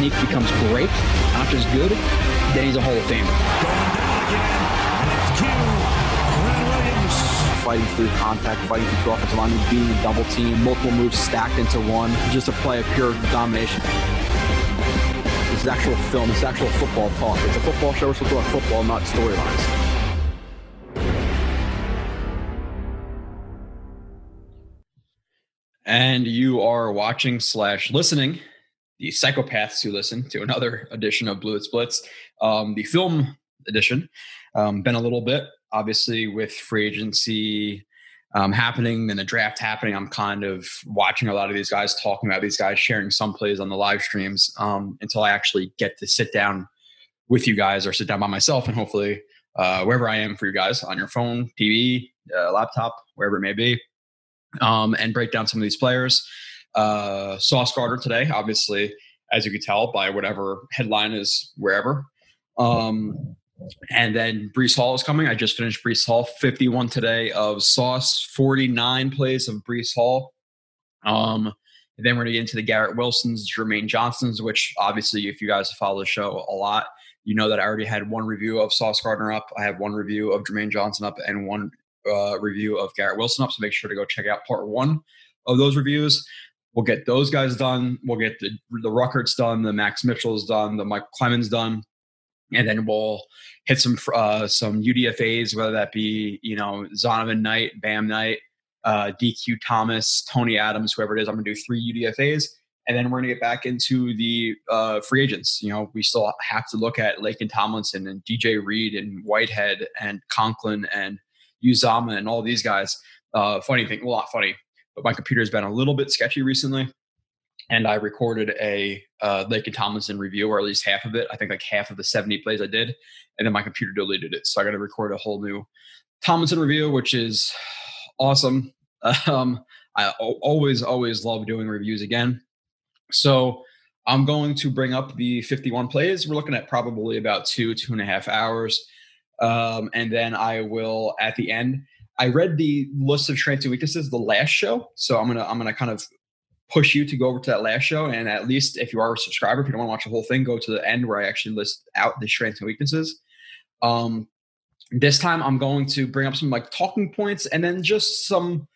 technique becomes great, not just good, then he's a Hall of Famer. Fighting through contact, fighting through offensive line, being a double team, multiple moves stacked into one, just a play of pure domination. This is actual film. This is actual football talk. It's a football show. We're supposed to talk football, not storylines. and you are watching slash listening the psychopaths who listen to another edition of Blue Splits, um, the film edition. Um, been a little bit, obviously, with free agency um, happening and the draft happening. I'm kind of watching a lot of these guys, talking about these guys, sharing some plays on the live streams um, until I actually get to sit down with you guys or sit down by myself and hopefully uh, wherever I am for you guys on your phone, TV, uh, laptop, wherever it may be um, and break down some of these players. Uh, Sauce Gardner today, obviously, as you can tell by whatever headline is wherever. Um, and then Breece Hall is coming. I just finished Breece Hall, 51 today of Sauce, 49 plays of Breece Hall. Um, then we're going to get into the Garrett Wilsons, Jermaine Johnsons, which obviously, if you guys follow the show a lot, you know that I already had one review of Sauce Gardner up. I have one review of Jermaine Johnson up and one uh, review of Garrett Wilson up. So make sure to go check out part one of those reviews. We'll get those guys done. We'll get the the Ruckerts done, the Max Mitchell's done, the Mike Clemons done, and then we'll hit some uh, some UDFA's, whether that be you know Zonovan Knight, Bam Knight, uh, DQ Thomas, Tony Adams, whoever it is. I'm gonna do three UDFA's, and then we're gonna get back into the uh, free agents. You know, we still have to look at Laken Tomlinson and DJ Reed and Whitehead and Conklin and Uzomah and all these guys. Uh, funny thing, well, not funny, my computer's been a little bit sketchy recently. And I recorded a uh, Laken Tomlinson review, or at least half of it. I think like half of the 70 plays I did. And then my computer deleted it. So I got to record a whole new Tomlinson review, which is awesome. Um, I always, always love doing reviews again. So I'm going to bring up the 51 plays. We're looking at probably about two, two and a half hours. Um, and then I will at the end. I read the list of strengths and weaknesses the last show, so I'm gonna I'm gonna kind of push you to go over to that last show, and at least if you are a subscriber, if you don't want to watch the whole thing, go to the end where I actually list out the strengths and weaknesses. Um, this time I'm going to bring up some like talking points and then just some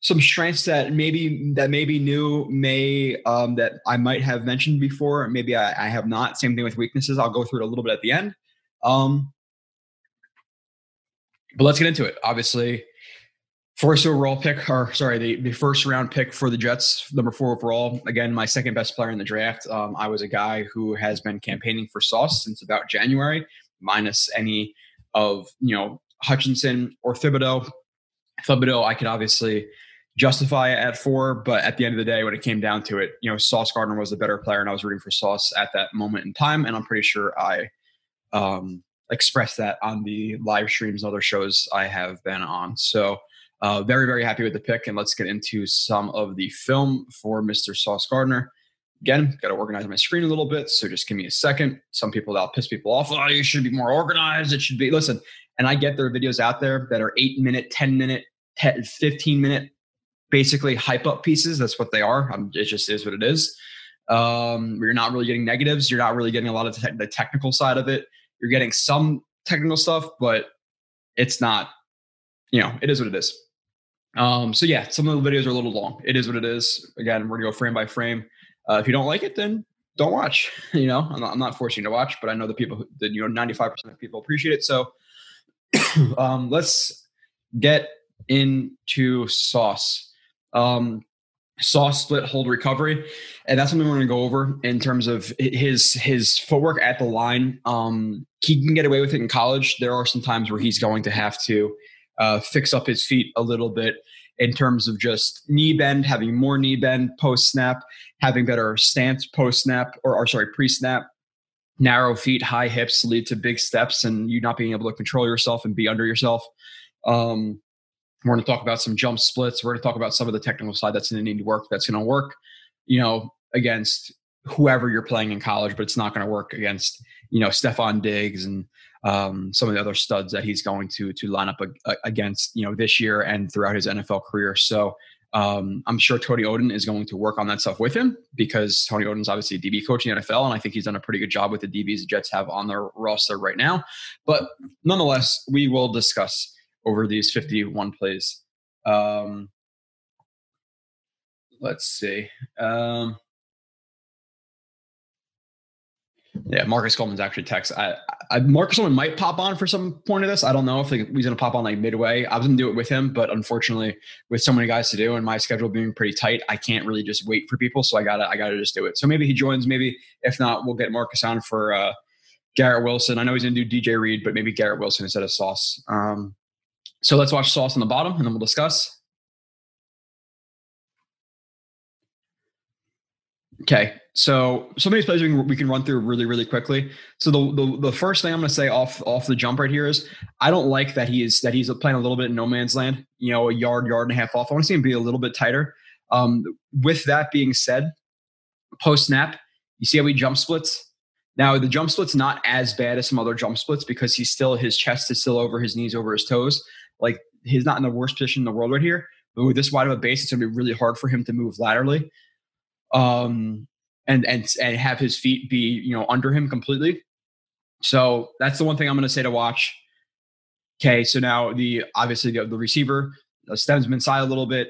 some strengths that maybe that maybe new may um, that I might have mentioned before. Maybe I, I, have not. Same thing with weaknesses. I'll go through it a little bit at the end. Um, but let's get into it. Obviously, first overall pick, or sorry, the, the first round pick for the Jets, number four overall. Again, my second best player in the draft. Um, I was a guy who has been campaigning for Sauce since about January, minus any of you know Hutchinson or Thibodeaux. Thibodeaux, I could obviously justify at four, but at the end of the day, when it came down to it, you know, Sauce Gardner was the better player, and I was rooting for Sauce at that moment in time, and I'm pretty sure I um, express that on the live streams and other shows I have been on. So, uh, very, very happy with the pick. And let's get into some of the film for Mr. Sauce Gardner. Again, got to organize my screen a little bit. So just give me a second. Some people that'll piss people off. Oh, you should be more organized. It should be, listen, and I get there are videos out there that are eight minute, 10 minute, 10, 15 minute, basically hype up pieces. That's what they are. Um, it just is what it is. Um, you're not really getting negatives. You're not really getting a lot of te- the technical side of it. You're getting some technical stuff, but it's not, you know, it is what it is. Um, so yeah, some of the videos are a little long. It is what it is. Again, we're gonna go frame by frame. Uh, if you don't like it, then don't watch. You know, I'm not, I'm not forcing you to watch, but I know the people that you know, 95% of people appreciate it. So um, let's get into sauce. Um, sauce split hold recovery and that's something we're going to go over in terms of his his footwork at the line. Um he can get away with it in college. There are some times where he's going to have to uh, fix up his feet a little bit in terms of just knee bend having more knee bend post snap having better stance post snap or, or sorry pre snap narrow feet high hips lead to big steps and you not being able to control yourself and be under yourself. Um we're going to talk about some jump splits. We're going to talk about some of the technical side that's going to need to work. That's going to work, you know, against whoever you're playing in college, but it's not going to work against you know Stefon Diggs and um, some of the other studs that he's going to to line up against you know this year and throughout his NFL career. So Um, I'm sure Tony Oden is going to work on that stuff with him because Tony Oden's obviously a DB coach in the NFL, and I think he's done a pretty good job with the DBs the Jets have on their roster right now. But nonetheless, we will discuss over these 51 plays. Um, let's see. Um, yeah, Marcus Coleman's actually text. I, I, Marcus Coleman might pop on for some point of this. I don't know if he's going to pop on like midway. I was going to do it with him, but unfortunately, with so many guys to do and my schedule being pretty tight, I can't really just wait for people. So I gotta, I gotta just do it. So maybe he joins. Maybe if not, we'll get Marcus on for uh, Garrett Wilson. I know he's going to do DJ Reed, but maybe Garrett Wilson instead of Sauce. Um, so let's watch Sauce on the bottom, and then we'll discuss. Okay, so some of these plays we can, we can run through really really quickly. So the, the the first thing I'm going to say off off the jump right here is I don't like that he is that he's playing a little bit in no man's land. You know, a yard yard and a half off. I want to see him be a little bit tighter. Um, with that being said, post snap, you see how he jump splits. Now the jump split's not as bad as some other jump splits because he's still his chest is still over his knees over his toes. Like he's not in the worst position in the world right here. But with this wide of a base, it's going to be really hard for him to move laterally um, and and and have his feet be you know under him completely. So that's the one thing I'm going to say to watch. Okay, so now the obviously the, the receiver uh, stems inside a little bit.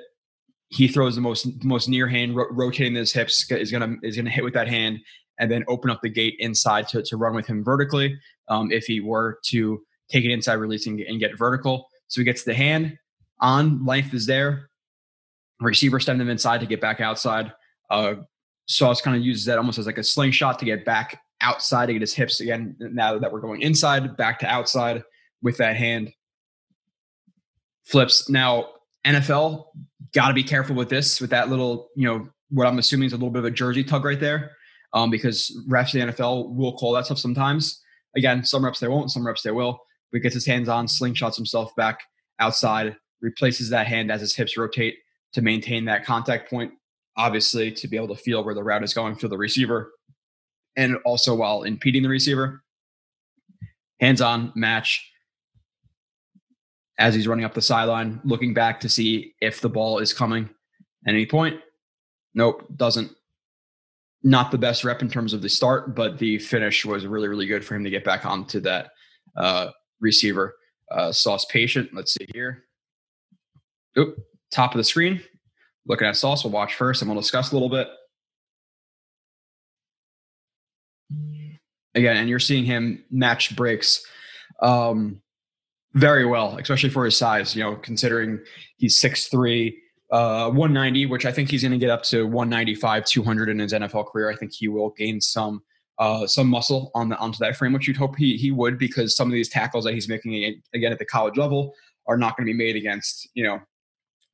He throws the most most near hand, ro- rotating his hips is gonna is gonna hit with that hand, and then open up the gate inside to to run with him vertically. Um, if he were to take it inside, releasing and get vertical, so he gets the hand on length is there. Receiver stem them inside to get back outside. Uh, Sauce kind of uses that almost as like a slingshot to get back outside to get his hips again. Now that we're going inside, back to outside with that hand. Flips. Now, NFL, got to be careful with this, with that little, you know, what I'm assuming is a little bit of a jersey tug right there, um, because refs in the NFL will call that stuff sometimes. Again, some reps they won't, some reps they will. But gets his hands on, slingshots himself back outside, replaces that hand as his hips rotate to maintain that contact point obviously to be able to feel where the route is going for the receiver and also while impeding the receiver. Hands on match as he's running up the sideline, looking back to see if the ball is coming at any point. Nope, doesn't. Not the best rep in terms of the start, but the finish was really, really good for him to get back onto that uh, receiver. Uh, Sauce patient. Let's see here. Oop, top of the screen looking at Sauce, we'll watch first and we'll discuss a little bit. Again, and you're seeing him match breaks um, very well, especially for his size, you know, considering he's 6'3, uh, 190, which I think he's going to get up to 195, 200 in his NFL career. I think he will gain some uh, some muscle on the onto that frame, which you'd hope he he would, because some of these tackles that he's making again at the college level are not going to be made against you know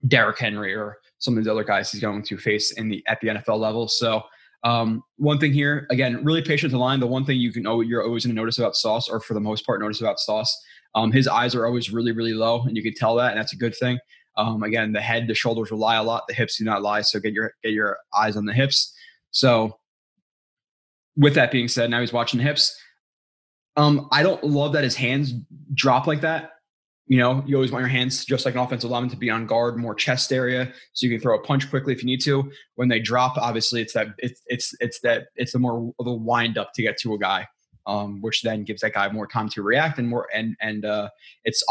Derrick Henry or some of these other guys he's going to face in the at the NFL level. So um, one thing here, again, really patient to line. The one thing you can know you're always going to notice about Sauce, or for the most part, notice about Sauce, um, his eyes are always really, really low, and you can tell that, and that's a good thing. Um, again, the head, the shoulders will lie a lot, the hips do not lie, so get your get your eyes on the hips. So, with that being said, now he's watching hips. Um, I don't love that his hands drop like that. You know, you always want your hands, just like an offensive lineman, to be on guard, more chest area, so you can throw a punch quickly if you need to. When they drop, obviously, it's that it's it's it's that it's the more of a wind up to get to a guy, um, which then gives that guy more time to react and more and and uh, it's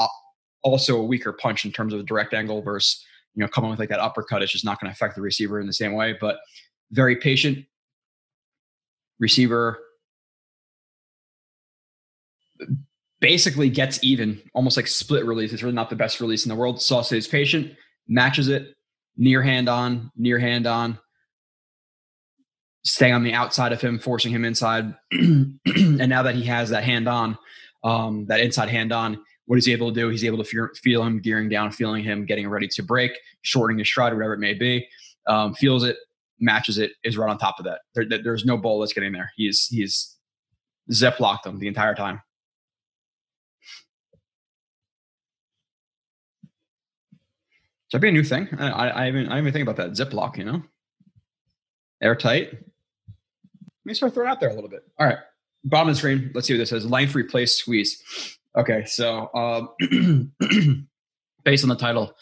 also a weaker punch in terms of the direct angle versus you know coming with like that uppercut. It's just not going to affect the receiver in the same way. But very patient receiver basically gets even, almost like split release. It's really not the best release in the world. Sauce is patient, matches it, near hand on, near hand on, staying on the outside of him, forcing him inside. and now that he has that hand on, um, that inside hand on, what is he able to do? He's able to feel, feel him gearing down, feeling him getting ready to break, shortening his stride, whatever it may be. Um, feels it, matches it, is right on top of that. There, there's no ball that's getting there. He's he's zip locked them the entire time. Should that be a new thing? I, I, I even I even think about that zip lock. you know, airtight. Let me start throwing out there a little bit. All right, bottom of the screen. Let's see what this says. Length replace squeeze. Okay, so um, based on the title,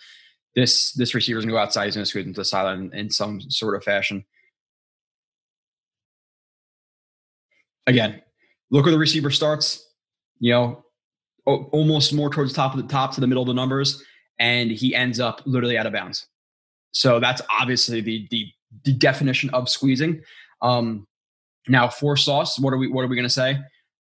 this this receiver is going to go outside. He's going to squeeze into the sideline in some sort of fashion. Again, look where the receiver starts. You know, almost more towards the top of the top to the middle of the numbers, and he ends up literally out of bounds. So that's obviously the the, the definition of squeezing. Um, now for sauce, what are we what are we going to say?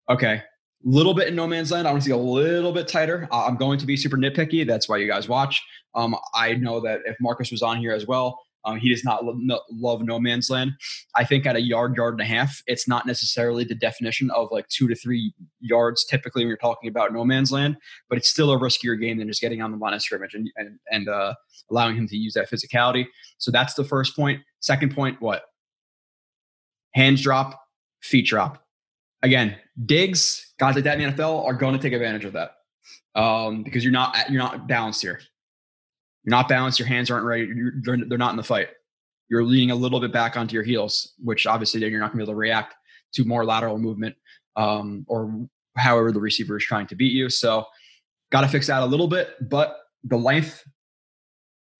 Okay, little bit in no man's land. I want to see a little bit tighter. I'm going to be super nitpicky. That's why you guys watch. Um, I know that if Marcus was on here as well, um, he does not lo- no, love no man's land. I think at a yard, yard and a half, it's not necessarily the definition of like two to three yards typically when you're talking about no man's land, but it's still a riskier game than just getting on the line of scrimmage and and, and uh, allowing him to use that physicality. So that's the first point. Second point, what? Hands drop, feet drop. Again, Diggs, guys like that in the NFL are going to take advantage of that um, because you're not you're not balanced here. You're not balanced. Your hands aren't ready. They're, they're not in the fight. You're leaning a little bit back onto your heels, which obviously then you're not going to be able to react to more lateral movement um, or however the receiver is trying to beat you. So, got to fix that a little bit. But the length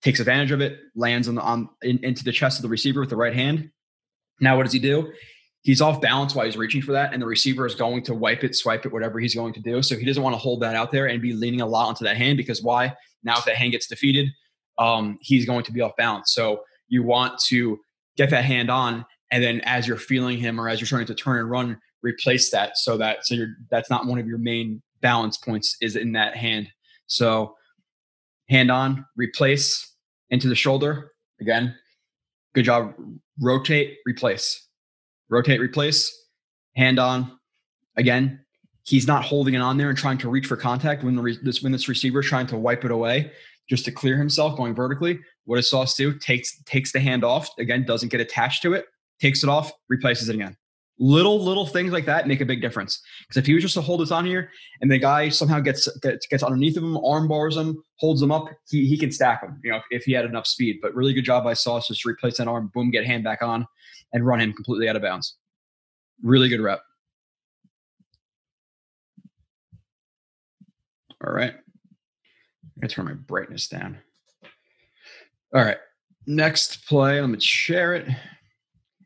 takes advantage of it, lands on the on in, into the chest of the receiver with the right hand. Now, what does he do? He's off balance while he's reaching for that, and the receiver is going to wipe it, swipe it, whatever he's going to do. So he doesn't want to hold that out there and be leaning a lot onto that hand because why? Now, if that hand gets defeated, um, he's going to be off balance. So you want to get that hand on, and then as you're feeling him or as you're trying to turn and run, replace that so that so you're that's not one of your main balance points is in that hand. So hand on, replace into the shoulder again. Good job. Rotate, replace. Rotate, replace. Hand on. Again, he's not holding it on there and trying to reach for contact when the re- this when this receiver is trying to wipe it away just to clear himself going vertically. What does Sauce do? Takes takes the hand off again, doesn't get attached to it, takes it off, replaces it again. Little little things like that make a big difference. Because if he was just to hold this on here and the guy somehow gets gets, gets underneath of him, arm bars him, holds him up, he he can stack him. You know, if, if he had enough speed. But really good job by Sauce just to replace that arm, boom, get hand back on, and run him completely out of bounds. Really good rep. All right. I'm going to turn my brightness down. All right. Next play. Let me share it.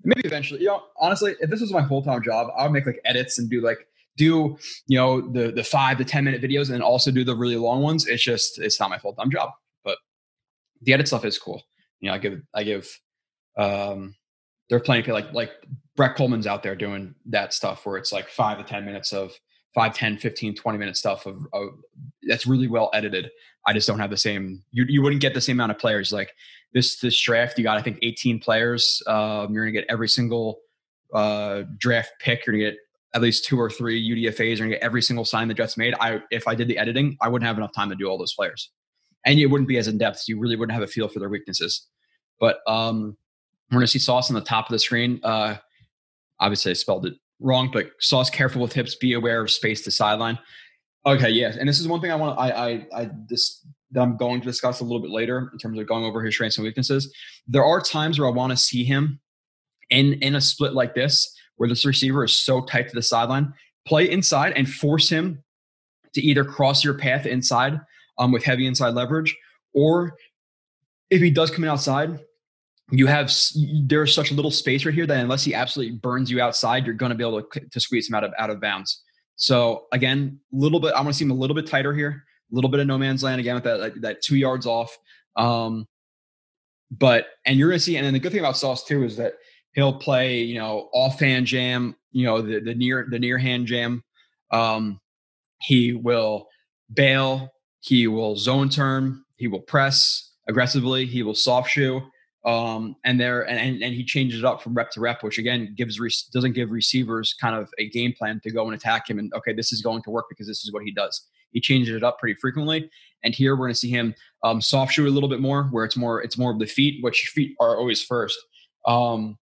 Maybe eventually, you know, honestly, if this was my full time job, I would make like edits and do like, do, you know, the the five to 10 minute videos and also do the really long ones. It's just, it's not my full time job, but the edit stuff is cool. You know, I give, I give, um, they're playing like, like Brett Coleman's out there doing that stuff where it's like five to 10 minutes of 5 10 15 20 minute stuff of, of, that's really well edited. I just don't have the same you, you wouldn't get the same amount of players. Like this this draft you got i think 18 players. Um, you're gonna get every single uh, draft pick. You're gonna get at least two or three udfas you're gonna get every single sign the jets made. I if i did the editing i wouldn't have enough time to do all those players. And it wouldn't be as in depth you really wouldn't have a feel for their weaknesses. But um we're gonna see sauce on the top of the screen uh obviously i spelled it wrong, but Sauce careful with hips, be aware of space to sideline. Okay, yeah, and this is one thing I want. I I I this that I'm going to discuss a little bit later in terms of going over his strengths and weaknesses. There are times where I want to see him in in a split like this, where this receiver is so tight to the sideline, play inside and force him to either cross your path inside um, with heavy inside leverage, or if he does come in outside, you have there's such a little space right here that unless he absolutely burns you outside, you're going to be able to, to squeeze him out of out of bounds. So again, a little bit. I want to see him a little bit tighter here, a little bit of no man's land again with that that, that two yards off. Um, but and you're going to see, and then the good thing about Sauce too is that he'll play, you know, offhand jam, you know, the the near the near hand jam. Um, he will bail. He will zone turn. He will press aggressively. He will soft shoe um, and there and, and he changes it up from rep to rep, which again gives doesn't give receivers kind of a game plan to go and attack him. And okay, this is going to work because this is what he does. He changes it up pretty frequently. And here we're going to see him um, soft shoe a little bit more, where it's more it's more of the feet, which feet are always first. Um,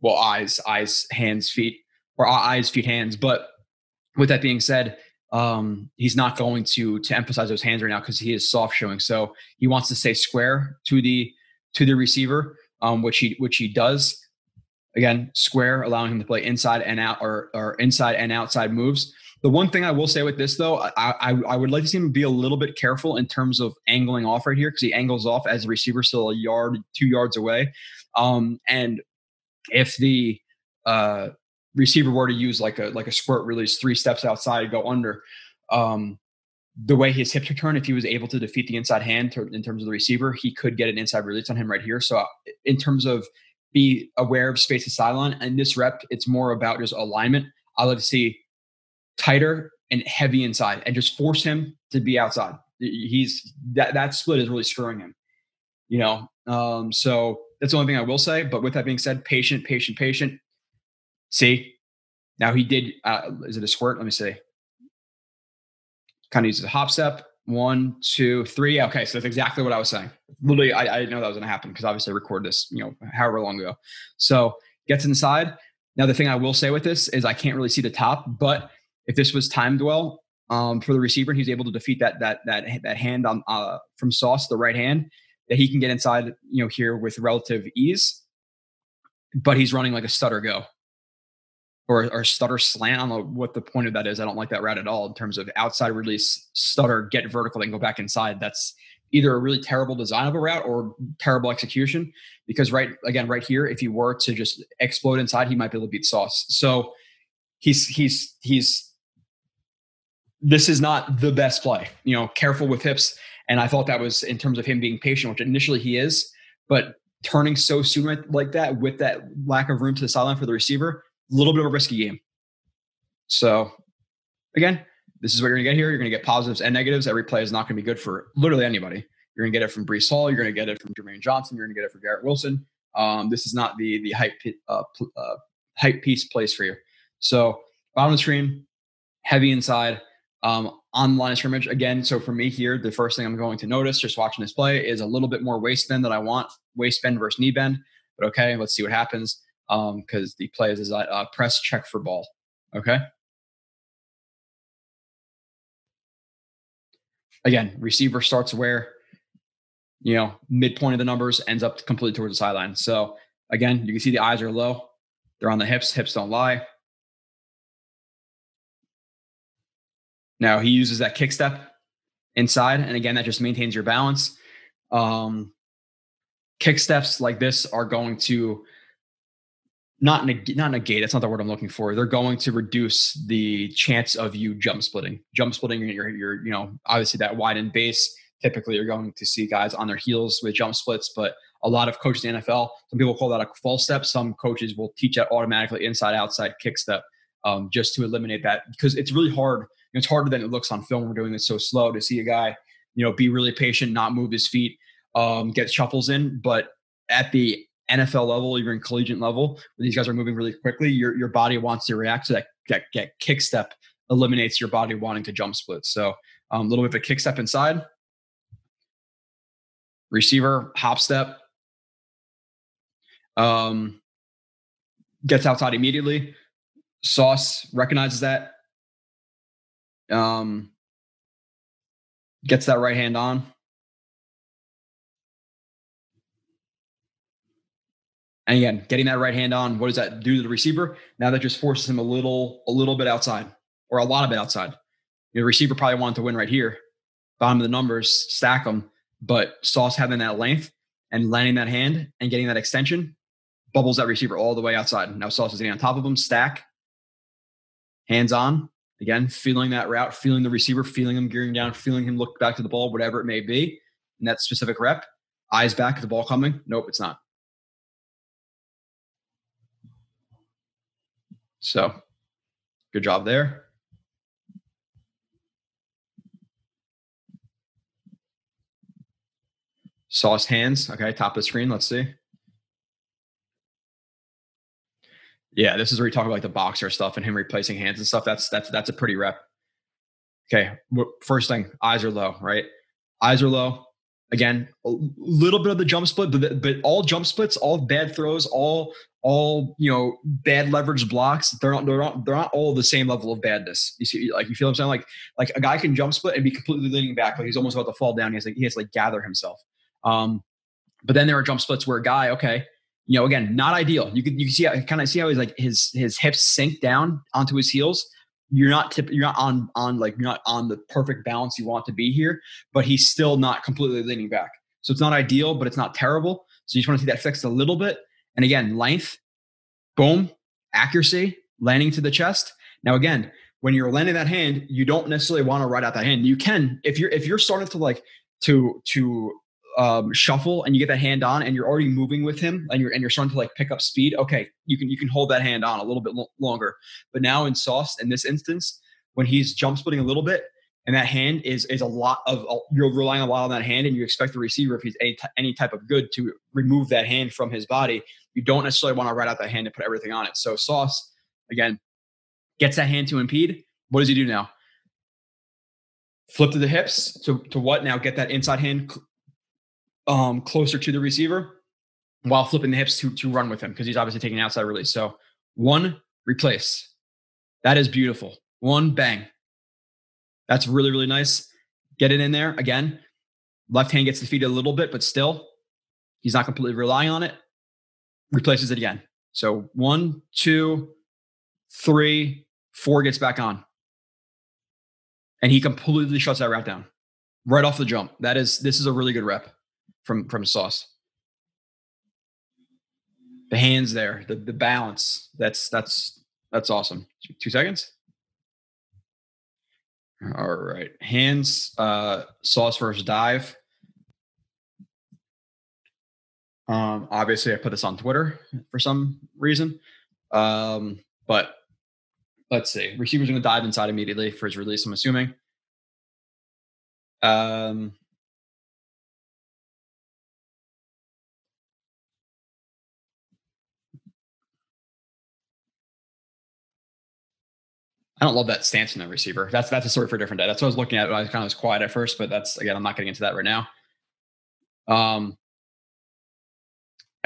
well, eyes, eyes, hands, feet, or eyes, feet, hands. But with that being said, um, he's not going to to emphasize those hands right now because he is soft shoeing. So he wants to stay square to the to the receiver, um, which he which he does. Again, square, allowing him to play inside and out or, or inside and outside moves. The one thing I will say with this though, I, I, I would like to see him be a little bit careful in terms of angling off right here because he angles off as a receiver still a yard, two yards away. Um, and if the uh, receiver were to use like a like a squirt release, three steps outside, go under, um, the way his hips return, if he was able to defeat the inside hand in terms of the receiver, he could get an inside release on him right here. So in terms of be aware of space to sideline, and this rep, it's more about just alignment. I like to see tighter and heavy inside and just force him to be outside. He's that that split is really screwing him. You know, um, so that's the only thing I will say. But with that being said, patient, patient, patient. See, now he did. Uh, is it a squirt? Let me see. Kind of uses a hop step. One, two, three. Okay, so that's exactly what I was saying. Literally, I, I didn't know that was going to happen because obviously I recorded this, you know, however long ago. So gets inside. Now the thing I will say with this is I can't really see the top, but if this was timed well um, for the receiver, he's able to defeat that that that that hand on uh, from Sauce, the right hand, that he can get inside, you know, here with relative ease. But he's running like a stutter go or, or stutter slant. I don't know what the point of that is. I don't like that route at all in terms of outside release, stutter, get vertical, then go back inside. That's either a really terrible design of a route or terrible execution. Because right again, right here, if he were to just explode inside, he might be able to beat Sauce. So he's he's he's this is not the best play. You know, careful with hips. And I thought that was in terms of him being patient, which initially he is, but turning so soon like that with that lack of room to the sideline for the receiver, a little bit of a risky game. So again, this is what you're gonna get here. You're gonna get positives and negatives. Every play is not gonna be good for literally anybody. You're gonna get it from Breece Hall. You're gonna get it from Jermaine Johnson. You're gonna get it for Garrett Wilson. Um, this is not the the hype uh, uh, hype piece place for you. So bottom of the screen, heavy inside. Um, on the line of scrimmage again. So for me here, the first thing I'm going to notice just watching this play is a little bit more waist bend that I want, waist bend versus knee bend. But okay, let's see what happens because um, the play is a uh, press check for ball. Okay. Again, receiver starts where, you know, midpoint of the numbers ends up completely towards the sideline. So again, you can see the eyes are low. They're on the hips. Hips don't lie. Now he uses that kick step inside, and again, that just maintains your balance. Um, kick steps like this are going to not neg- not negate. That's not the word I'm looking for. They're going to reduce the chance of you jump splitting. Jump splitting, you're, you're you know obviously that wide in base. Typically, you're going to see guys on their heels with jump splits, but a lot of coaches in the NFL, some people call that a false step. Some coaches will teach that automatically inside outside kick step um, just to eliminate that because it's really hard it's harder than it looks on film. We're doing this so slow to see a guy, you know, be really patient, not move his feet, um, get shuffles in. But at the NFL level, even collegiate level, where these guys are moving really quickly, your your body wants to react. So that that, that kick step eliminates your body wanting to jump split. So um, a little bit of a kick step inside. Receiver hop step. Um, gets outside immediately. Sauce recognizes that, um, gets that right hand on. And again, getting that right hand on, what does that do to the receiver? Now that just forces him a little, a little bit outside, or a lot of it outside. You know, the receiver probably wanted to win right here, bottom of the numbers, stack them. But Sauce having that length and landing that hand and getting that extension bubbles that receiver all the way outside. Now Sauce is getting on top of him, stack, hands on, Again, feeling that route, feeling the receiver, feeling him gearing down, feeling him look back to the ball, whatever it may be, in that specific rep. Eyes back at the ball coming. Nope, it's not. So, good job there. Sauce hands. Okay, top of the screen. Let's see. Yeah, this is where you talk about like the boxer stuff and him replacing hands and stuff. That's that's that's a pretty rep. Okay, first thing, eyes are low, right? Eyes are low. Again, a little bit of the jump split, but but all jump splits, all bad throws, all all you know bad leverage blocks. They're not they're not they're not all the same level of badness. You see, like you feel what I'm saying? Like like a guy can jump split and be completely leaning back, like he's almost about to fall down. He has like he has to like gather himself. Um, but then there are jump splits where a guy, okay, you know, again, not ideal. You can you can see kind of see how he's like his his hips sink down onto his heels, you're not tip, you're not on on like you're not on the perfect balance you want to be here, but he's still not completely leaning back. So it's not ideal, but it's not terrible. So you just want to see that fixed a little bit. And again, length, boom, accuracy, landing to the chest. Now again, when you're landing that hand, you don't necessarily want to ride out that hand. You can if you're if you're starting to like to to um, shuffle and you get that hand on and you're already moving with him and you're and you're starting to like pick up speed, okay, you can you can hold that hand on a little bit lo- longer. But now in Sauce, in this instance, when he's jump splitting a little bit and that hand is is a lot of you're relying a lot on that hand and you expect the receiver if he's any, t- any type of good to remove that hand from his body you don't necessarily want to ride out that hand and put everything on it so sauce again gets that hand to impede what does he do now flip to the hips to, to what now get that inside hand um, closer to the receiver while flipping the hips to, to run with him because he's obviously taking outside release. So one replace. That is beautiful. One bang. That's really, really nice. Get it in there again. Left hand gets defeated a little bit, but still, he's not completely relying on it. Replaces it again. So one, two, three, four gets back on. And he completely shuts that route down right off the jump. That is, this is a really good rep from from Sauce. The hands there, the the balance. That's that's that's awesome. Two seconds. All right, hands. Uh, Sauce versus dive. Um, obviously, I put this on Twitter for some reason. Um, but let's see. Receiver's going to dive inside immediately for his release. I'm assuming. Um, I don't love that stance in the receiver. That's that's a story for a different day. That's what I was looking at. I kind of was quiet at first, but that's again, I'm not getting into that right now. Um,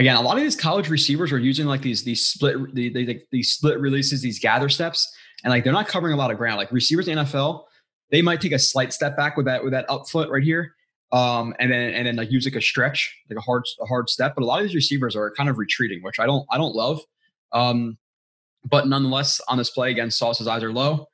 again, a lot of these college receivers are using like these these split the, the, these split releases, these gather steps, and like they're not covering a lot of ground. Like receivers in NFL, they might take a slight step back with that with that up foot right here, um, and then and then like use like a stretch, like a hard a hard step. But a lot of these receivers are kind of retreating, which I don't I don't love. Um, but nonetheless, on this play again, Sauce's eyes are low.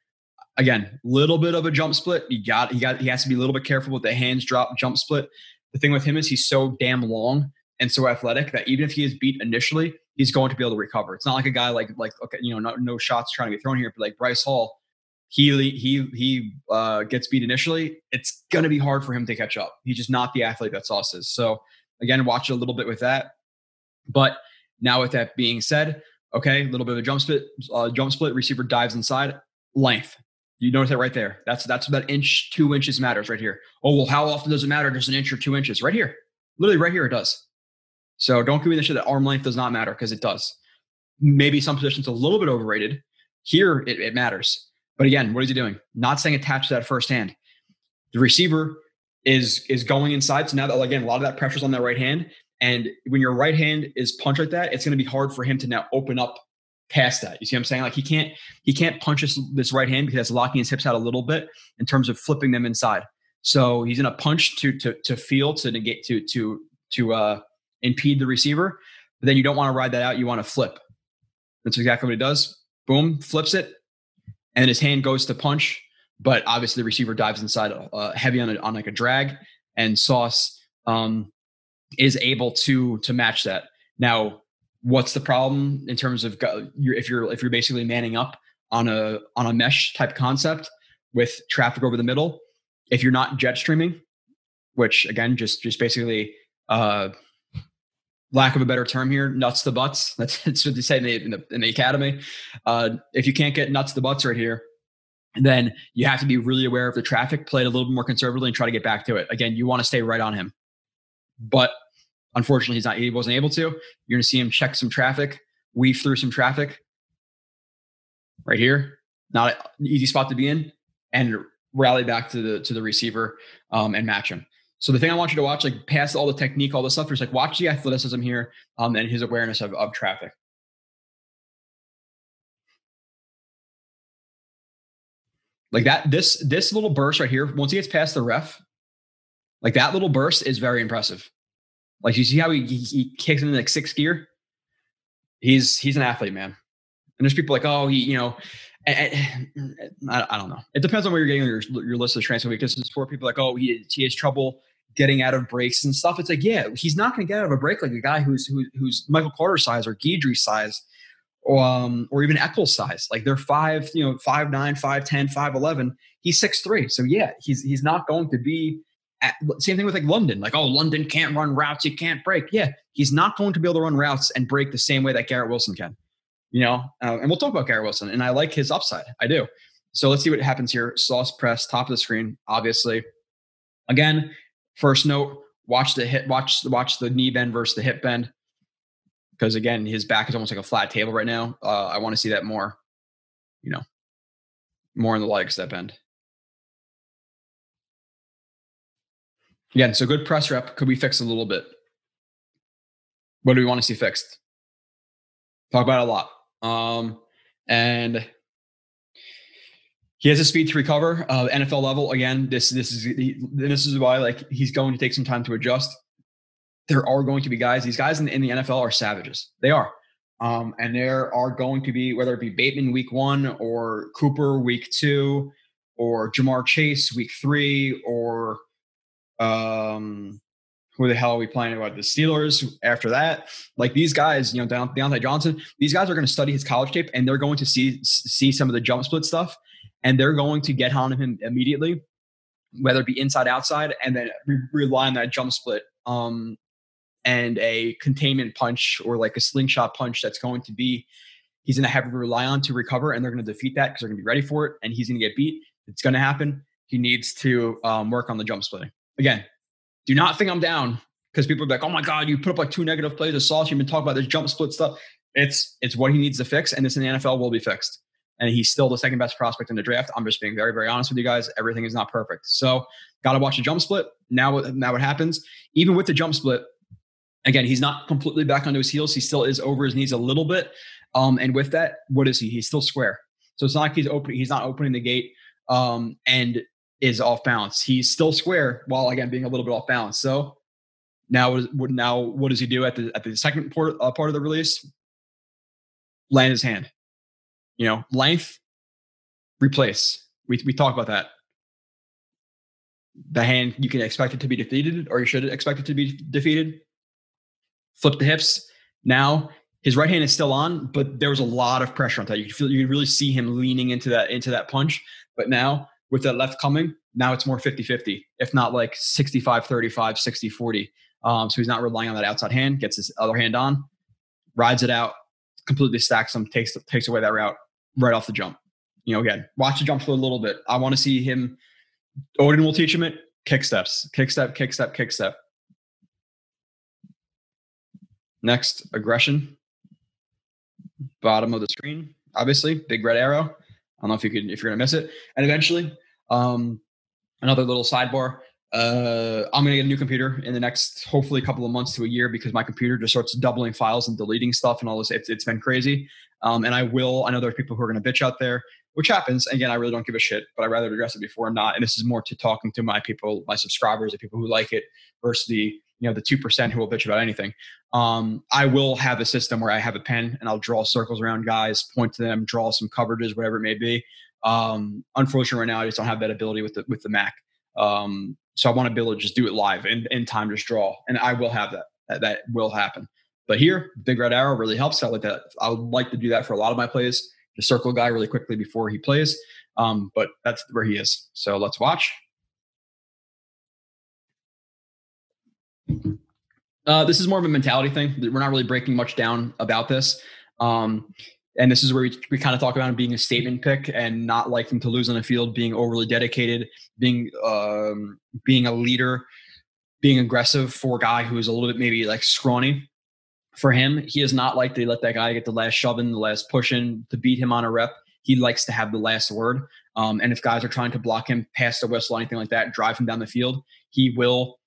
Again, little bit of a jump split. He got he got he has to be a little bit careful with the hands drop jump split. The thing with him is he's so damn long and so athletic that even if he is beat initially, he's going to be able to recover. It's not like a guy like like okay, you know, no, no shots trying to be thrown here, but like Bryce Hall, he he he uh, gets beat initially. It's gonna be hard for him to catch up. He's just not the athlete that Sauce is. So again, watch a little bit with that. But now with that being said, Okay, a little bit of a jump split, uh, jump split. Receiver dives inside. Length. You notice that right there. That's that's that inch, two inches matters right here. Oh well, how often does it matter? Just an inch or two inches right here. Literally right here it does. So don't give me the shit that arm length does not matter because it does. Maybe some positions a little bit overrated. Here it, it matters. But again, what is he doing? Not saying attached to that first hand. The receiver is is going inside. So now that again, a lot of that pressure's on that right hand. And when your right hand is punched like that, it's going to be hard for him to now open up past that. You see what I'm saying? Like he can't he can't punch this, this right hand because it's locking his hips out a little bit in terms of flipping them inside. So he's in a punch to to to feel to negate to to to uh impede the receiver. But then you don't want to ride that out. You want to flip. That's exactly what he does. Boom, flips it, and his hand goes to punch. But obviously the receiver dives inside uh, heavy on a, on like a drag and Sauce um, is able to to match that. Now, what's the problem in terms of if you're if you're basically manning up on a on a mesh type concept with traffic over the middle? If you're not jet streaming, which again, just just basically uh, lack of a better term here, nuts to butts. That's, that's what they say in the, in the, in the academy. Uh, if you can't get nuts to butts right here, then you have to be really aware of the traffic, play it a little bit more conservatively, and try to get back to it. Again, you want to stay right on him but unfortunately, he's not. He wasn't able to. You're going to see him check some traffic, weave through some traffic. Right here, not an easy spot to be in, and rally back to the to the receiver um, and match him. So the thing I want you to watch, like past all the technique, all the stuff, is like watch the athleticism here um, and his awareness of, of traffic. Like that, this this little burst right here, once he gets past the ref, like that little burst is very impressive. Like you see how he, he, he kicks into like sixth gear. He's he's an athlete, man. And there's people like, oh, he, you know, I, I, don't know. It depends on where you're getting your, your list of transfer weaknesses for people like, oh, he, he has trouble getting out of breaks and stuff. It's like, yeah, he's not going to get out of a break like a guy who's who, who's Michael Carter size or Guidry size, or, um, or even Echols size. Like they're five, you know, five nine, five ten, five eleven. He's six three. So yeah, he's he's not going to be. At, same thing with like London. Like, oh, London can't run routes. He can't break. Yeah, he's not going to be able to run routes and break the same way that Garrett Wilson can you know, uh, and we'll talk about Garrett Wilson, and I like his upside. I do. So let's see what happens here. Sauce press, top of the screen, obviously. Again, first note: watch the hip, watch watch the knee bend versus the hip bend, because again, his back is almost like a flat table right now. Uh, I want to see that more, you know, more in the legs that bend. Again, so good press rep. Could we fix a little bit? What do we want to see fixed? Talk about a lot. Um, and he has a speed to recover. Uh, NFL level again. This this is this is why like he's going to take some time to adjust. There are going to be guys. These guys in, in the NFL are savages. They are. Um, and there are going to be whether it be Bateman week one or Cooper week two or Ja'Marr Chase week three or um, who the hell are we playing about? The Steelers after that. Like these guys, you know, Diontae Johnson, these guys are going to study his college tape and they're going to see see some of the jump split stuff and they're going to get on him immediately, whether it be inside outside, and then re- rely on that jump split um, and a containment punch or like a slingshot punch that's going to be he's going to have to rely on to recover and they're going to defeat that because they're going to be ready for it and he's going to get beat. It's going to happen. He needs to um, work on the jump splitting. Again, do not think I'm down because people are like, oh my God, you put up like two negative plays of sauce. You've been talking about this jump split stuff. It's it's what he needs to fix, and this in the NFL will be fixed. And he's still the second best prospect in the draft. I'm just being very, very honest with you guys. Everything is not perfect. So gotta watch the jump split. Now now what happens? Even with the jump split, again, he's not completely back onto his heels. He still is over his knees a little bit. Um, and with that, what is he? He's still square. So it's not like he's opening, he's not opening the gate. Um, and is off balance. He's still square while again being a little bit off balance. So now, now what does he do at the at the second part, uh, part of the release? Land his hand. You know, length, replace. We we talk about that. The hand you can expect it to be defeated, or you should expect it to be defeated. Flip the hips. Now his right hand is still on, but there was a lot of pressure on that. You could feel you could really see him leaning into that into that punch. But now with that left coming, now it's more 50 50, if not like 65 35, 60 40. Um, so he's not relying on that outside hand, gets his other hand on, rides it out, completely stacks him, takes takes away that route right off the jump. You know, again, watch the jump for a little bit. I want to see him. Oden will teach him it. Kick steps, kick step, kick step, kick step. Next, aggression. Bottom of the screen, obviously, big red arrow. I don't know if you could if you're gonna miss it. And eventually, um, another little sidebar. Uh, I'm gonna get a new computer in the next hopefully a couple of months to a year because my computer just starts doubling files and deleting stuff and all this. It's, it's been crazy. Um, and I will. I know there are people who are gonna bitch out there, which happens. Again, I really don't give a shit, but I rather address it before not. And this is more to talking to my people, my subscribers, the people who like it, versus the you know the two percent who will bitch about anything. Um, I will have a system where I have a pen and I'll draw circles around guys, point to them, draw some coverages, whatever it may be. Um, unfortunately, right now I just don't have that ability with the with the Mac. Um, so I want to be able to just do it live and in time, just draw, and I will have that. That, that will happen. But here, big red arrow really helps. I like that. I would like to do that for a lot of my plays. The circle guy really quickly before he plays. Um, but that's where he is. So let's watch. Uh, this is more of a mentality thing. We're not really breaking much down about this. Um, and this is where we, we kind of talk about him being a statement pick and not liking to lose on the field, being overly dedicated, being um, being a leader, being aggressive for a guy who is a little bit maybe like scrawny. For him, he is not like to let that guy get the last shove in, the last push in to beat him on a rep. He likes to have the last word. Um, and if guys are trying to block him, pass the whistle, anything like that, drive him down the field, he will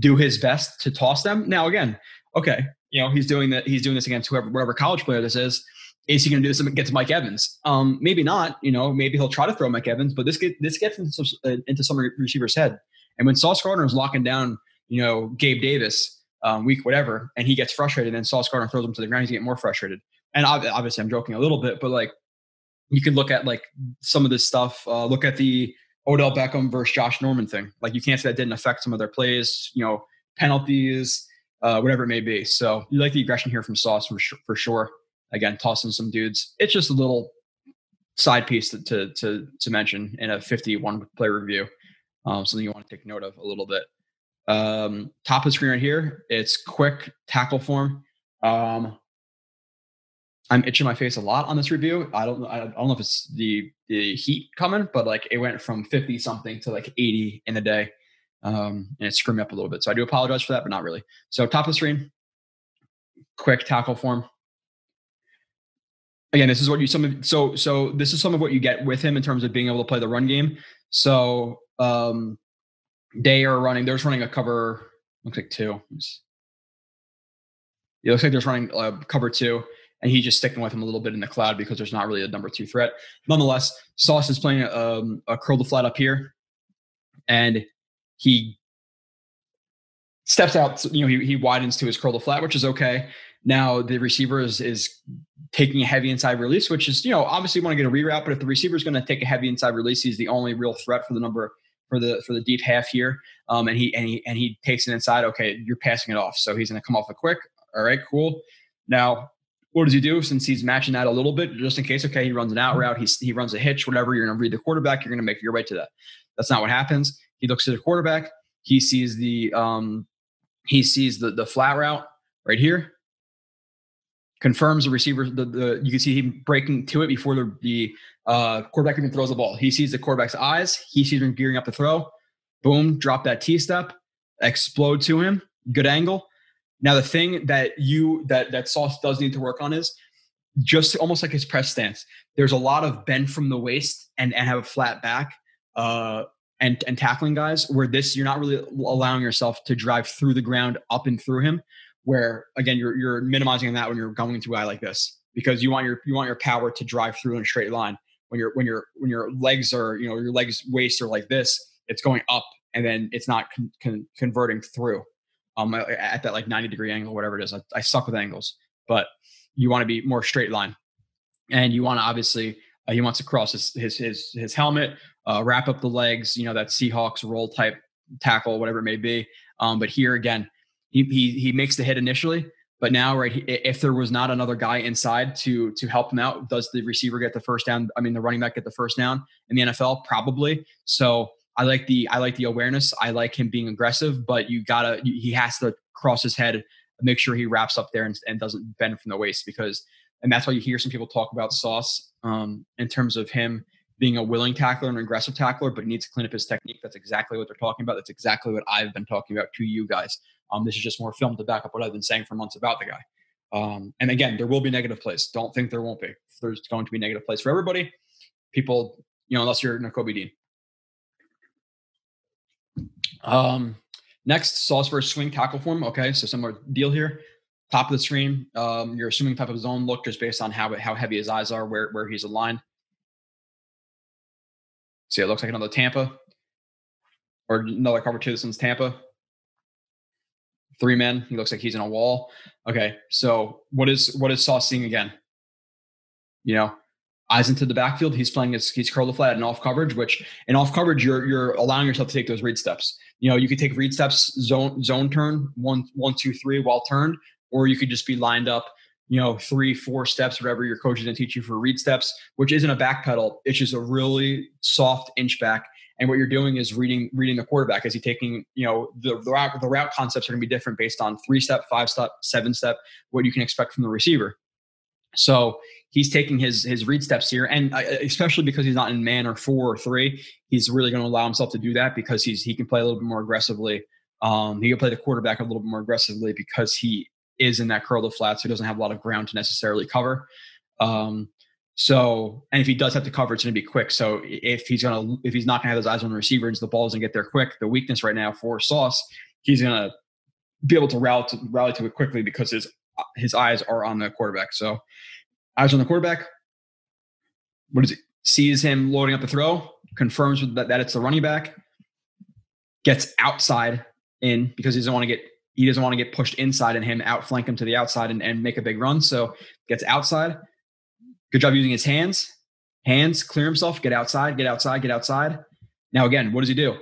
do his best to toss them. Now, again, okay, you know he's doing that. He's doing this against whoever, whatever college player this is. Is he going to do this against Mike Evans? Um, maybe not. You know, maybe he'll try to throw Mike Evans, but this get, this gets into, uh, into some receiver's head. And when Sauce Gardner is locking down, you know, Gabe Davis um, week whatever, and he gets frustrated, and Sauce Gardner throws him to the ground, he's getting more frustrated. And obviously, I'm joking a little bit, but like you can look at like some of this stuff. Uh, look at the Odell Beckham versus Josh Norman thing. Like you can't say that didn't affect some of their plays, you know, penalties, uh, whatever it may be. So you like the aggression here from Sauce for for sure. Again, tossing some dudes. It's just a little side piece to to to, to mention in a 51 play review. Um, something you want to take note of a little bit. Um, top of the screen right here, it's quick tackle form. Um, I'm itching my face a lot on this review. I don't I don't know if it's the the heat coming, but like it went from 50 something to like 80 in a day. Um, and it screwed me up a little bit. So I do apologize for that, but not really. So top of the screen, quick tackle form. Again, this is what you some of so so this is some of what you get with him in terms of being able to play the run game. So um they are running, there's running a cover, looks like two. It looks like there's running uh, cover two and he's just sticking with him a little bit in the cloud because there's not really a number two threat. Nonetheless, Sauce is playing um, a curl the flat up here, and he steps out. You know, he, he widens to his curl the flat, which is okay. Now the receiver is is taking a heavy inside release, which is you know obviously you want to get a reroute, but if the receiver is going to take a heavy inside release, he's the only real threat for the number for the for the deep half here. Um, and he and he and he takes it inside. Okay, you're passing it off, so he's going to come off a quick. All right, cool. Now what does he do since he's matching that a little bit just in case? Okay, he runs an out route, he's, he runs a hitch, whatever. You're going to read the quarterback, you're going to make your way to that. That's not what happens. He looks at the quarterback, he sees the um, he sees the the flat route right here. Confirms the receiver. The, the you can see him breaking to it before the the uh, quarterback even throws the ball. He sees the quarterback's eyes. He sees him gearing up to throw. Boom! Drop that T step. Explode to him. Good angle. Now, the thing that you that that Sauce does need to work on is just almost like his press stance. There's a lot of bend from the waist and and have a flat back. Uh, and and tackling guys where this you're not really allowing yourself to drive through the ground up and through him where again you're you're minimizing that when you're going a guy like this because you want your you want your power to drive through in a straight line when you're when you're when your legs are you know your legs waist are like this it's going up and then it's not con- con- converting through um, at that like 90 degree angle, whatever it is. I, I suck with angles, but you want to be more straight line. And you want to obviously, uh, he wants to cross his, his, his, his helmet, uh, wrap up the legs, you know, that Seahawks roll type tackle, whatever it may be. Um, but here again, he, he, he makes the hit initially, but now, right, if there was not another guy inside to to help him out, does the receiver get the first down? I mean, the running back get the first down in the NFL? Probably. So I like the I like the awareness. I like him being aggressive, but you gotta he has to cross his head, make sure he wraps up there and, and doesn't bend from the waist because and that's why you hear some people talk about Sauce um, in terms of him being a willing tackler and aggressive tackler, but needs to clean up his technique. That's exactly what they're talking about. That's exactly what I've been talking about to you guys. Um, this is just more film to back up what I've been saying for months about the guy. Um, and again, there will be negative plays. Don't think there won't be. There's going to be negative plays for everybody. People, you know, unless you're Nakobe Dean. Um, next, Sauce versus swing tackle form. Okay, so similar deal here. Top of the screen, um, you're assuming type of zone look just based on how how heavy his eyes are, where where he's aligned. See, it looks like another Tampa or another cover two. This one's Tampa. Three men. He looks like he's in a wall. Okay, so what is what is Sauce seeing again? You know, eyes into the backfield. He's playing his he's curled flat and off coverage, which in off coverage you're you're allowing yourself to take those read steps. You know, you could take read steps zone zone turn one one two three while turned, or you could just be lined up. You know, three four steps, whatever your coach is going to teach you for read steps, which isn't a back pedal. It's just a really soft inch back. And what you're doing is reading reading the quarterback. Is he taking you know the the route, the route concepts are going to be different based on three step, five step, seven step. What you can expect from the receiver. So he's taking his his read steps here, and uh, especially because he's not in man or four or three, he's really going to allow himself to do that because he's he can play a little bit more aggressively. Um, he can play the quarterback a little bit more aggressively because he is in that curl to flat, so he doesn't have a lot of ground to necessarily cover. Um, so, and if he does have to cover, it's going to be quick. So, if he's going to, if he's not going to have his eyes on the receiver and the ball doesn't get there quick, the weakness right now for Sauce, he's going to be able to rally to, rally to it quickly because his his eyes are on the quarterback. So eyes on the quarterback. What is it? Sees him loading up the throw, confirms that, that it's the running back, gets outside in because he doesn't want to get he doesn't want to get pushed inside and him outflank him to the outside and, and make a big run. So gets outside. Good job using his hands. Hands, clear himself, get outside, get outside, get outside. Now, again, what does he do?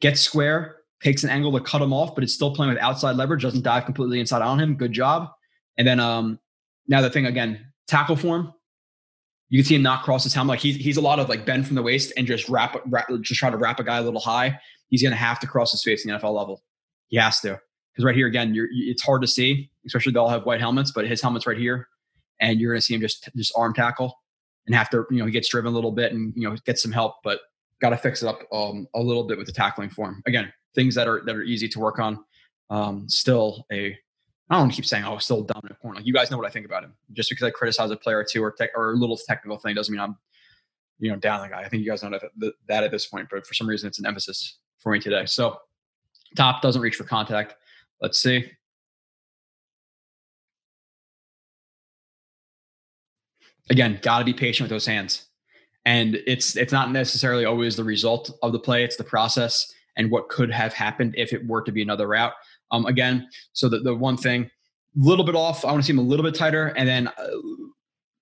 Gets square, takes an angle to cut him off, but it's still playing with outside leverage, doesn't dive completely inside on him. Good job. And then um now the thing again, tackle form. You can see him not cross his helmet. Like he's he's a lot of like bend from the waist and just wrap, wrap just try to wrap a guy a little high. He's gonna have to cross his face in the NFL level. He has to. Because right here again, you're it's hard to see, especially they all have white helmets, but his helmet's right here. And you're gonna see him just just arm tackle and have to, you know, he gets driven a little bit and you know get some help, but got to fix it up um, a little bit with the tackling form. Again, things that are that are easy to work on. Um, still a I don't to keep saying, oh, still dominant corner. Like you guys know what I think about him. Just because I criticize a player or two or, tech, or a little technical thing doesn't mean I'm, you know, down the guy. I think you guys know that, that at this point, but for some reason it's an emphasis for me today. So top doesn't reach for contact. Let's see. Again, got to be patient with those hands. And it's it's not necessarily always the result of the play; it's the process and what could have happened if it were to be another route. Um, again, so the, the one thing, a little bit off. I want to see him a little bit tighter, and then a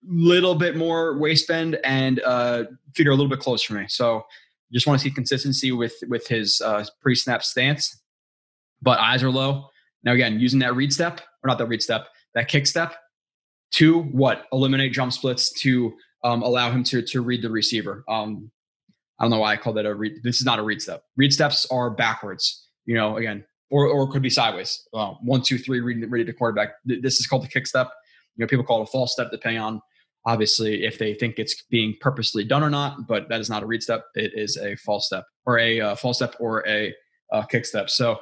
little bit more waist bend, and uh, feet are a little bit close for me. So just want to see consistency with with his uh, pre-snap stance. But eyes are low. Now again, using that read step or not that read step, that kick step to what eliminate jump splits to um, allow him to to read the receiver. Um, I don't know why I call that a read. This is not a read step. Read steps are backwards. You know, again, or or could be sideways. Uh, one, two, three, read, read the quarterback. This is called the kick step. You know, people call it a false step depending on obviously if they think it's being purposely done or not. But that is not a read step. It is a false step or a uh, false step or a uh, kick step. So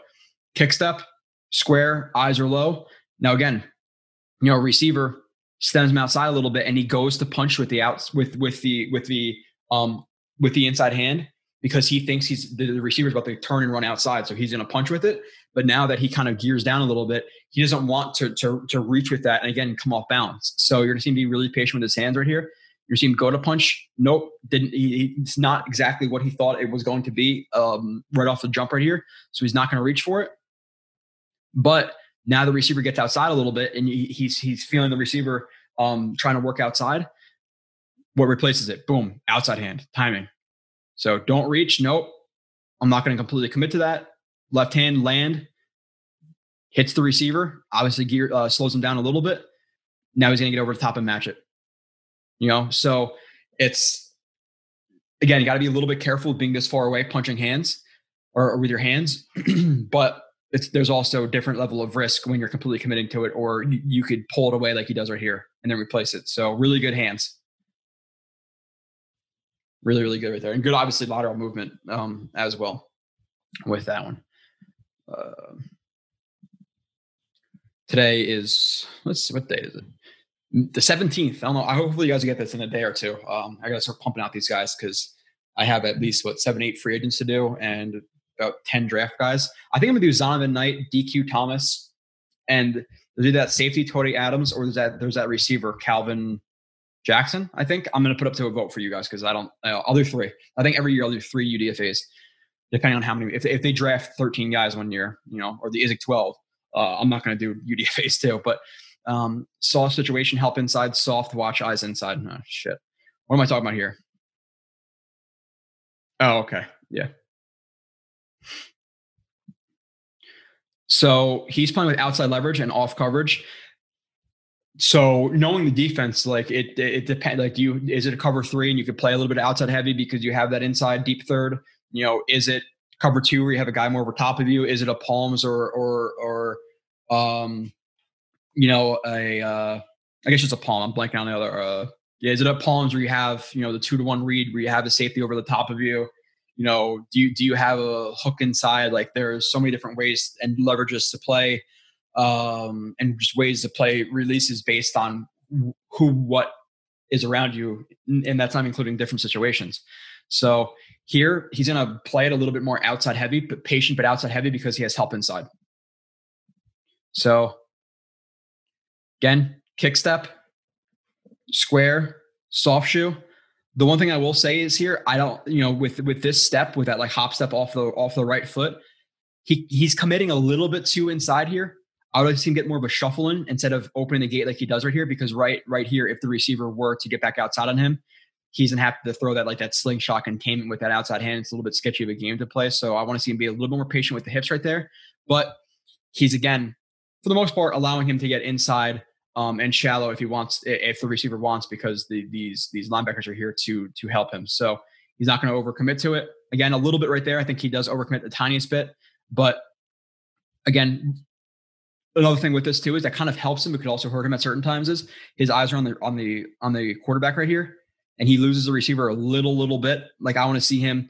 kick step, square, eyes are low. Now again, you know, receiver stems him outside a little bit and he goes to punch with the outs with with the with the um with the inside hand because he thinks he's the, receiver's about to turn and run outside so he's going to punch with it. But now that he kind of gears down a little bit he doesn't want to to, to reach with that and again come off balance so you're going to see him be really patient with his hands right here. You're him go to punch. Nope didn't he, it's not exactly what he thought it was going to be um, right off the jump right here so he's not going to reach for it. But now the receiver gets outside a little bit and he's he's feeling the receiver um, trying to work outside. What replaces it? Boom, outside hand, timing. So don't reach. Nope. I'm not going to completely commit to that. Left hand land hits the receiver. Obviously, gear uh, slows him down a little bit. Now he's going to get over the top and match it. You know, so it's again, you got to be a little bit careful being this far away, punching hands or, or with your hands. but it's there's also a different level of risk when you're completely committing to it, or you, could pull it away like he does right here and then replace it. So really good hands. Really, really good right there. And good, obviously, lateral movement um, as well with that one. Uh, today is, let's see, what day is it? The 17th. I don't know. I hopefully you guys get this in a day or two. Um, I got to start pumping out these guys because I have at least, what, seven, eight free agents to do. And about 10 draft guys. I think I'm gonna do Zonovan Knight, DQ Thomas, and do that safety Tony Adams, or there's that there's that receiver Calvin Jackson. I think I'm gonna put up to a vote for you guys because I don't. I'll do three. I think every year I'll do three UDFA's, depending on how many. If if they draft 13 guys one year, you know, or the ISIC 12, uh, I'm not gonna do UDFA's too. But um, soft situation, help inside, soft watch eyes inside. Oh shit. What am I talking about here? Oh, okay. Yeah. So he's playing with outside leverage and off coverage. So knowing the defense, like it, it depends. Like, do you is it a cover three and you could play a little bit outside heavy because you have that inside deep third? You know, is it cover two where you have a guy more over top of you? Is it a palms or or or um, you know, a uh, I guess it's a palm. I'm blanking on the other. Uh, yeah, is it a palms where you have you know the two to one read where you have the safety over the top of you? You know do you do you have a hook inside? Like there's so many different ways and leverages to play um and just ways to play releases based on who what is around you and that's not including different situations. So here he's going to play it a little bit more outside heavy but patient but outside heavy because he has help inside. So again kick step square soft shoe the one thing I will say is here, I don't, you know, with with this step, with that like hop step off the off the right foot, he he's committing a little bit too inside here. I would like to see him get more of a shuffle in instead of opening the gate like he does right here, because right right here, if the receiver were to get back outside on him, he's gonna have to throw that like that slingshot containment with that outside hand. It's a little bit sketchy of a game to play. So I want to see him be a little bit more patient with the hips right there. But he's again, for the most part, allowing him to get inside um, and shallow if he wants, if the receiver wants, because the, these these linebackers are here to to help him. So he's not going to overcommit to it. Again, a little bit right there. I think he does overcommit the tiniest bit, but again, another thing with this too is that kind of helps him. It could also hurt him at certain times. Is his eyes are on the on the on the quarterback right here, and he loses the receiver a little little bit. Like I want to see him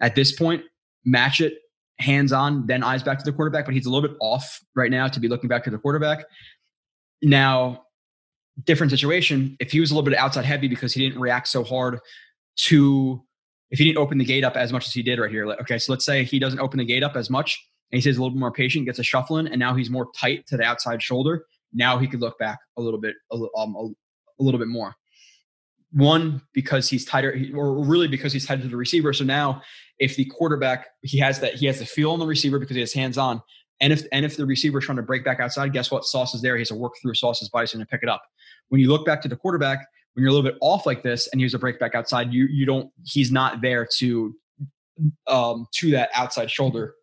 at this point match it hands on, then eyes back to the quarterback. But he's a little bit off right now to be looking back to the quarterback. Now, different situation. If he was a little bit outside heavy because he didn't react so hard to if he didn't open the gate up as much as he did right here. Okay, so let's say he doesn't open the gate up as much and he stays a little bit more patient, gets a shuffling, and now he's more tight to the outside shoulder. Now he could look back a little bit, um, a, a little bit more. One because he's tighter, or really because he's tighter to the receiver. So now, if the quarterback he has that he has the feel on the receiver because he has hands on, and if and if the receiver is trying to break back outside, guess what? Sauce is there. He has to work through Sauce's bison to pick it up. When you look back to the quarterback, when you're a little bit off like this, and he has a break back outside, you you don't. He's not there to um to that outside shoulder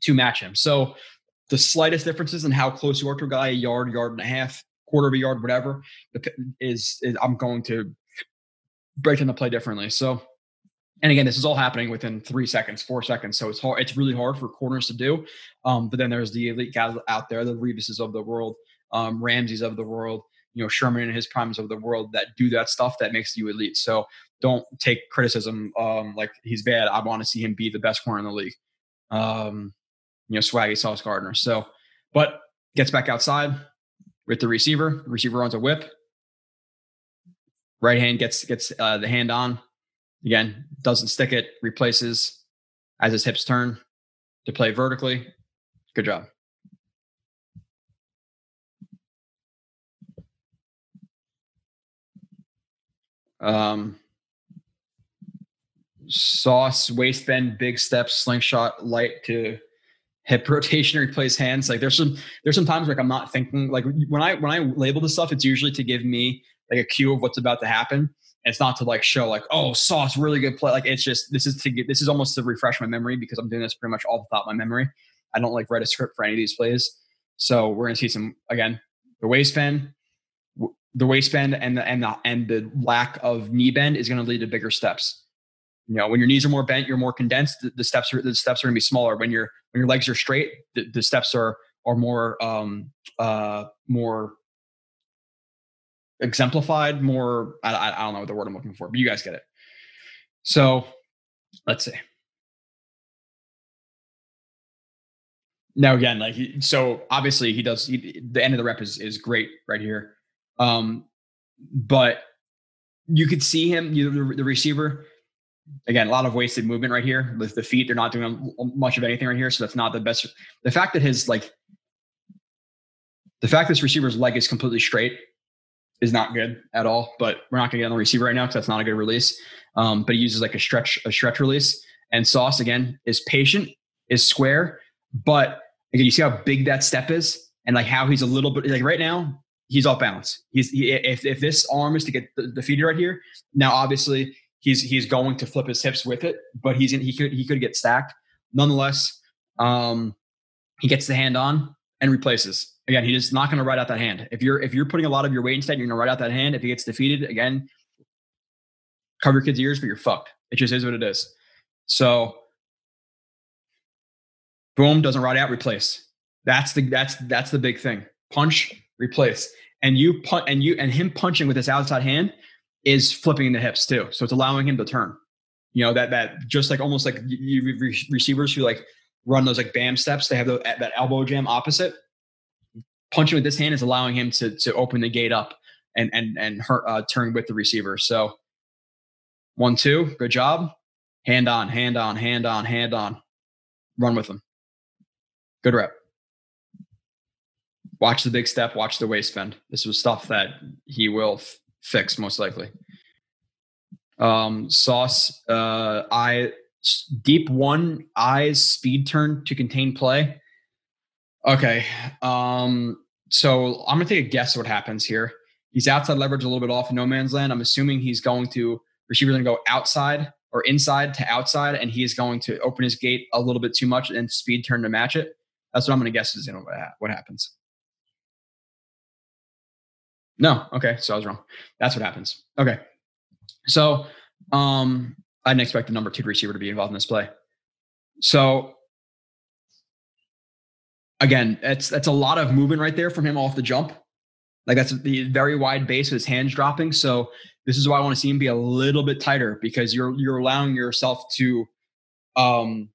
to match him. So the slightest differences in how close you are to a guy, a yard, yard and a half, quarter of a yard, whatever, is, is I'm going to break them to play differently. So, and again, this is all happening within three seconds, four seconds. So it's hard. It's really hard for corners to do. Um, but then there's the elite guys out there, the Revises of the world, um, Ramseys of the world, you know, Sherman and his primes of the world that do that stuff that makes you elite. So don't take criticism um, like he's bad. I want to see him be the best corner in the league. Um, you know, swaggy Sauce Gardner. So, but gets back outside with the receiver. Receiver runs a whip. Right hand gets gets uh, the hand on. Again, doesn't stick it. Replaces as his hips turn to play vertically. Good job. Um, sauce, waist bend, big steps, slingshot, light to hip rotation replace hands. Like there's some there's some times like I'm not thinking like when I when I label this stuff, it's usually to give me like a cue of what's about to happen. And it's not to like show like oh sauce really good play. Like it's just this is to get this is almost to refresh my memory because I'm doing this pretty much all without my memory. I don't like write a script for any of these plays. So we're gonna see some again the waist bend, the waist bend and the and the and the lack of knee bend is to lead to bigger steps you know when your knees are more bent you're more condensed the, the steps are the steps are to be smaller when your when your legs are straight the, the steps are are more um uh more exemplified more I, I don't know what the word i'm looking for but you guys get it so let's see now again like so obviously he does he, the end of the rep is is great right here um but you could see him you the, the receiver again, a lot of wasted movement right here with the feet. They're not doing much of anything right here, so that's not the best. The fact that his like, the fact this receiver's leg is completely straight is not good at all. But we're not going to get on the receiver right now because that's not a good release. Um, but he uses like a stretch, a stretch release. And Sauce again is patient, is square, but again, you see how big that step is, and like how he's a little bit like right now he's off balance. He's he, if if this arm is to get the defeated right here, now obviously he's he's going to flip his hips with it, but he's in, he could he could get stacked. Nonetheless, um, he gets the hand on and replaces. Again, he's not going to ride out that hand. If you're if you're putting a lot of your weight instead, you're going to ride out that hand. If he gets defeated again, cover your kid's ears, but you're fucked. It just is what it is. So, boom, doesn't ride out, replace. That's the that's that's the big thing. Punch, replace, and you punch and you and him punching with his outside hand is flipping the hips too. So it's allowing him to turn. You know that that just like almost like you, receivers who like run those like bam steps. They have the, that elbow jam opposite. Punching with this hand is allowing him to to open the gate up and and and hurt, uh, turn with the receiver. So one two, good job. Hand on, hand on, hand on, hand on. Run with them. Good rep. Watch the big step. Watch the waist bend. This was stuff that he will fix most likely. Um, sauce, uh, I deep one eyes speed turn to contain play. Okay. Um, so I'm gonna take a guess what happens here. He's outside leverage a little bit off in no man's land. I'm assuming he's going to receiver's to go outside or inside to outside, and he is going to open his gate a little bit too much and speed turn to match it. That's what I'm to guess is you know, what happens. No, okay, so I was wrong. That's what happens. Okay, so um, I didn't expect the number two receiver to be involved in this play. So again, that's that's a lot of movement right there from him off the jump. Like that's the very wide base with his hands dropping. So this is why I want to see him be a little bit tighter because you're you're allowing yourself to um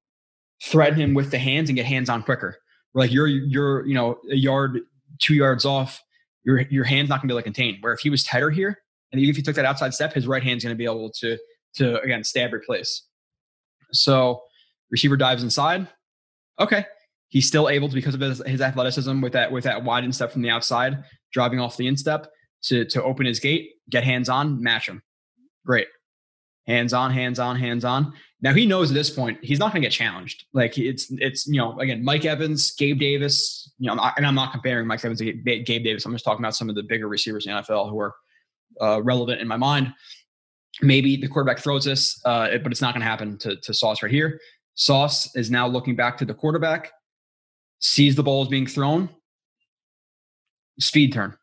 threaten him with the hands and get hands on quicker. Like you're you're you know a yard, two yards off, your your hand's not gonna be able to contain. Where if he was tighter here, and even if he took that outside step, his right hand's gonna be able to to again stab replace. So receiver dives inside. Okay, he's still able to because of his, his athleticism with that with that widened step from the outside, driving off the instep to to open his gate, get hands on, match him. Great. Hands on, hands on, hands on. Now he knows at this point he's not going to get challenged. Like it's it's you know again Mike Evans, Gabe Davis. You know, and I'm not comparing Mike Evans to Gabe Davis. I'm just talking about some of the bigger receivers in the NFL who are uh, relevant in my mind. Maybe the quarterback throws this, uh, but it's not going to happen to, Sauce right here. Sauce is now looking back to the quarterback, sees the ball is being thrown, speed turn.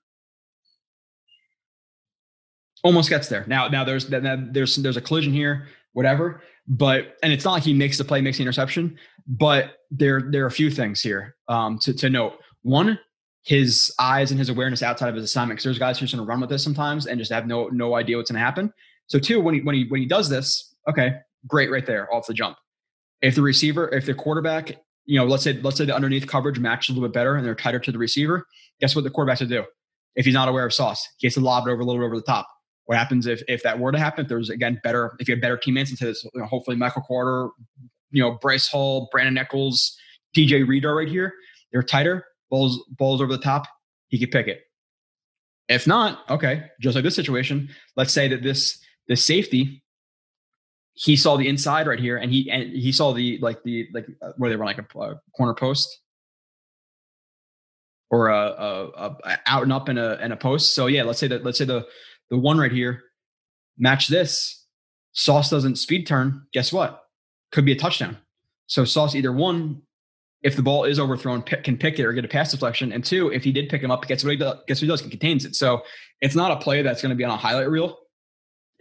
Almost gets there. Now, now there's there's there's a collision here, whatever. But and it's not like he makes the play, makes the interception. But there there are a few things here um, to to note. One, his eyes and his awareness outside of his assignment. Because there's guys who's going to run with this sometimes and just have no no idea what's going to happen. So two, when he when he when he does this, okay, great, right there, off the jump. If the receiver, if the quarterback, you know, let's say let's say the underneath coverage matches a little bit better and they're tighter to the receiver, guess what the quarterback to do? If he's not aware of sauce, he has to lob it over a little bit over the top. What happens if if that were to happen? If there's again better, if you have better teammates into this, you know, hopefully Michael Carter, you know, Bryce Hall, Brandin Echols, DJ Reed are right here. They're tighter, balls balls over the top. He could pick it. If not, okay, just like this situation, let's say that this this safety he saw the inside right here, and he and he saw the like the like uh, where they run like a, a corner post or a, a, a, out and up in a in a post. So yeah, let's say that let's say the the one right here match this. Sauce doesn't speed turn. Guess what? Could be a touchdown. So Sauce either one, if the ball is overthrown, pick, can pick it or get a pass deflection, and two, if he did pick him up, guess what he does? Guess what he does? He contains it. So it's not a play that's going to be on a highlight reel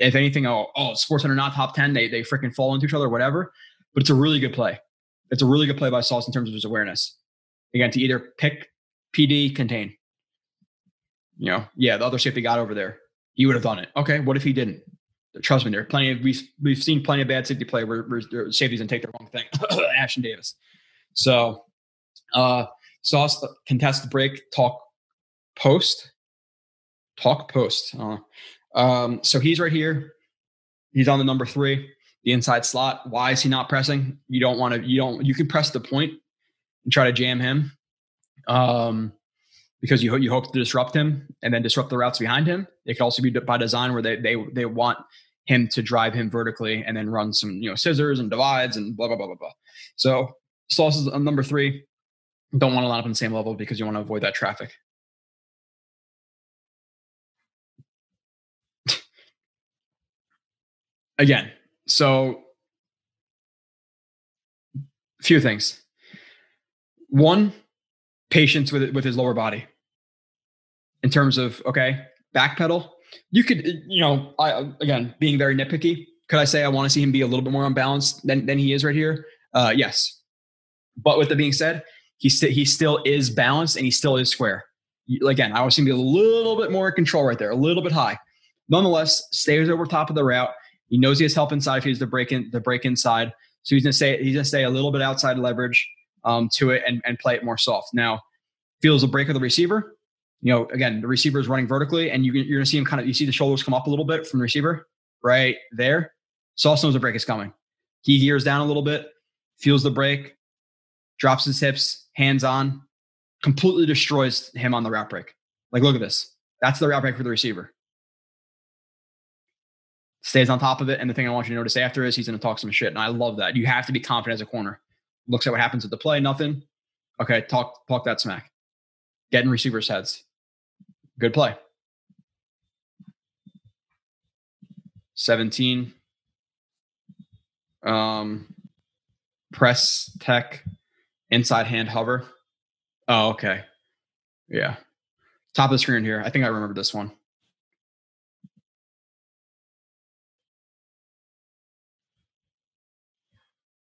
if anything, oh, oh, SportsCenter not top 10, they, they freaking fall into each other, whatever. But it's a really good play. It's a really good play by Sauce in terms of his awareness. Again, to either pick PD, contain. You know, yeah, the other safety got over there. He would have done it. Okay, what if he didn't? Trust me, there are plenty of we've we've seen plenty of bad safety play where, where safeties and take the wrong thing. Ashtyn Davis. So uh Sauce contest the break talk post. Talk post. Uh, um, so he's right here. He's on the number three, the inside slot. Why is he not pressing? You don't want to, you don't, you can press the point and try to jam him. Um, because you, you hope to disrupt him and then disrupt the routes behind him. It could also be by design where they, they, they want him to drive him vertically and then run some, you know, scissors and divides and blah, blah, blah, blah, blah. So Sauce is on number three. Don't want to line up on the same level because you want to avoid that traffic. Again, so a few things. One, patience with with his lower body. In terms of okay, backpedal. You could, you know, I again being very nitpicky. Could I say I want to see him be a little bit more unbalanced than than he is right here? Uh, yes. But with that being said, he st- he still is balanced and he still is square. Again, I want to see him be a little bit more in control right there, a little bit high. Nonetheless, stays over top of the route he knows he has help inside if he's the break in the break inside. So he's gonna say he's gonna stay a little bit outside leverage um, to it and, and play it more soft. Now, feels a break of the receiver. You know, again, the receiver is running vertically, and you, you're gonna see him kind of you see the shoulders come up a little bit from the receiver right there. Sauce knows the break is coming. He gears down a little bit, feels the break, drops his hips, hands on, completely destroys him on the route break. Like, look at this. That's the route break for the receiver stays on top of it. And the thing I want you to notice after is he's going to talk some shit. And I love that. You have to be confident as a corner. Looks at what happens at the play, nothing. Okay, talk talk that smack. Get in receivers' heads. Good play. 17. Um, press tech, inside hand hover. Oh, okay. Yeah. Top of the screen here. I think I remember this one.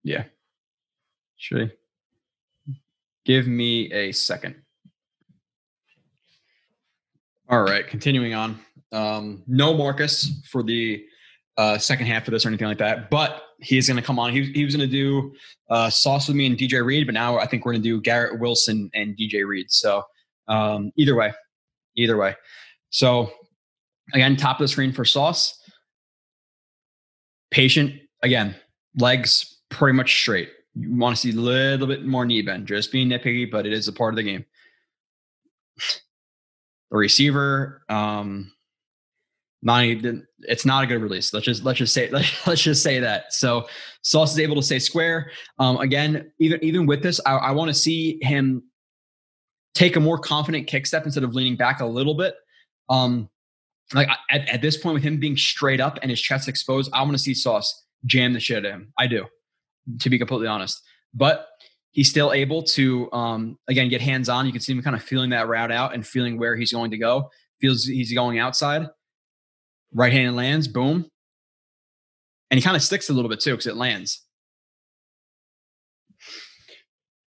Yeah. Should give me a second. All right, continuing on. Um, no Marcus for the uh, second half of this or anything like that, but he's going to come on. He, he was going to do uh, Sauce with me and DJ Reed, but now I think we're going to do Garrett Wilson and DJ Reed. So um, either way, either way. So again, top of the screen for Sauce. Patient again, legs pretty much straight. You want to see a little bit more knee bend, just being nitpicky, but it is a part of the game. The receiver, um, not it's not a good release. Let's just let's just say let's, let's just say that. So Sauce is able to stay square. Um, again, even even with this, I, I want to see him take a more confident kick step instead of leaning back a little bit. Um, like at, at this point, with him being straight up and his chest exposed, I want to see Sauce jam the shit at him. I do, to be completely honest. But he's still able to um, again get hands on. You can see him kind of feeling that route out and feeling where he's going to go. Feels he's going outside. Right handed lands, boom. And he kind of sticks a little bit too because it lands.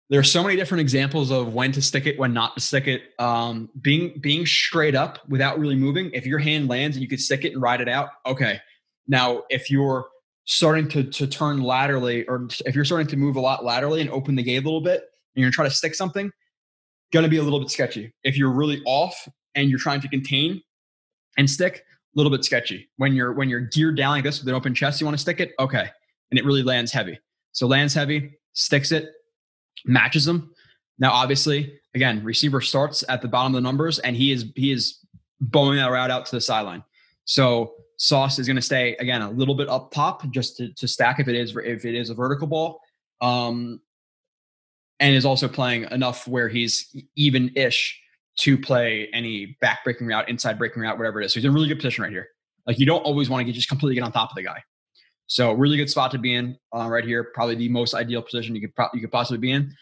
There are so many different examples of when to stick it, when not to stick it. Um, being being straight up without really moving. If your hand lands and you could stick it and ride it out, okay. Now, if you're starting to to turn laterally, or if you're starting to move a lot laterally and open the gate a little bit, and you're gonna try to stick something, gonna be a little bit sketchy. If you're really off and you're trying to contain and stick, a little bit sketchy. When you're when you're geared down like this with an open chest, you want to stick it, okay, and it really lands heavy. So lands heavy, sticks it, matches them. Now, obviously, again, receiver starts at the bottom of the numbers, and he is he is bowing that route out to the sideline. So Sauce is going to stay again a little bit up top just to, to stack if it is if it is a vertical ball, um, and is also playing enough where he's even ish to play any back breaking route, inside breaking route, whatever it is. So he's in a really good position right here. Like you don't always want to get just completely get on top of the guy. So really good spot to be in uh, right here. Probably the most ideal position you could pro- you could possibly be in.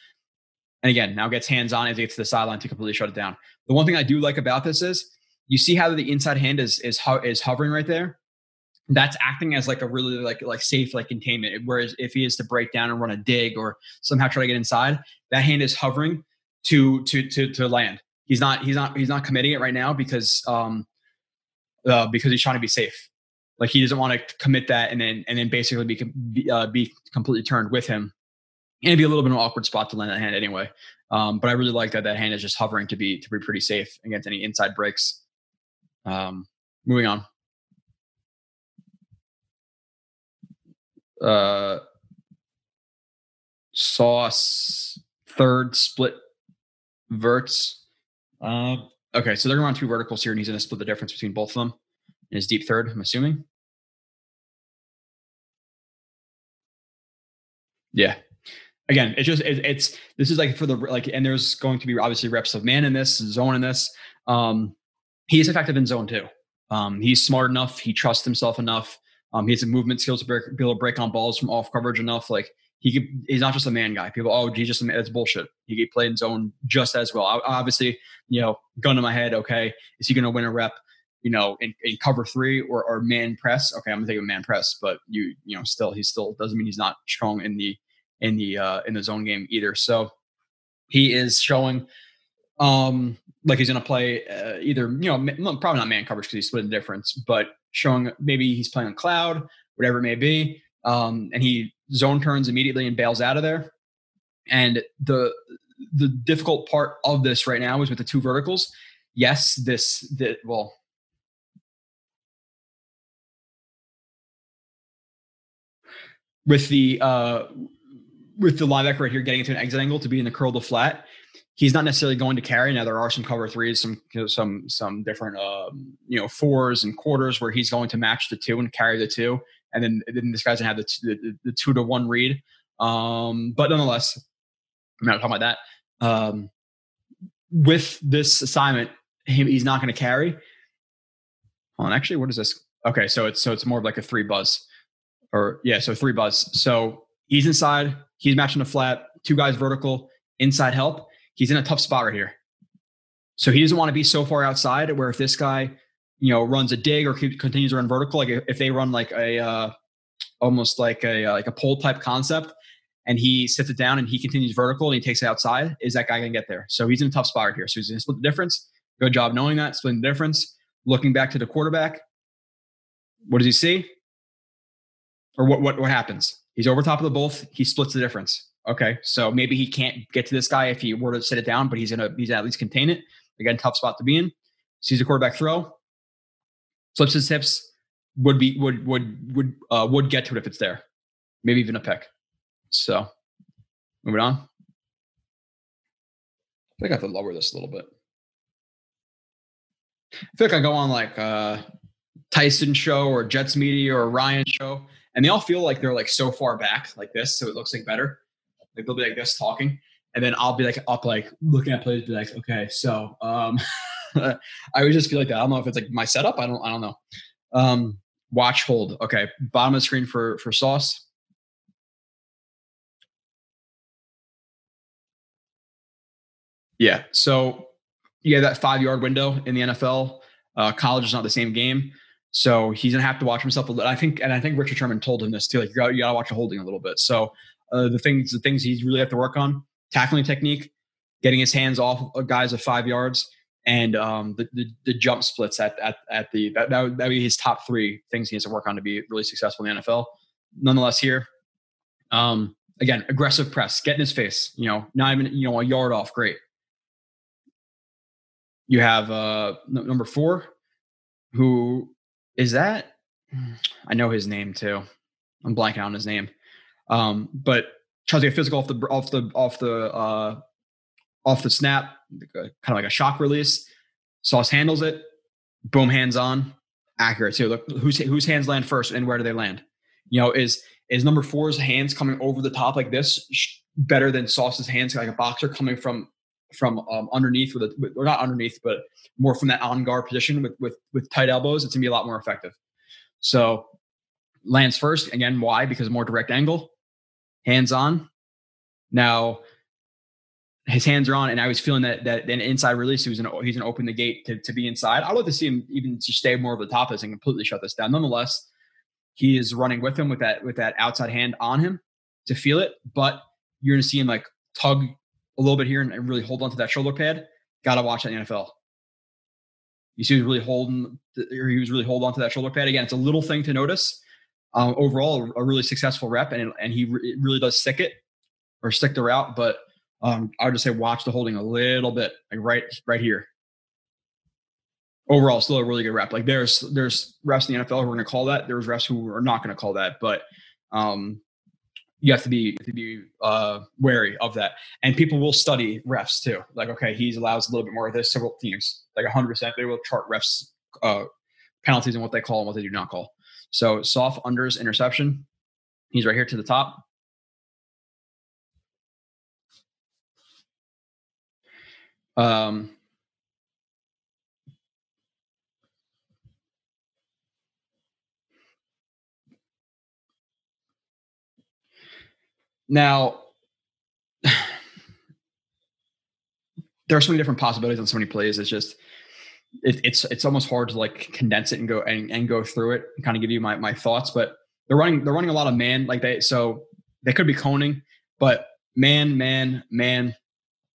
And again, now gets hands on as he gets to the sideline to completely shut it down. The one thing I do like about this is you see how the inside hand is is ho- is hovering right there. That's acting as like a really like like safe like containment. Whereas if he is to break down and run a dig or somehow try to get inside, that hand is hovering to to to to land. He's not he's not he's not committing it right now because um uh, because he's trying to be safe. Like he doesn't want to commit that and then and then basically be uh, be completely turned with him. And it'd be a little bit of an awkward spot to land that hand anyway. Um, but I really like that that hand is just hovering to be to be pretty safe against any inside breaks. Um, moving on. Uh, sauce third split verts. Uh, okay, so they're going to two verticals here, and he's going to split the difference between both of them in his deep third. I'm assuming. Yeah. Again, it's just it, it's this is like for the like, and there's going to be obviously reps of man in this zone in this. Um, he is effective in zone too. Um, he's smart enough. He trusts himself enough. Um, he has the movement skills to break, be able to break on balls from off coverage enough. Like he could, he's not just a man guy. People, oh, he's just a man. That's bullshit. He could play in zone just as well. I, obviously, you know, gun to my head. Okay, is he going to win a rep? You know, in, in cover three or, or man press? Okay, I'm gonna take a man press, but you, you know, still, he still doesn't mean he's not strong in the in the uh, in the zone game either. So he is showing um like he's going to play uh, either you know probably not man coverage because he's split the difference, but showing maybe he's playing on cloud, whatever it may be, um, and he zone turns immediately and bails out of there. And the the difficult part of this right now is with the two verticals. Yes, this the well. With the uh, with the linebacker right here getting into an exit angle to be in the curl to flat, he's not necessarily going to carry. Now there are some cover threes, some you know, some some different um, you know fours and quarters where he's going to match the two and carry the two, and then then this guy's gonna have the the, the two to one read. Um, but nonetheless, I'm not talking about that. Um, with this assignment, he, he's not going to carry. Hold on, actually, what is this? Okay, so it's so it's more of like a three buzz, or yeah, so three buzz. So he's inside. He's matching the flat. Two guys vertical. Inside help. He's in a tough spot right here. So he doesn't want to be so far outside where if this guy, you know, runs a dig or continues to run vertical, like if they run like a uh, almost like a uh, like a pole type concept, and he sits it down and he continues vertical and he takes it outside, is that guy going to get there? So he's in a tough spot right here. So he's going to split the difference. Good job knowing that, splitting the difference. Looking back to the quarterback, what does he see? Or what what what happens? He's over top of the both. He splits the difference. Okay, so maybe he can't get to this guy if he were to sit it down, but he's gonna he's at least contain it. Again, tough spot to be in. Sees the quarterback throw, flips his hips, would be would would would uh, would get to it if it's there, maybe even a pick. So, moving on. I think I have to lower this a little bit. I feel like I go on like uh, Tyson show or Jets media or Ryan show, and they all feel like they're like so far back like this, so it looks like better. Like they'll be like this talking, and then I'll be like up like looking at plays, be like, okay, so um, I always just feel like that. I don't know if it's like my setup. I don't. I don't know. Um, watch hold. Okay, bottom of the screen for for sauce. Yeah. So have that five yard window in the NFL. Uh, college is not the same game. So he's gonna have to watch himself a little. I think, and I think Richard Sherman told him this too. Like you got you got to watch the holding a little bit. So uh, the things the things he's really have to work on: tackling technique, getting his hands off guys of five yards, and um, the, the, the jump splits at at at the that that would, that would be his top three things he has to work on to be really successful in the NFL. Nonetheless, here, um, again, aggressive press, get in his face. You know, not even you know a yard off, great. You have uh, number four, who is that? I know his name too. I'm blanking on his name. Um, but tries to get physical off the off the off the uh, off the snap, kind of like a shock release. Sauce handles it. Boom, hands on, accurate too. Look, whose whose hands land first, and where do they land? You know, is is number four's hands coming over the top like this better than Sauce's hands like a boxer coming from from um, underneath with a or not underneath, but more from that on guard position with with with tight elbows, it's gonna be a lot more effective. So lands first again. Why? Because more direct angle, hands on. Now his hands are on, and I was feeling that that an inside release. He was gonna he's gonna open the gate to to be inside. I'd like to see him even just stay more of the top of this and completely shut this down. Nonetheless, he is running with him with that with that outside hand on him to feel it, but you're gonna see him like tug a little bit here and, really hold on to that shoulder pad, got to watch that NFL. You see, he was really holding, or he was really holding on to that shoulder pad. Again, it's a little thing to notice. Um, overall, a really successful rep, and and he re- really does stick it or stick the route. But um, I would just say watch the holding a little bit, like right right here. Overall, still a really good rep. Like there's there's refs in the NFL who are going to call that. There's refs who are not going to call that, but um, you have to be to be uh, wary of that. And people will study refs too. Like, okay, he allows a little bit more. of this. several teams, like 100. percent They will chart refs uh, penalties and what they call and what they do not call. So soft unders interception. He's right here to the top. Um, Now, there are so many different possibilities on so many plays. It's just it, it's it's almost hard to like condense it and go and, and go through it and kind of give you my my thoughts. But they're running they're running a lot of man like they so they could be coning, but man, man, man,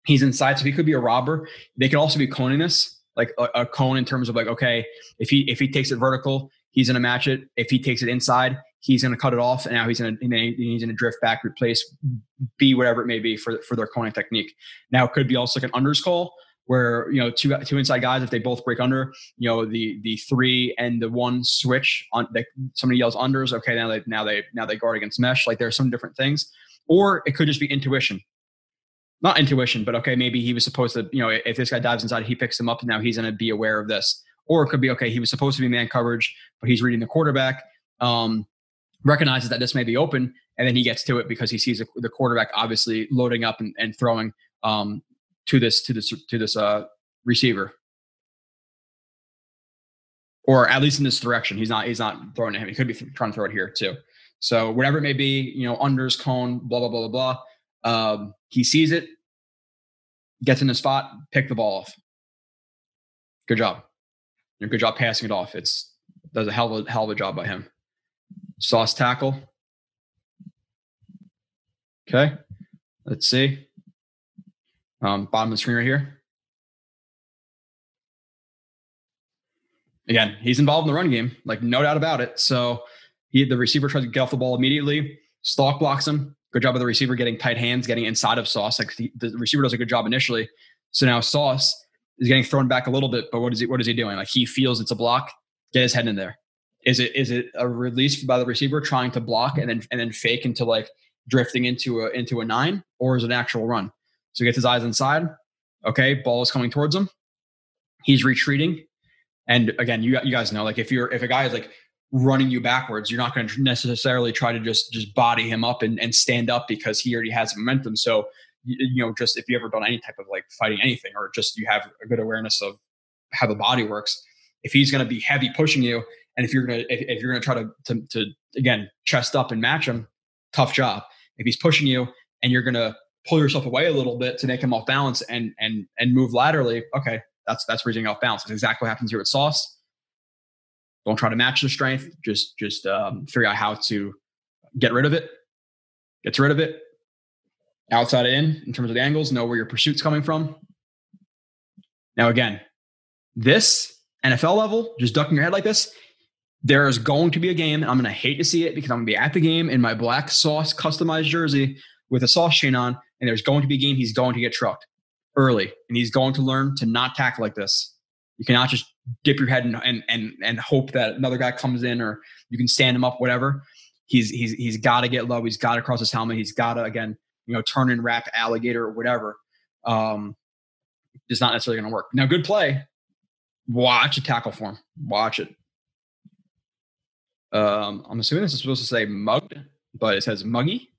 he's inside, so he could be a robber. They could also be coning this like a, a cone in terms of like okay, if he if he takes it vertical, he's gonna match it. If he takes it inside, he's going to cut it off, and now he's going to he's going to drift back, replace B whatever it may be for for their coning technique. Now it could be also like an unders call where you know two two inside guys if they both break under, you know the the three and the one switch on they, somebody yells unders. Okay, now they now they now they guard against mesh. Like there are some different things, or it could just be intuition. Not intuition, but okay, maybe he was supposed to, you know, if this guy dives inside, he picks him up, and now he's going to be aware of this. Or it could be okay, he was supposed to be man coverage, but he's reading the quarterback. Um, recognizes that this may be open, and then he gets to it because he sees the quarterback obviously loading up and, and throwing um, to this to this to this uh, receiver. or at least in this direction. He's not he's not throwing to him. He could be trying to throw it here too. So whatever it may be, you know, unders, cone, blah blah blah blah blah. Um, he sees it, gets in the spot, pick the ball off. Good job. Good job passing it off. It's does a hell of a hell of a job by him. Sauce tackle. Okay. Let's see. Um, bottom of the screen right here. Again, he's involved in the run game, like no doubt about it. So he, the receiver tries to get off the ball immediately. Stalk blocks him. Good job of the receiver getting tight hands, getting inside of Sauce. Like the, the receiver does a good job initially. So now Sauce is getting thrown back a little bit, but what is he? What is he doing? Like he feels it's a block. Get his head in there. Is it is it a release by the receiver trying to block and then and then fake into like drifting into a into a nine, or is it an actual run? So he gets his eyes inside. Okay, ball is coming towards him. He's retreating. And again, you you guys know, like if you're if a guy is like running you backwards, you're not going to necessarily try to just just body him up and, and stand up because he already has momentum. So you, you know, just if you ever done any type of like fighting anything, or just you have a good awareness of how the body works, if he's going to be heavy pushing you, and if you're gonna if, if you're gonna try to, to to again chest up and match him, tough job. If he's pushing you and you're gonna pull yourself away a little bit to make him off balance and and and move laterally, okay, that's that's raising off balance. That's exactly what happens here with Sauce. Don't try to match the strength. Just just um, figure out how to get rid of it. Gets rid of it. Outside in, in terms of the angles, know where your pursuit's coming from. Now again, this NFL level, just ducking your head like this, there is going to be a game. I'm going to hate to see it because I'm going to be at the game in my black sauce customized jersey with a sauce chain on, and there's going to be a game he's going to get trucked early, and he's going to learn to not tackle like this. You cannot just dip your head and and and, and hope that another guy comes in, or you can stand him up, whatever. He's he's he's got to get low. He's got to cross his helmet. He's got to again, you know, turn and wrap alligator or whatever. Um, it's not necessarily going to work. Now, good play. Watch a tackle form. Watch it. Um, I'm assuming this is supposed to say mugged, but it says muggy.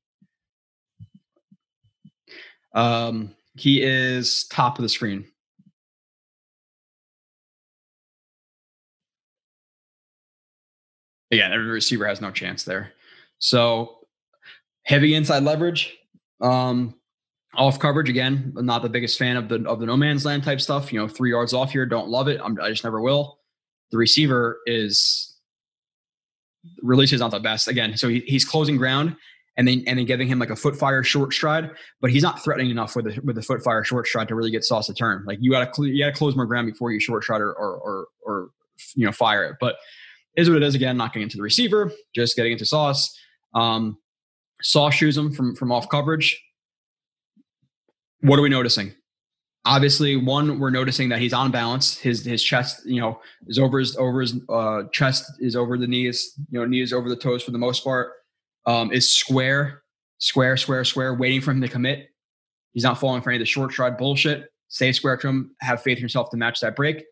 Um, he is top of the screen. Again, every receiver has no chance there. So heavy inside leverage. Um, off coverage again. I'm not the biggest fan of the of the no man's land type stuff. You know, three yards off here, don't love it. I'm, I just never will. The receiver is releases not the best again. So he, he's closing ground and then and then giving him like a foot fire short stride, but he's not threatening enough with the with the foot fire short stride to really get Sauce to turn. Like you got to you got to close more ground before you short stride or, or or or you know fire it. But is what it is. Again, not getting into the receiver, just getting into Sauce. Um, Sauce shoes him from from off coverage. What are we noticing? obviously one we're noticing that he's on balance his his chest you know is over his over his uh, chest is over the knees you know knees over the toes for the most part um, is square square square square waiting for him to commit. He's not falling for any of the short stride bullshit. Stay square to him have faith in yourself to match that break.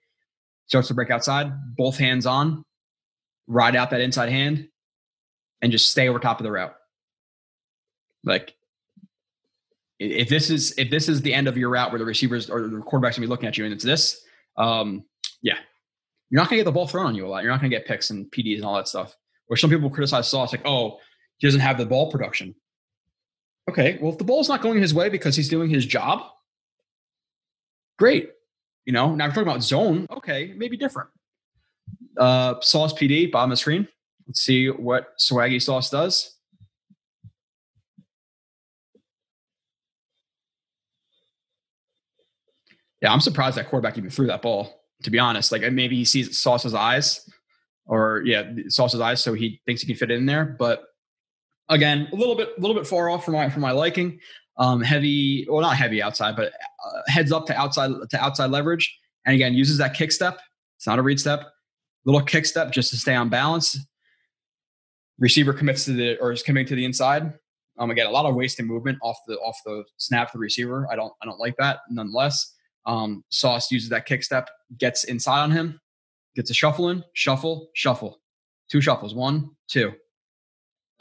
Starts to break outside both hands on ride out that inside hand and just stay over top of the route. Like if this is if this is the end of your route where the receivers or the quarterback's gonna be looking at you and it's this, um, yeah, you're not gonna get the ball thrown on you a lot. You're not gonna get picks and PDs and all that stuff. Where some people criticize Sauce like, oh, he doesn't have the ball production. Okay, well, if the ball's not going his way because he's doing his job, great. You know, now we're talking about zone. Okay, maybe different. Uh, Sauce PD, bottom of the screen. Let's see what Swaggy Sauce does. Yeah, I'm surprised that quarterback even threw that ball. To be honest, like maybe he sees Sauce's eyes, or yeah, Sauce's eyes, so he thinks he can fit it in there. But again, a little bit, a little bit far off from my from my liking. Um, heavy, well, not heavy outside, but uh, heads up to outside to outside leverage, and again uses that kick step. It's not a read step, little kick step just to stay on balance. Receiver commits to the or is committing to the inside. Um, again, a lot of wasted movement off the off the snap the receiver. I don't I don't like that. Nonetheless, um, Sauce uses that kick step, gets inside on him, gets a shuffle in, shuffle, shuffle. Two shuffles. One, two.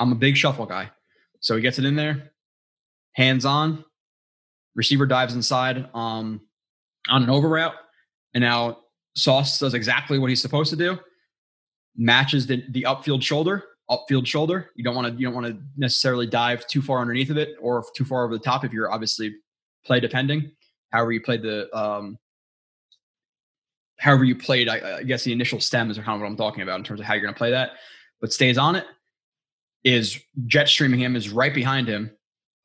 I'm a big shuffle guy. So he gets it in there, hands on. Receiver dives inside um, on an over route. And now Sauce does exactly what he's supposed to do. matches the, the upfield shoulder, upfield shoulder. You don't want to you don't want to necessarily dive too far underneath of it or too far over the top if you're obviously play depending. However you played the um, however you played, I, I guess the initial stems are kind of what I'm talking about in terms of how you're going to play that. But stays on it is jet streaming him is right behind him,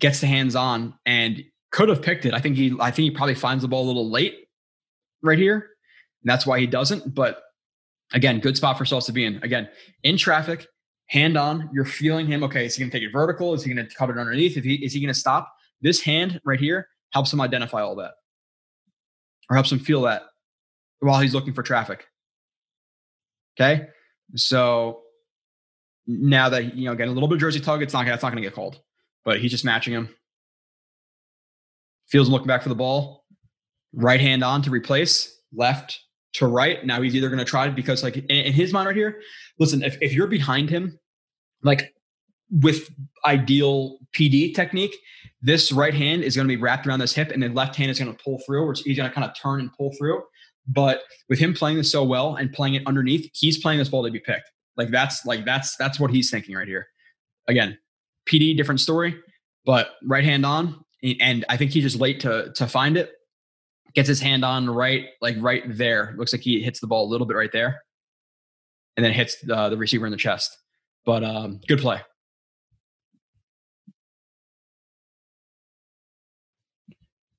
gets the hands on and could have picked it. I think he I think he probably finds the ball a little late right here. And that's why he doesn't. But again, good spot for Sauce to be in. Again, in traffic, hand on, you're feeling him. Okay, is he gonna take it vertical? Is he gonna cut it underneath? Is he is he gonna stop? This hand right here helps him identify all that. Or helps him feel that while he's looking for traffic. Okay. So now that you know, again, a little bit of jersey tug, it's not that's not going to get called, but he's just matching him. Feels looking back for the ball, right hand on to replace, left to right. Now he's either going to try because, like, in, in his mind right here, listen, if, if you're behind him, like with ideal PD technique, this right hand is going to be wrapped around this hip, and the left hand is going to pull through, or he's going to kind of turn and pull through. But with him playing this so well and playing it underneath, he's playing this ball to be picked. Like that's like that's that's what he's thinking right here. Again, PD different story, but right hand on, and I think he's just late to to find it. Gets his hand on right like right there. Looks like he hits the ball a little bit right there, and then hits uh, the receiver in the chest. But um, good play.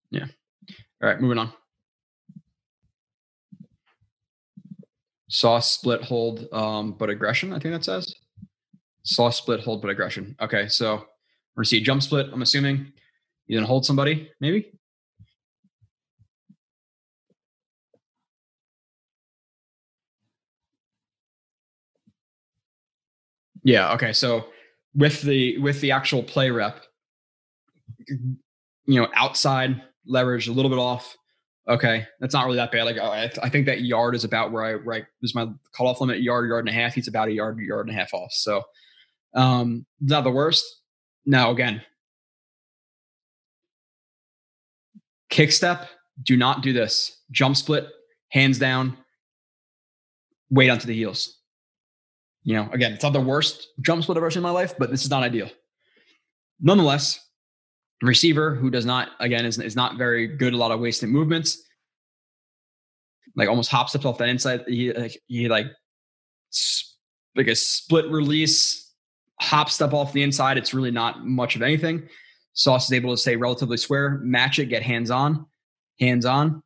Yeah. All right, moving on. Sauce split hold, um, but aggression. I think that says saw split hold, but aggression. Okay, so we're gonna see a jump split. I'm assuming you're gonna hold somebody, maybe. Yeah. Okay. So with the with the actual play rep, you know, outside leverage a little bit off, Okay, that's not really that bad. Like I, I think that yard is about where I right is my cutoff limit. Yard, yard and a half. He's about a yard, yard and a half off. So, um, not the worst. Now again, kick step. Do not do this. Jump split, hands down. Wait onto the heels. You know, again, it's not the worst jump split I've ever seen in my life, but this is not ideal. Nonetheless, receiver who does not again is, is not very good a lot of wasted movements. Like almost hop steps off that inside. He like he like like a split release hop step off the inside. It's really not much of anything. Sauce is able to stay relatively square match it get hands on hands on.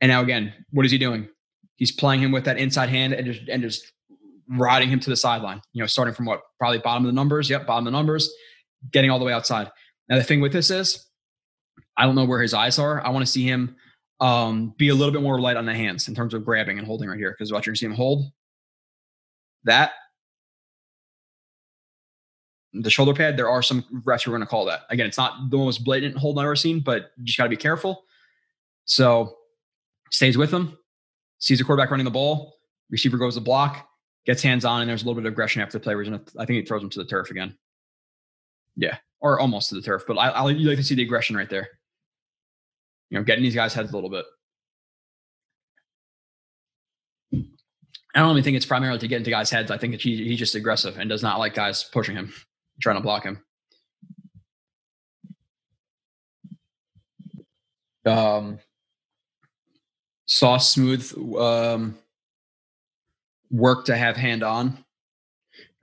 And now again what is he doing? He's playing him with that inside hand and just and just riding him to the sideline you know starting from what probably bottom of the numbers. Yep bottom of the numbers getting all the way outside now, the thing with this is, I don't know where his eyes are. I want to see him um, be a little bit more light on the hands in terms of grabbing and holding right here. Because watch, you're see him hold that. The shoulder pad, there are some refs who are going to call that. Again, it's not the most blatant hold I've ever seen, but you just got to be careful. So stays with him, sees the quarterback running the ball, receiver goes to block, gets hands on, and there's a little bit of aggression after the play. I think he throws him to the turf again. Yeah or almost to the turf. But I, I like to see the aggression right there. You know, getting these guys' heads a little bit. I don't even think it's primarily to get into guys' heads. I think that he, he's just aggressive and does not like guys pushing him, trying to block him. Um, sauce smooth um, work to have hand on.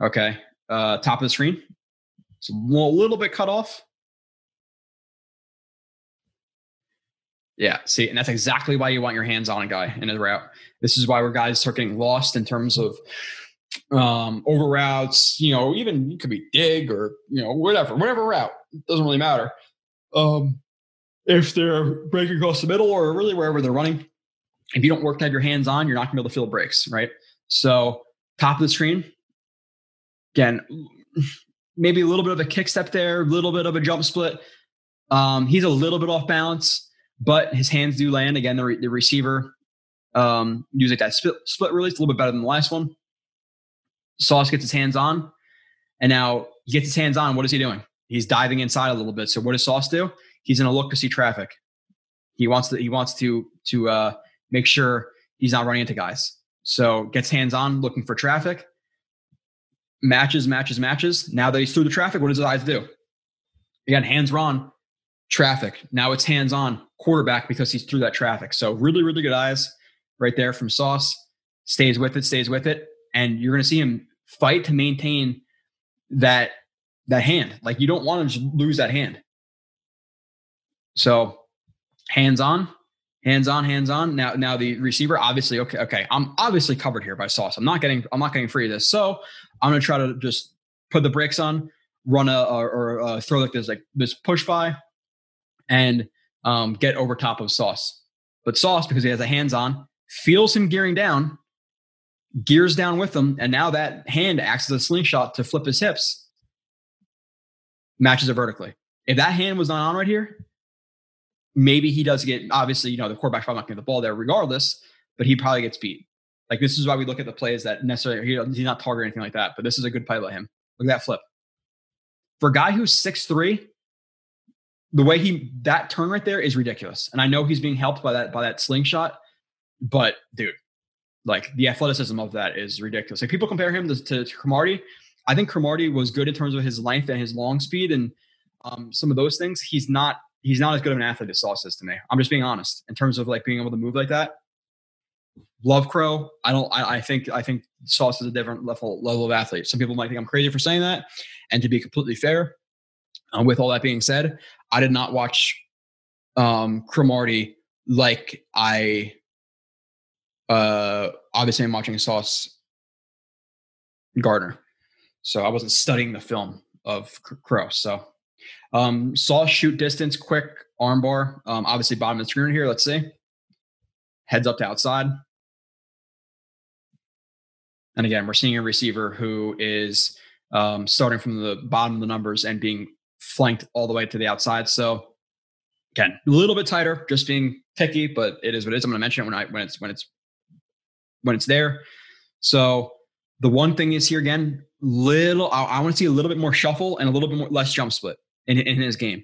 Okay. Uh, top of the screen. It's a little bit cut off. Yeah, see, and that's exactly why you want your hands on a guy in a route. This is why we're guys start getting lost in terms of um, over routes. You know, even it could be dig or you know whatever, whatever route. It doesn't really matter. Um, if they're breaking across the middle or really wherever they're running, if you don't work to have your hands on, you're not gonna be able to feel breaks, right? So top of the screen, again, maybe a little bit of a kick step there, a little bit of a jump split. Um, he's a little bit off balance, but his hands do land. Again, the, re- the receiver um, using that split, split release a little bit better than the last one. Sauce gets his hands on, and now he gets his hands on. What is he doing? He's diving inside a little bit. So what does Sauce do? He's going to look to see traffic. He wants to. He wants to to uh, make sure he's not running into guys. So gets hands on, looking for traffic, matches, matches, matches. Now that he's through the traffic, what does his eyes do? Again, hands on, traffic. Now it's hands on, quarterback because he's through that traffic. So really, really good eyes right there from Sauce. Stays with it, stays with it. And you're going to see him fight to maintain that that hand. Like you don't want to lose that hand. So hands on, hands on, hands on. Now, now the receiver, obviously, okay, okay. I'm obviously covered here by Sauce. I'm not getting, I'm not getting free of this. So I'm gonna try to just put the brakes on, run a or, or uh, throw like this, like this push by, and um, get over top of Sauce. But Sauce, because he has a hands on, feels him gearing down, gears down with him, and now that hand acts as a slingshot to flip his hips, matches it vertically. If that hand was not on right here, maybe he does get obviously, you know, the quarterback's probably not getting the ball there regardless, but he probably gets beat. Like this is why we look at the plays that necessarily he, he's not target or anything like that, but this is a good play by him. Look at that flip. For a guy who's six three, the way he that turn right there is ridiculous. And I know he's being helped by that by that slingshot, but dude, like the athleticism of that is ridiculous. Like people compare him to, to, to Cromartie. I think Cromartie was good in terms of his length and his long speed and um, some of those things. He's not he's not as good of an athlete as Sauce is to me. I'm just being honest in terms of like being able to move like that. Love Crow. I don't. I, I think. I think Sauce is a different level level of athlete. Some people might think I'm crazy for saying that. And to be completely fair, uh, with all that being said, I did not watch um, Cromartie like I. Uh, obviously, I'm watching Sauce Gardner, so I wasn't studying the film of Crow. So um, saw shoot distance, quick armbar. Um, obviously, bottom of the screen here. Let's see. Heads up to outside. And again, we're seeing a receiver who is um, starting from the bottom of the numbers and being flanked all the way to the outside. So again, a little bit tighter, just being picky, but it is what it is. I'm going to mention it when I when it's when it's when it's there. So the one thing is here again, little. I, I want to see a little bit more shuffle and a little bit more less jump split in, in his game.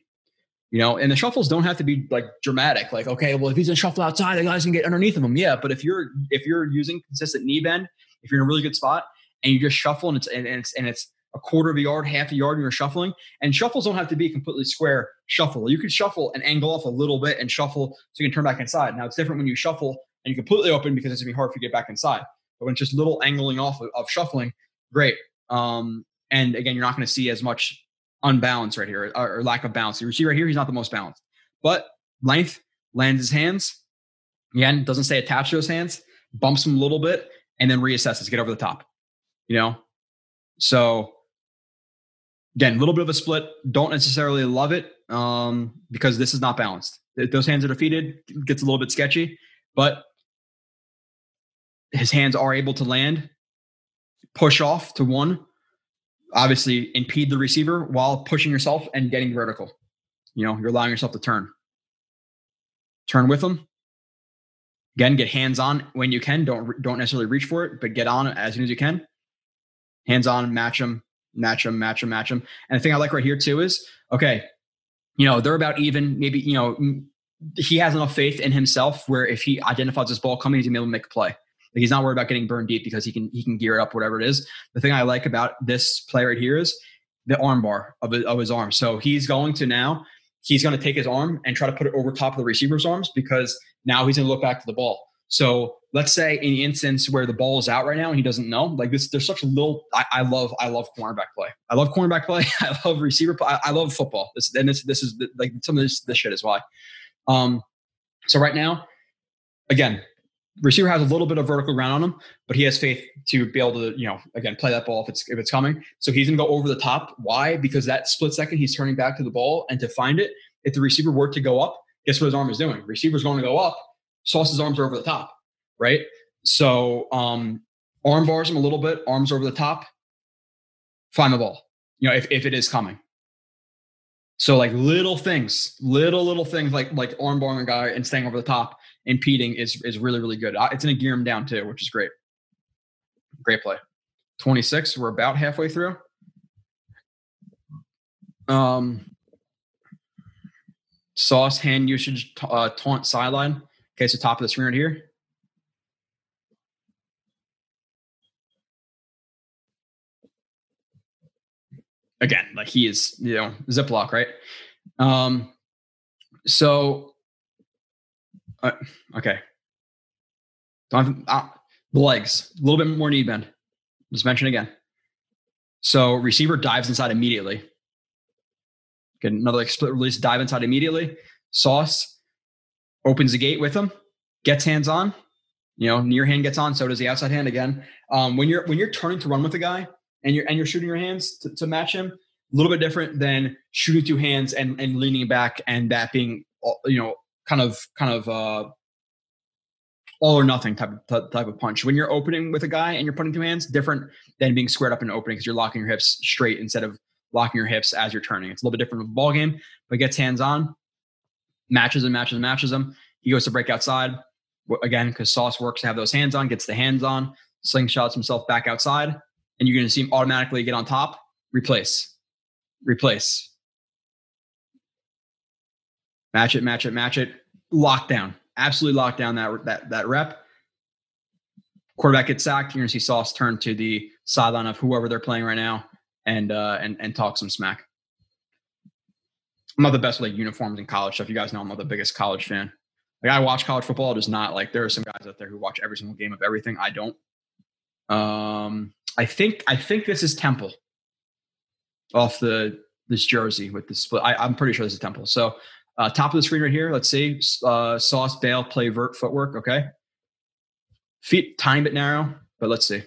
You know, and the shuffles don't have to be like dramatic. Like, okay, well, if he's in shuffle outside, the guys can get underneath of him. Yeah, but if you're if you're using consistent knee bend, if you're in a really good spot and you just shuffle and it's and it's and it's a quarter of a yard, half a yard, and you're shuffling. And shuffles don't have to be completely square shuffle. You can shuffle and angle off a little bit and shuffle so you can turn back inside. Now it's different when you shuffle and you completely open because it's gonna be hard for you to get back inside. But when it's just little angling off of, of shuffling, great. Um, and again, you're not going to see as much unbalanced right here or, or lack of balance. You see right here, he's not the most balanced, but length lands his hands. Again, doesn't say attach those hands, bumps him a little bit, and then reassesses, get over the top. You know, so again, a little bit of a split. Don't necessarily love it um, because this is not balanced. Those hands are defeated, gets a little bit sketchy, but his hands are able to land, push off to one, obviously impede the receiver while pushing yourself and getting vertical. You know, you're allowing yourself to turn. Turn with them. Again, get hands on when you can. Don't don't necessarily reach for it, but get on as soon as you can. Hands on, match them, match them, match them, match them. And the thing I like right here too is okay, you know, they're about even. Maybe you know he has enough faith in himself where if he identifies this ball coming, he's gonna be able to make a play. Like he's not worried about getting burned deep because he can he can gear it up whatever it is. The thing I like about this play right here is the arm bar of his, of his arm. So he's going to now he's going to take his arm and try to put it over top of the receiver's arms because now he's going to look back to the ball. So let's say in the instance where the ball is out right now and he doesn't know, like this, there's such a little. I, I love, I love cornerback play. I love cornerback play. I love receiver play. I, I love football. This, and this, this is the, like some of this, this shit is why. Um, so right now, again, receiver has a little bit of vertical ground on him, but he has faith to be able to, you know, again, play that ball if it's if it's coming. So he's gonna go over the top. Why? Because that split second he's turning back to the ball and to find it, if the receiver were to go up, guess what his arm is doing? Receiver's going to go up, Sauce's arms are over the top, right? So um arm bars him a little bit, arms over the top, find the ball. You know, if, if it is coming. So like little things, little little things like like arm barring a guy and staying over the top impeding is is really really good. It's going to gear him down too, which is great. Great play. 26. We're about halfway through. Um, sauce hand usage uh, taunt sideline. Okay, so top of the screen right here. Again, like he is, you know, ziplock, right? Um, so uh, okay. Don't have, uh, the legs, a little bit more knee bend. Just mention again. So receiver dives inside immediately. Get another like split release, dive inside immediately. Sauce opens the gate with him, gets hands on. You know, near hand gets on, so does the outside hand again. Um, when you're when you're turning to run with a guy and you're and you're shooting your hands to, to match him, a little bit different than shooting two hands and and leaning back and that being you know kind of kind of uh all or nothing type of type of punch. When you're opening with a guy and you're putting two hands, different than being squared up and opening because you're locking your hips straight instead of locking your hips as you're turning. It's a little bit different of a ball game, but gets hands on, matches and matches and matches them. He goes to break outside again because Sauce works to have those hands on, gets the hands on, slingshots himself back outside, and you're going to see him automatically get on top, replace, replace, match it, match it, match it, lock down, absolutely lock down that that that rep. Quarterback gets sacked. You're to see Sauce turn to the sideline of whoever they're playing right now and uh, and and talk some smack. I'm not the best with like uniforms and college stuff. You guys know I'm not the biggest college fan. Like I watch college football, just not like there are some guys out there who watch every single game of everything. I don't. Um, I think I think this is Temple off the this jersey with the split. I, am pretty sure this is Temple. So uh, top of the screen right here. Let's see. Uh, Sauce Bail play vert footwork. Okay. Feet tiny bit narrow, but let's see.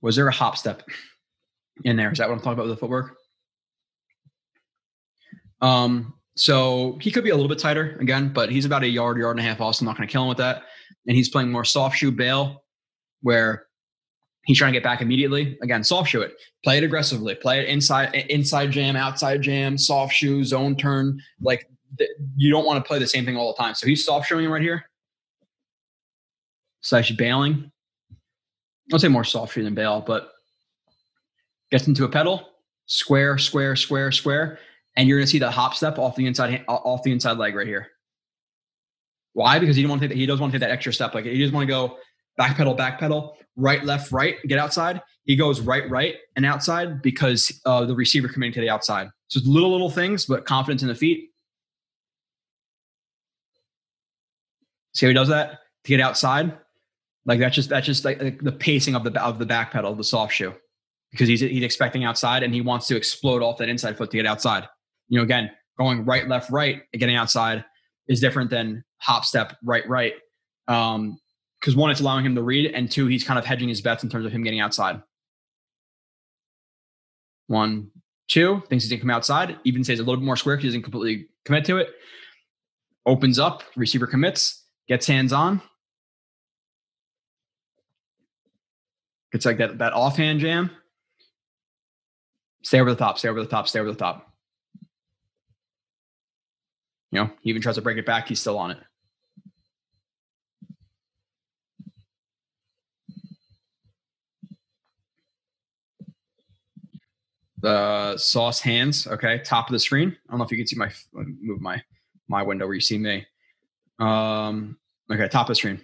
Was there a hop step in there? Is that what I'm talking about with the footwork? Um, so he could be a little bit tighter again, but he's about a yard, yard and a half off. So I'm not going to kill him with that. And he's playing more soft shoe bail, where he's trying to get back immediately. Again, soft shoe it, play it aggressively, play it inside, inside jam, outside jam, soft shoe, zone turn. Like th- you don't want to play the same thing all the time. So he's soft showing right here. Slash bailing. I'll say more soft shoe than bail, but gets into a pedal, square, square, square, square, and you're going to see the hop step off the inside off the inside leg right here. Why? Because he don't want to take, he doesn't want to take that extra step. Like he just want to go back pedal, back pedal, right, left, right, get outside. He goes right, right, and outside because uh, the receiver coming to the outside. So it's little little things, but confidence in the feet. See how he does that to get outside? Like that's just that's just like, like the pacing of the of the back pedal, the soft shoe, because he's he's expecting outside and he wants to explode off that inside foot to get outside. You know, again, going right, left, right, and getting outside is different than hop, step, right, right. Um, because one, it's allowing him to read, and two, he's kind of hedging his bets in terms of him getting outside. One, two, thinks he's gonna come outside, even stays a little bit more square because he doesn't completely commit to it. Opens up, receiver commits, gets hands on, It's like that that offhand jam. Stay over the top, stay over the top, stay over the top. You know, he even tries to break it back, he's still on it. The sauce hands, okay, top of the screen. I don't know if you can see my move my my window where you see me. Um, okay, top of the screen.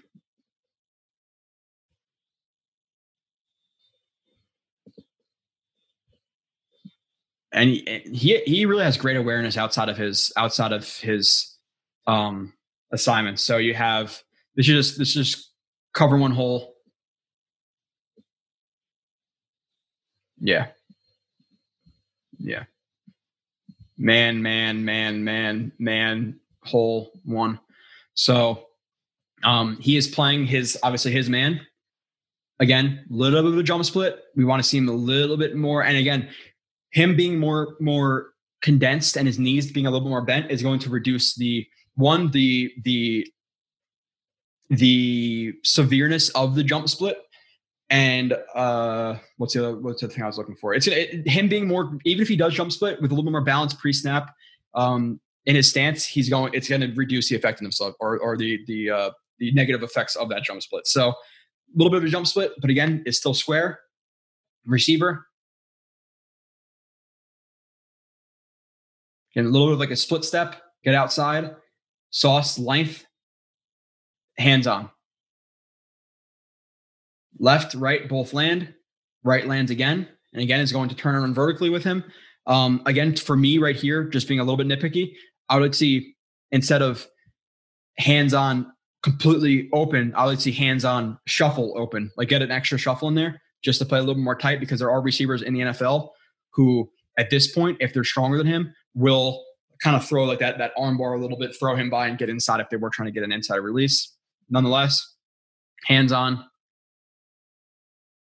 and he, he really has great awareness outside of his outside of his um assignments. So you have this is just this is just cover one hole. Yeah. Yeah. Man, man, man, man, man, hole one. So um he is playing his obviously his man. Again, a little bit of a jump split. We want to see him a little bit more. And again, him being more more condensed and his knees being a little bit more bent is going to reduce the one the the the severeness of the jump split and uh what's the other what's the thing i was looking for? It's it, him being more even if he does jump split with a little bit more balance pre-snap um in his stance he's going it's going to reduce the effectiveness of or or the the uh the negative effects of that jump split. So a little bit of a jump split but again it's still square. Receiver. Get a little bit of like a split step, get outside, sauce length, hands on. Left, right, both land. Right lands again, and again is going to turn around vertically with him. Um, again, for me right here, just being a little bit nitpicky, I would see instead of hands on completely open, I would see hands on shuffle open, like get an extra shuffle in there just to play a little bit more tight because there are receivers in the NFL who, at this point, if they're stronger than him, will kind of throw like that that arm bar a little bit, throw him by and get inside if they were trying to get an inside release. Nonetheless, hands on.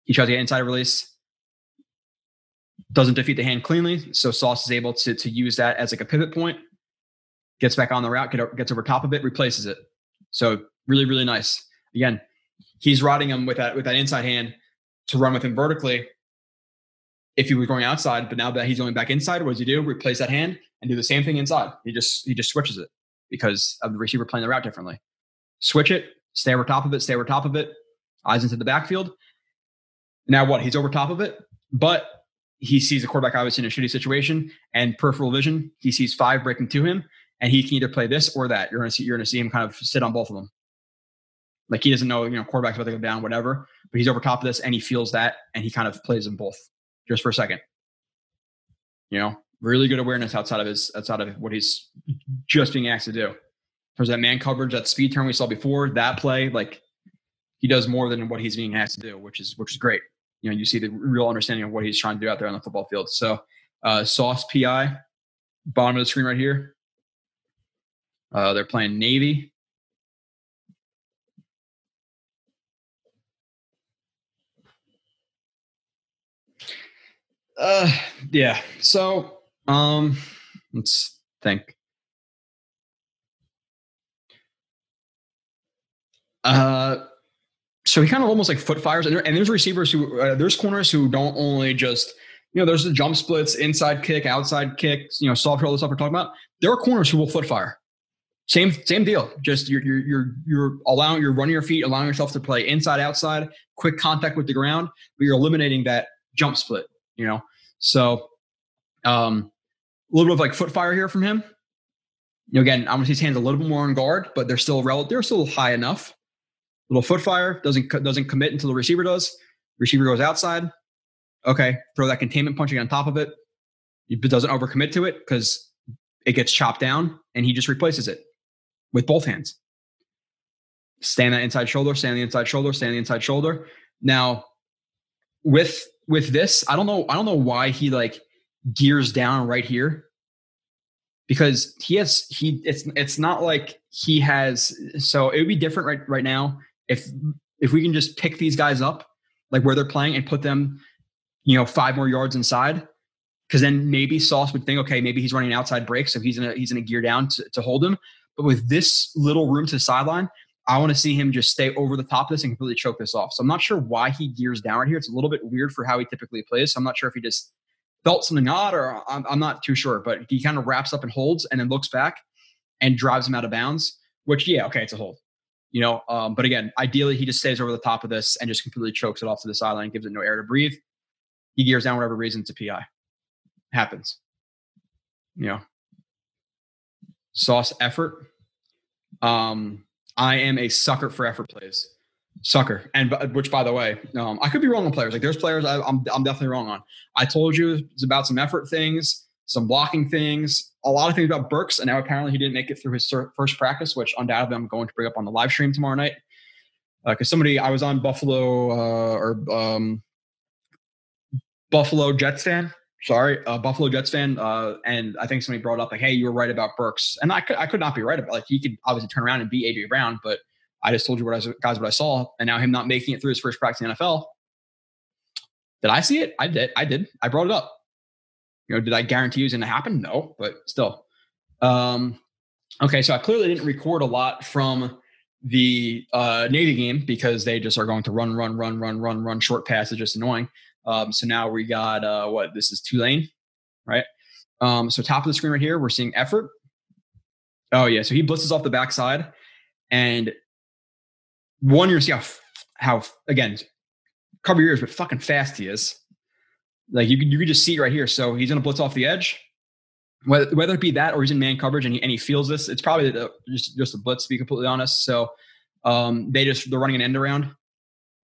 He tries to get inside release. Doesn't defeat the hand cleanly, so Sauce is able to to use that as like a pivot point. Gets back on the route, get, gets over top of it, replaces it. So really, really nice. Again, he's riding him with that with that inside hand to run with him vertically if he was going outside, but now that he's going back inside, what does he do? Replace that hand and do the same thing inside. He just he just switches it because of the receiver playing the route differently. Switch it, stay over top of it, stay over top of it, eyes into the backfield. Now what? He's over top of it, but he sees a quarterback obviously in a shitty situation and peripheral vision. He sees five breaking to him, and he can either play this or that. You're gonna see you're gonna see him kind of sit on both of them. Like he doesn't know, you know, quarterback's about to go down, whatever, but he's over top of this and he feels that and he kind of plays them both just for a second. You know, really good awareness outside of his outside of what he's just being asked to do. There's that man coverage, that speed turn we saw before, that play, like he does more than what he's being asked to do, which is which is great. You know, you see the real understanding of what he's trying to do out there on the football field. So uh Sauce PI, bottom of the screen right here. Uh, they're playing Navy. Uh, yeah. So, um, let's think. Uh, so he kind of almost like foot fires, and, there, and there's receivers who uh, there's corners who don't only just you know there's the jump splits, inside kick, outside kick, you know soft roll, the stuff we're talking about. There are corners who will foot fire. Same same deal. Just you're you're you're you're allowing you're running your feet, allowing yourself to play inside outside, quick contact with the ground, but you're eliminating that jump split you know. So um a little bit of like foot fire here from him. You know, again, I want to see his hands a little bit more on guard, but they're still relative. They're still high enough. Little foot fire doesn't doesn't commit until the receiver does. Receiver goes outside. Okay, throw that containment punching on top of it. It doesn't overcommit to it because it gets chopped down, and he just replaces it with both hands. Stand that inside shoulder, stand the inside shoulder, stand the inside shoulder. Now, with with this, I don't know. I don't know why he like gears down right here because he has he. It's it's not like he has. So it would be different right right now if if we can just pick these guys up like where they're playing and put them, you know, five more yards inside. Because then maybe Sauce would think, okay, maybe he's running an outside break, so he's gonna he's in a gear down to, to hold him. But with this little room to the sideline, I want to see him just stay over the top of this and completely choke this off. So I'm not sure why he gears down right here. It's a little bit weird for how he typically plays. So I'm not sure if he just felt something odd or I'm, I'm not too sure. But he kind of wraps up and holds and then looks back and drives him out of bounds. Which yeah, okay, it's a hold. You know, um, but again, ideally he just stays over the top of this and just completely chokes it off to the sideline, gives it no air to breathe. He gears down whatever reason to PI. Happens. You know. Sauce effort. Um, I am a sucker for effort plays. Sucker, and which, by the way, um, I could be wrong on players. Like there's players I, I'm I'm definitely wrong on. I told you it's about some effort things, some blocking things, a lot of things about Burks, and now apparently he didn't make it through his first practice, which undoubtedly I'm going to bring up on the live stream tomorrow night. Because uh, somebody I was on Buffalo uh, or um, Buffalo Jets fan sorry, a Buffalo Jets fan, uh, and I think somebody brought up like, "Hey, you were right about Burks," and I could I could not be right about like he could obviously turn around and beat AJ Brown, but I just told you what I was, guys what I saw, and now him not making it through his first practice in the NFL. Did I see it? I did. I did. I brought it up. Know, did I guarantee it was going to happen? No, but still. Um, okay, so I clearly didn't record a lot from the uh, Navy game because they just are going to run, run, run, run, run, run short passes, just annoying. Um, so now we got uh, what this is Tulane, right? Um, so top of the screen right here, we're seeing effort. Oh yeah, so he blitzes off the backside, and one you're see how how again cover your ears, but fucking fast he is. Like you can you can just see right here. So he's gonna blitz off the edge. Whether, whether it be that or he's in man coverage and he, and he feels this, it's probably the, just just a blitz to be completely honest. So um, they just they're running an end around,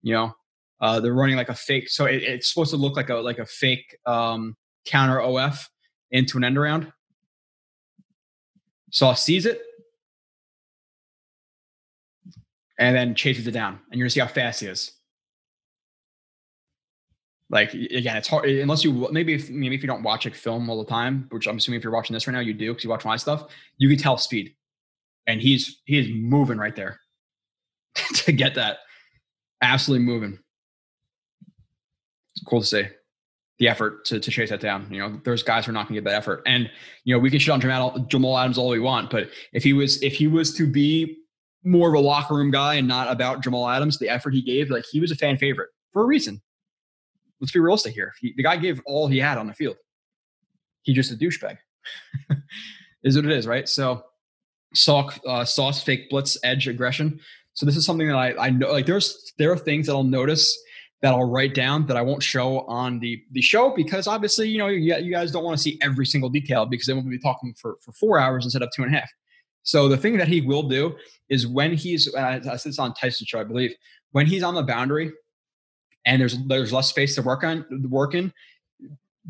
you know, Uh, they're running like a fake, so it, it's supposed to look like a like a fake um, counter OF into an end around. Sauce sees it and then chases it down, and you're gonna see how fast he is. Like again, it's hard unless you maybe if maybe if you don't watch like film all the time, which I'm assuming if you're watching this right now, you do because you watch my stuff. You can tell speed, and he's he is moving right there to get that. Absolutely moving. It's cool to see the effort to, to chase that down. You know, there's guys who are not going to get that effort, and you know we can shit on Jamal, Jamal Adams all we want, but if he was if he was to be more of a locker room guy and not about Jamal Adams, the effort he gave, like he was a fan favorite for a reason let's be realistic here. He, the guy gave all he had on the field. He just a douchebag. is what it is, right? So, sock, uh, sauce, fake blitz, edge, aggression. So this is something that I, I know. Like there's there are things that I'll notice that I'll write down that I won't show on the the show because obviously you know you, you guys don't want to see every single detail because then we'll be talking for for four hours instead of two and a half. So the thing that he will do is when he's uh, I said this on Tyson show I believe when he's on the boundary and there's there's less space to work on work in.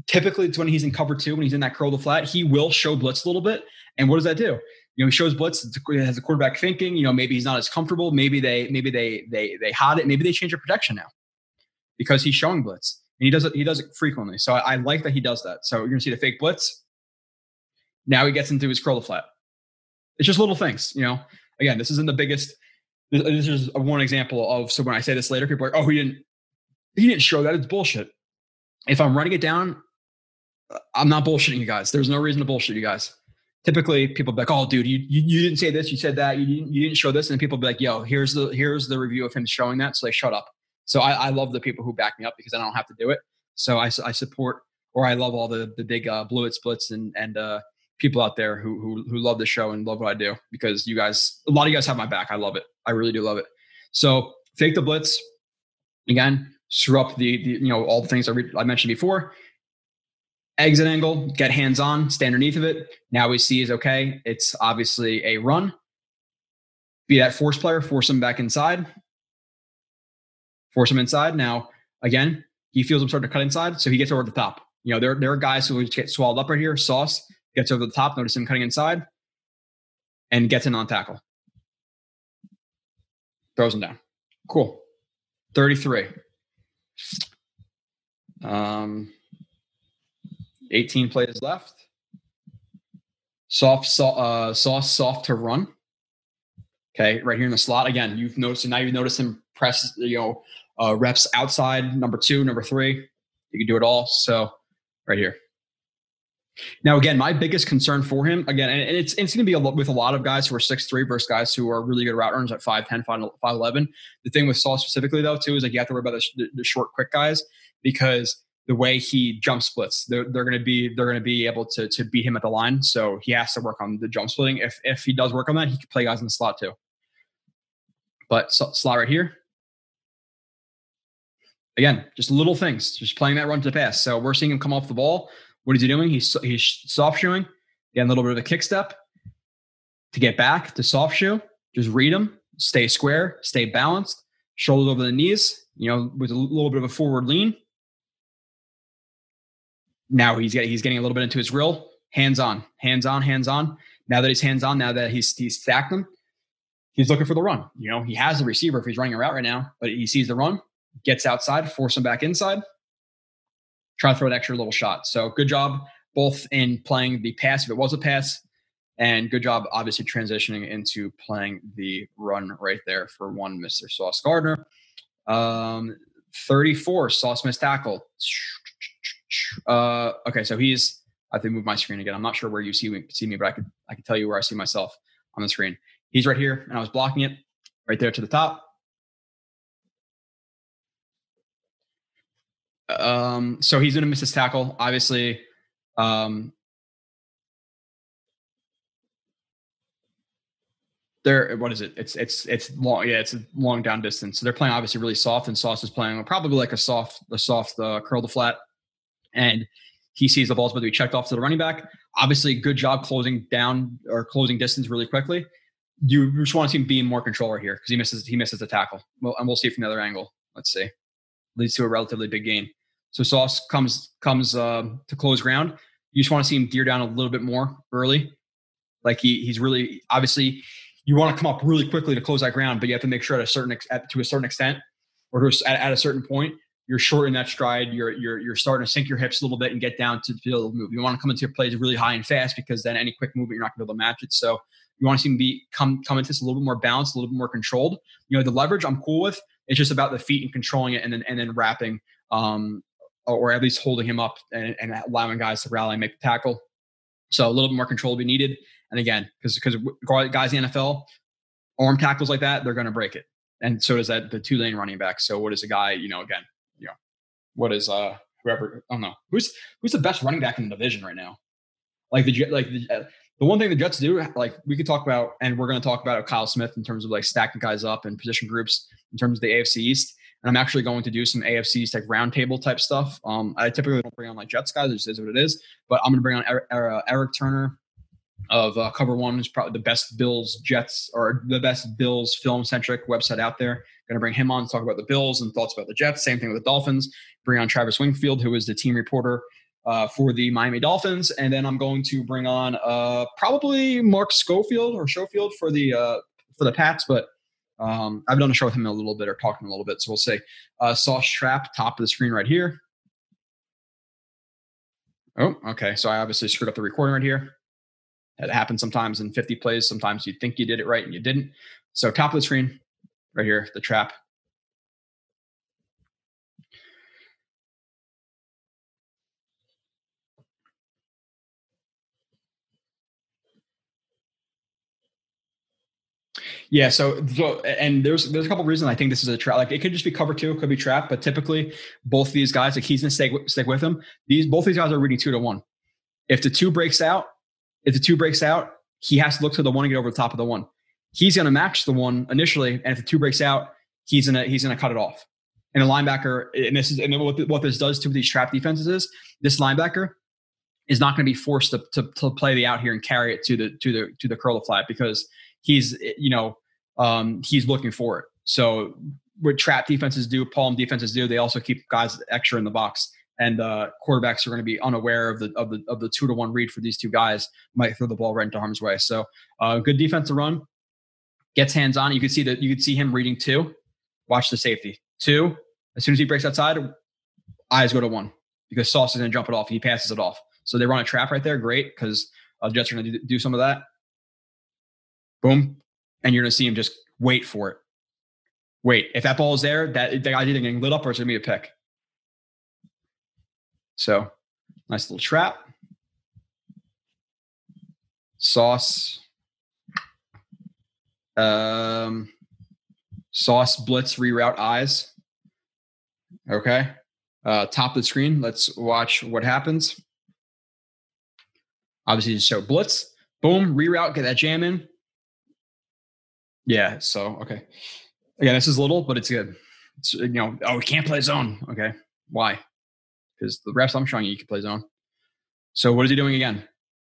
Typically, it's when he's in cover two, when he's in that curl to flat, he will show blitz a little bit. And what does that do? You know, he shows blitz. It has the quarterback thinking. You know, maybe he's not as comfortable. Maybe they maybe they they they hide it. Maybe they change their protection now because he's showing blitz and he does it. He does it frequently. So I, I like that he does that. So you're gonna see the fake blitz. Now he gets into his curl to flat. It's just little things. You know, again, this isn't the biggest. This is one example of. So when I say this later, people are like, "Oh, he didn't he didn't show that. It's bullshit. If I'm writing it down, I'm not bullshitting you guys. There's no reason to bullshit you guys. Typically, people be like, "Oh, dude, you, you, you didn't say this. You said that. You didn't you didn't show this." And people be like, "Yo, here's the here's the review of him showing that." So they shut up. So I, I love the people who back me up because I don't have to do it. So I, I support or I love all the the big uh, blue it splits and and uh, people out there who, who who love the show and love what I do because you guys, a lot of you guys have my back. I love it. I really do love it. So fake the blitz again up the, the you know all the things I, re- I mentioned before. Exit angle, get hands on, stand underneath of it. Now we see is okay. It's obviously a run. Be that force player, force him back inside. Force him inside. Now again, he feels him starting to cut inside, so he gets over the top. You know, there there are guys who just get swallowed up right here. Sauce gets over the top. Notice him cutting inside, and gets in on tackle. Throws him down. Cool. 33. Um, 18 plays left. Soft, so, uh, soft to run. Okay, right here in the slot. Again, you've noticed, now you've noticed him press, you know, uh, reps outside number two, number three. You can do it all. So right here. Now, again, my biggest concern for him, again, and it's it's going to be a lot with a lot of guys who are six three versus guys who are really good route runners at 5'10, 5'11. The thing with Sauce specifically, though, too, is like you have to worry about the, the short, quick guys because the way he jump splits, they're, they're going to be they're going to be able to to beat him at the line. So he has to work on the jump splitting. If if he does work on that, he can play guys in the slot too. But so, slot right here. Again, just little things, just playing that run to the pass. So we're seeing him come off the ball what is he doing? He's he's soft shoeing, getting a little bit of a kick step to get back to soft shoe. Just read him, stay square, stay balanced, shoulders over the knees. You know, with a little bit of a forward lean. Now he's getting he's getting a little bit into his grill. Hands on, hands on, hands on. Now that he's hands on, now that he's he's stacked them, he's looking for the run. You know, he has the receiver if he's running a route right now, but he sees the run, gets outside, force him back inside, try to throw an extra little shot. So good job both in playing the pass if it was a pass, and good job obviously transitioning into playing the run right there for one, Mr. Sauce Gardner. Um, 34, Sauce missed tackle. Uh, okay, so he's I have to move my screen again. I'm not sure where you see me, see me, but I could I can tell you where I see myself on the screen. He's right here, and I was blocking it right there to the top. Um, so he's going to miss his tackle. Obviously, um, they're what is it? It's it's it's long. Yeah, it's a long down distance. So they're playing obviously really soft, and Sauce is playing probably like a soft a soft uh, curl to flat, and he sees the ball's about to be checked off to the running back. Obviously, good job closing down or closing distance really quickly. You just want to see him being more control right here because he misses he misses the tackle. Well, and we'll see from the other angle. Let's see. leads to a relatively big gain. So Sauce comes comes uh, to close ground. You just want to see him gear down a little bit more early. Like he he's really obviously you want to come up really quickly to close that ground, but you have to make sure at a certain at, to a certain extent or at, at a certain point you're short in that stride. You're you're you're starting to sink your hips a little bit and get down to the move. You want to come into your plays really high and fast because then any quick movement you're not going to be able to match it. So you want to see him be come come into this a little bit more balanced, a little bit more controlled. You know, the leverage I'm cool with. It's just about the feet and controlling it and then and then wrapping um or at least holding him up and, and allowing guys to rally and make the tackle. So a little bit more control will be needed. And again, because because guys in the NFL, arm tackles like that, they're going to break it. And so does that the two lane running back. So what is a guy, you know, again, you know, what is uh whoever I don't know who's who's the best running back in the division right now? Like the like the uh, the one thing the Jets do, like we could talk about, and we're going to talk about Kyle Smith in terms of like stacking guys up and position groups in terms of the AFC East. And I'm actually going to do some AFC East like roundtable type stuff. Um, I typically don't bring on like Jets guys; it just is what it is. But I'm going to bring on Eric, uh, Eric Turner of uh, Cover One, who's probably the best Bills Jets or the best Bills film centric website out there. Going to bring him on to talk about the Bills and thoughts about the Jets. Same thing with the Dolphins. Bring on Travis Wingfield, who is the team reporter uh, for the Miami Dolphins, and then I'm going to bring on uh, probably Mark Schofield or Schofield for the uh, for the Pats, but um, I've done a show with him a little bit or talking a little bit, so we'll say uh, Sauce Trap, top of the screen right here. Oh, okay. So I obviously screwed up the recording right here. It happens sometimes in 50 plays. Sometimes you think you did it right and you didn't. So top of the screen, right here, the trap. Yeah. So, so, and there's there's a couple reasons I think this is a trap. Like it could just be cover two, could be trap, but typically both these guys, like he's gonna stick stick with him. These both these guys are reading two to one. If the two breaks out, if the two breaks out, he has to look to the one and get over the top of the one. He's gonna match the one initially, and if the two breaks out, he's gonna he's gonna cut it off. And a linebacker, and this is and what, what this does to these trap defenses is this linebacker is not going to be forced to, to, to play the out here and carry it to the to the to the curl of flat because he's you know um, he's looking for it. So what trap defenses do, palm defenses do, they also keep guys extra in the box. And uh, quarterbacks are going to be unaware of the of the of the two to one read for these two guys. Might throw the ball right into harm's way. So uh, good defense to run. Gets hands on. You can see that you can see him reading two. Watch the safety. Two. As soon as he breaks outside, eyes go to one because Sauce is going to jump it off. He passes it off. So they run a trap right there. Great because uh, the Jets are going to do some of that. Boom. And you're going to see him just wait for it. Wait. If that ball is there, that, guy's either getting lit up or it's going to be a pick. So nice little trap. Sauce. Um, sauce blitz reroute eyes. Okay. Uh, top of the screen. Let's watch what happens. Obviously, just show blitz. Boom, reroute, get that jam in. Yeah. So okay. Again, this is little, but it's good. It's you know, oh, we can't play zone. Okay. Why? Because the refs I'm showing you, you can play zone. So what is he doing again?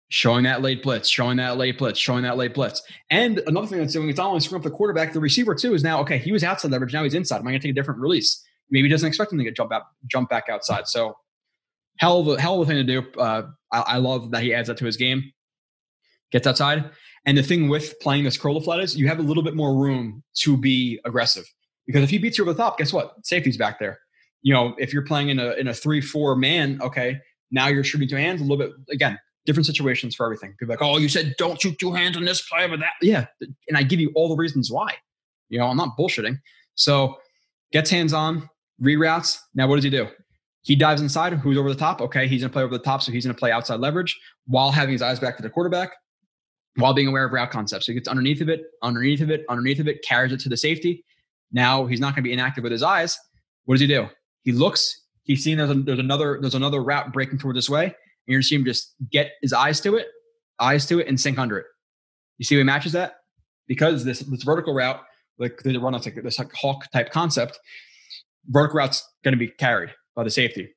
Showing that late blitz, showing that late blitz, showing that late blitz. And another thing that's doing, it's not only screwing up the quarterback, the receiver too is now, okay, he was outside leverage, now he's inside. Am I gonna take a different release? Maybe he doesn't expect him to get jump out, jump back outside. So hell of a hell of a thing to do. Uh, I, I love that he adds that to his game. Gets outside. And the thing with playing this curl flat is you have a little bit more room to be aggressive. Because if he beats you over the top, guess what? Safety's back there. You know, if you're playing in a in a three four man, okay, now you're shooting two hands a little bit. Again, different situations for everything. People like, oh, you said don't shoot two hands on this play, but that, yeah, and I give you all the reasons why. You know, I'm not bullshitting. So gets hands on, reroutes. Now what does he do? He dives inside. Who's over the top? Okay, he's gonna play over the top, so he's gonna play outside leverage while having his eyes back to the quarterback while being aware of route concepts. So he gets underneath of it, underneath of it, underneath of it, carries it to the safety. Now he's not going to be inactive with his eyes. What does he do? He looks. He's seen there's, a, there's another there's another route breaking toward this way. And to see him just get his eyes to it, eyes to it, and sink under it. You see he matches that? Because this this vertical route, like they run like this like hawk type concept, vertical route's going to be carried by the safety.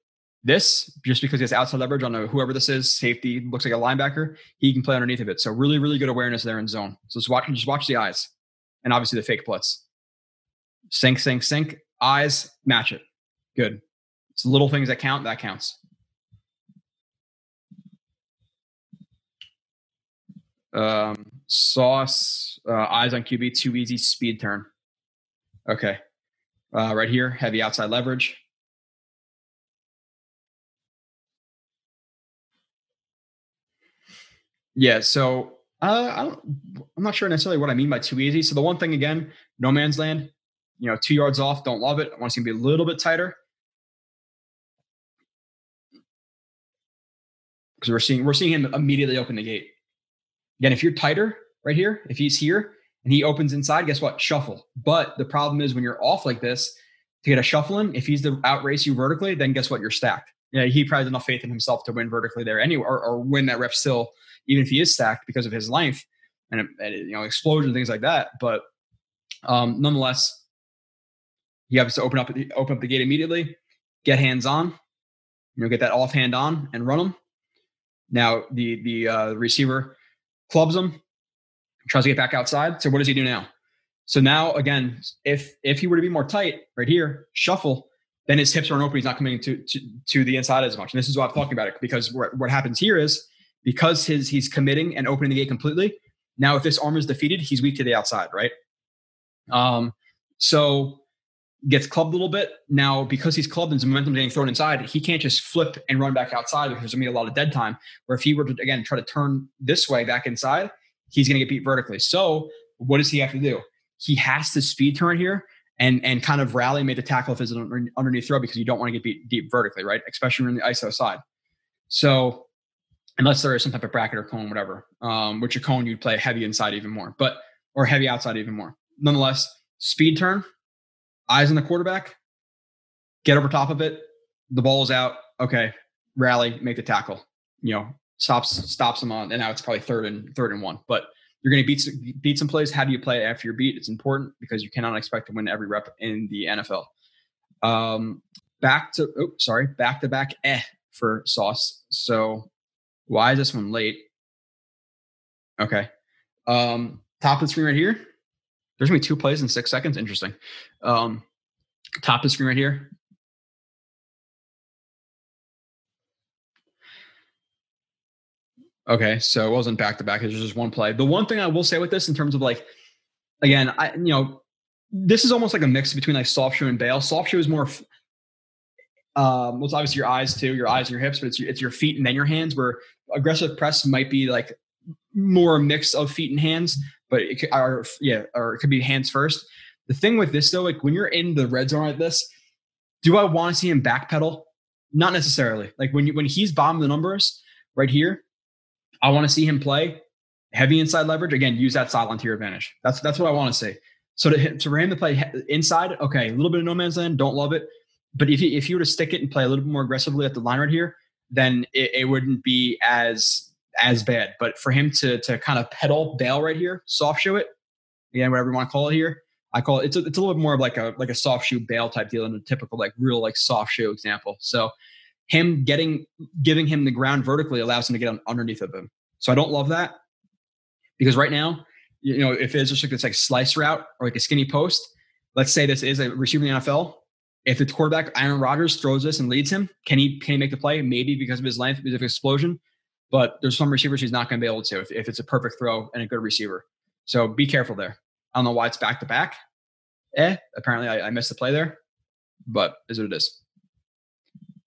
This, just because he has outside leverage on a, whoever this is, safety, looks like a linebacker, he can play underneath of it. So really, really good awareness there in zone. So just watch, just watch the eyes, and obviously the fake blitz. Sink, sink, sink. Eyes match it. Good. It's little things that count. That counts. Um, sauce, uh, eyes on QB, too easy, speed turn. Okay. Uh, right here, heavy outside leverage. Yeah, so uh, I don't, I'm not sure necessarily what I mean by too easy. So the one thing again, no man's land, you know, two yards off, don't love it. I want to be a little bit tighter. Because we're seeing we're seeing him immediately open the gate. Again, if you're tighter right here, if he's here and he opens inside, guess what? Shuffle. But the problem is when you're off like this to get a shuffling, if he's the outrace you vertically, then guess what? You're stacked. Yeah, he probably has enough faith in himself to win vertically there anyway, or, or win that rep still, even if he is stacked because of his length and, and you know explosion things like that. But um, nonetheless, he has to open up open up the gate immediately, get hands on, you know, get that off hand on and run them. Now the the uh, receiver clubs him, tries to get back outside. So what does he do now? So now again, if if he were to be more tight right here, shuffle, then his hips aren't open. He's not coming to, to, to the inside as much. And this is why I'm talking about it because what, what happens here is because his he's committing and opening the gate completely. Now, if this arm is defeated, he's weak to the outside, right? Um, so gets clubbed a little bit. Now, because he's clubbed and his momentum getting thrown inside, he can't just flip and run back outside because there's gonna be a lot of dead time. Where if he were to again try to turn this way back inside, he's gonna get beat vertically. So what does he have to do? He has to speed turn here and and kind of rally, make the tackle if it's an underneath throw because you don't want to get beat deep vertically, right? Especially when you're in the ISO side. So unless there is some type of bracket or cone, whatever, um, which a cone you'd play heavy inside even more, but or heavy outside even more. Nonetheless, speed turn, eyes on the quarterback, get over top of it. The ball's out. Okay, rally, make the tackle. You know, stops stops them on, and now it's probably third and third and one. But you're going to beat beat some plays. How do you play after your beat? It's important because you cannot expect to win every rep in the NFL. Um, back to oh sorry, back to back eh for Sauce. So why is this one late? Okay. Um, top of the screen right here. There's gonna be two plays in six seconds. Interesting. Um, top of the screen right here. Okay, so it wasn't back to back. It was just one play. The one thing I will say with this, in terms of like, again, I you know, this is almost like a mix between like soft shoe and bail. Soft shoe is more, um, well, it's obviously your eyes too, your eyes and your hips, but it's it's your feet and then your hands. Where aggressive press might be like more a mix of feet and hands, but it could, or yeah, or it could be hands first. The thing with this though, like when you're in the red zone like this, do I want to see him backpedal? Not necessarily. Like when you when he's bombing the numbers right here, I want to see him play heavy inside leverage. Again, use that sideline to your advantage. That's that's what I want to see. So to, to for him to play inside, okay, a little bit of no man's land, don't love it. But if you if you were to stick it and play a little bit more aggressively at the line right here, then it, it wouldn't be as as bad. But for him to to kind of pedal bail right here, soft shoe it, again, whatever you want to call it here. I call it it's a, it's a little bit more of like a like a soft shoe bail type deal than a typical like real like soft shoe example. So him getting giving him the ground vertically allows him to get underneath of him. So I don't love that because right now, you know, if it's just like this like slice route or like a skinny post, let's say this is a receiver in the NFL. If the quarterback Aaron Rodgers throws this and leads him, can he can he make the play? Maybe because of his length, because of his explosion. But there's some receivers he's not going to be able to if, if it's a perfect throw and a good receiver. So be careful there. I don't know why it's back to back. Eh, apparently I, I missed the play there, but is what it is.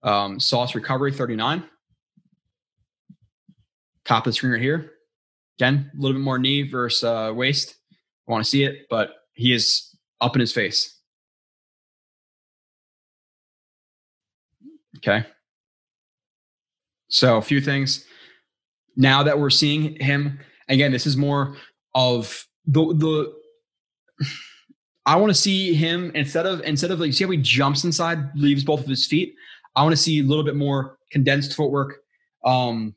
Um, Sauce recovery 39. Top of the screen right here. Again, a little bit more knee versus uh, waist. I want to see it, but he is up in his face. Okay. So a few things. Now that we're seeing him again, this is more of the the. I want to see him instead of instead of like see how he jumps inside, leaves both of his feet. I want to see a little bit more condensed footwork, um,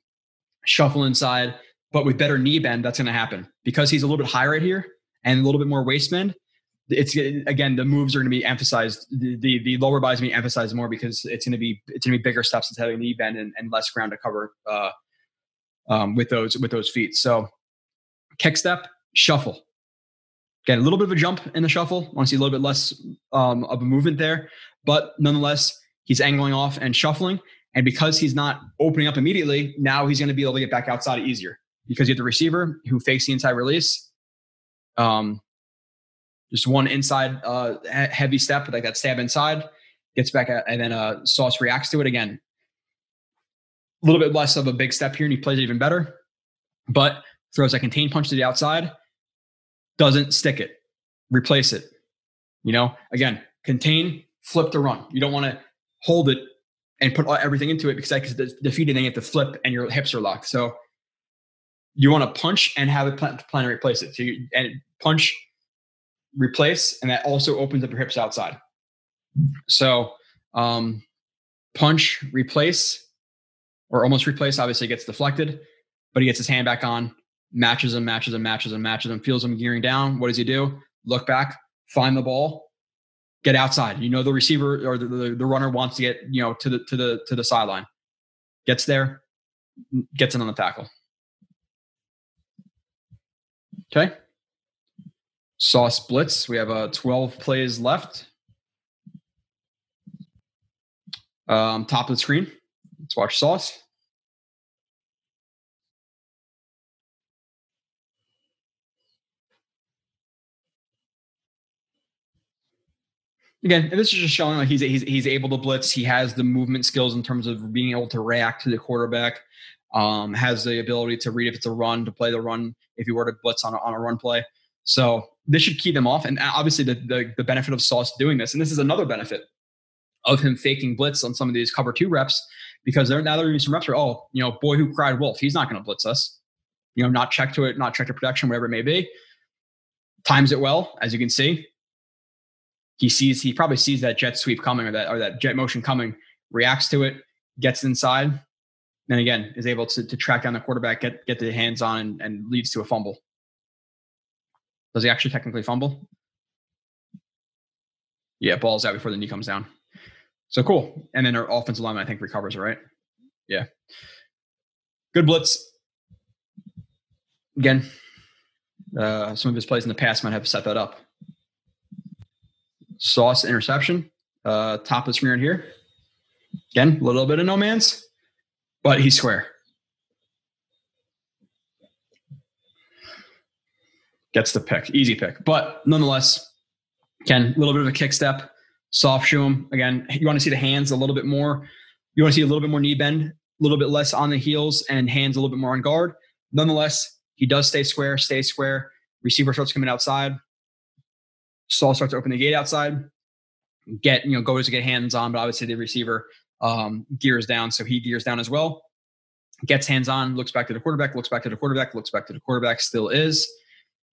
shuffle inside, but with better knee bend, that's going to happen because he's a little bit higher right here and a little bit more waist bend. It's again the moves are going to be emphasized. The the, the lower body is going to be emphasized more because it's going to be it's going to be bigger steps instead of knee bend and, and less ground to cover uh, um, with those with those feet. So kick step, shuffle. Again, a little bit of a jump in the shuffle. Want to see a little bit less um, of a movement there, but nonetheless, he's angling off and shuffling. And because he's not opening up immediately, now he's going to be able to get back outside easier because you have the receiver who fakes the inside release. Um, just one inside uh, heavy step, like that stab inside, gets back, and then uh, Sauce reacts to it again. A little bit less of a big step here, and he plays it even better. But throws a contained punch to the outside, doesn't stick it, replace it. You know, again, contain, flip to run. You don't want to hold it and put everything into it because that's defeated. Then you have to flip and your hips are locked. So you want to punch and have it plan, plan to replace it. So you and punch, replace, and that also opens up your hips outside. So um, punch, replace, or almost replace. Obviously, gets deflected, but he gets his hand back on, matches him, matches him, matches him, matches him, feels him gearing down. What does he do? Look back, find the ball, get outside. You know the receiver or the, the, the runner wants to get you know to the to the to the sideline. Gets there, gets in on the tackle. Okay. Sauce blitz. We have uh, 12 plays left. Um, top of the screen. Let's watch Sauce. Again, this is just showing like he's he's he's able to blitz. He has the movement skills in terms of being able to react to the quarterback. Um, has the ability to read if it's a run, to play the run if you were to blitz on a, on a run play. So this should keep them off. And obviously, the, the the benefit of Sauce doing this, and this is another benefit of him faking blitz on some of these cover two reps because they're now they're doing some reps where oh you know boy who cried wolf he's not going to blitz us you know not check to it not check to protection whatever it may be times it well as you can see he sees he probably sees that jet sweep coming or that or that jet motion coming, reacts to it, gets inside, then again is able to, to track down the quarterback, get get the hands on, and, and leads to a fumble. Does he actually technically fumble? Yeah, balls out before the knee comes down. So cool. And then our offensive lineman, I think, recovers, right? Yeah. Good blitz. Again, uh, some of his plays in the past might have set that up. Sauce interception, uh, top of the screen here. Again, a little bit of no man's, but he's square. Gets the pick, easy pick. But nonetheless, again, a little bit of a kick step, soft shoe him. Again, you want to see the hands a little bit more. You want to see a little bit more knee bend, a little bit less on the heels, and hands a little bit more on guard. Nonetheless, he does stay square, stay square. Receiver starts coming outside. Sauce starts to open the gate outside, get, you know, goes to get hands on, but obviously the receiver um, gears down. So he gears down as well, gets hands on, looks back to the quarterback, looks back to the quarterback, looks back to the quarterback, still is.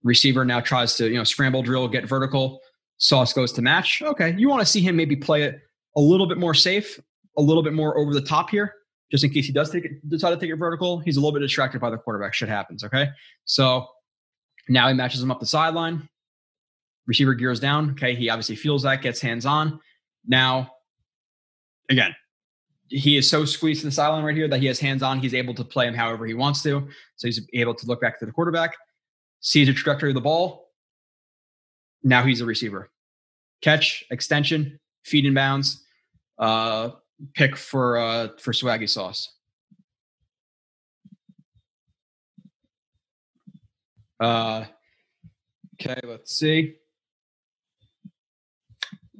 Receiver now tries to, you know, scramble drill, get vertical. Sauce goes to match. Okay. You want to see him maybe play it a little bit more safe, a little bit more over the top here, just in case he does take it, decide to take it vertical. He's a little bit distracted by the quarterback. Shit happens. Okay. So now he matches him up the sideline. Receiver gears down. Okay. He obviously feels that, gets hands on. Now, again, he is so squeezed in the sideline right here that he has hands on. He's able to play him however he wants to. So he's able to look back to the quarterback, sees the trajectory of the ball. Now he's a receiver. Catch, extension, feed in bounds, uh, pick for uh, for swaggy sauce. Uh, okay, let's see.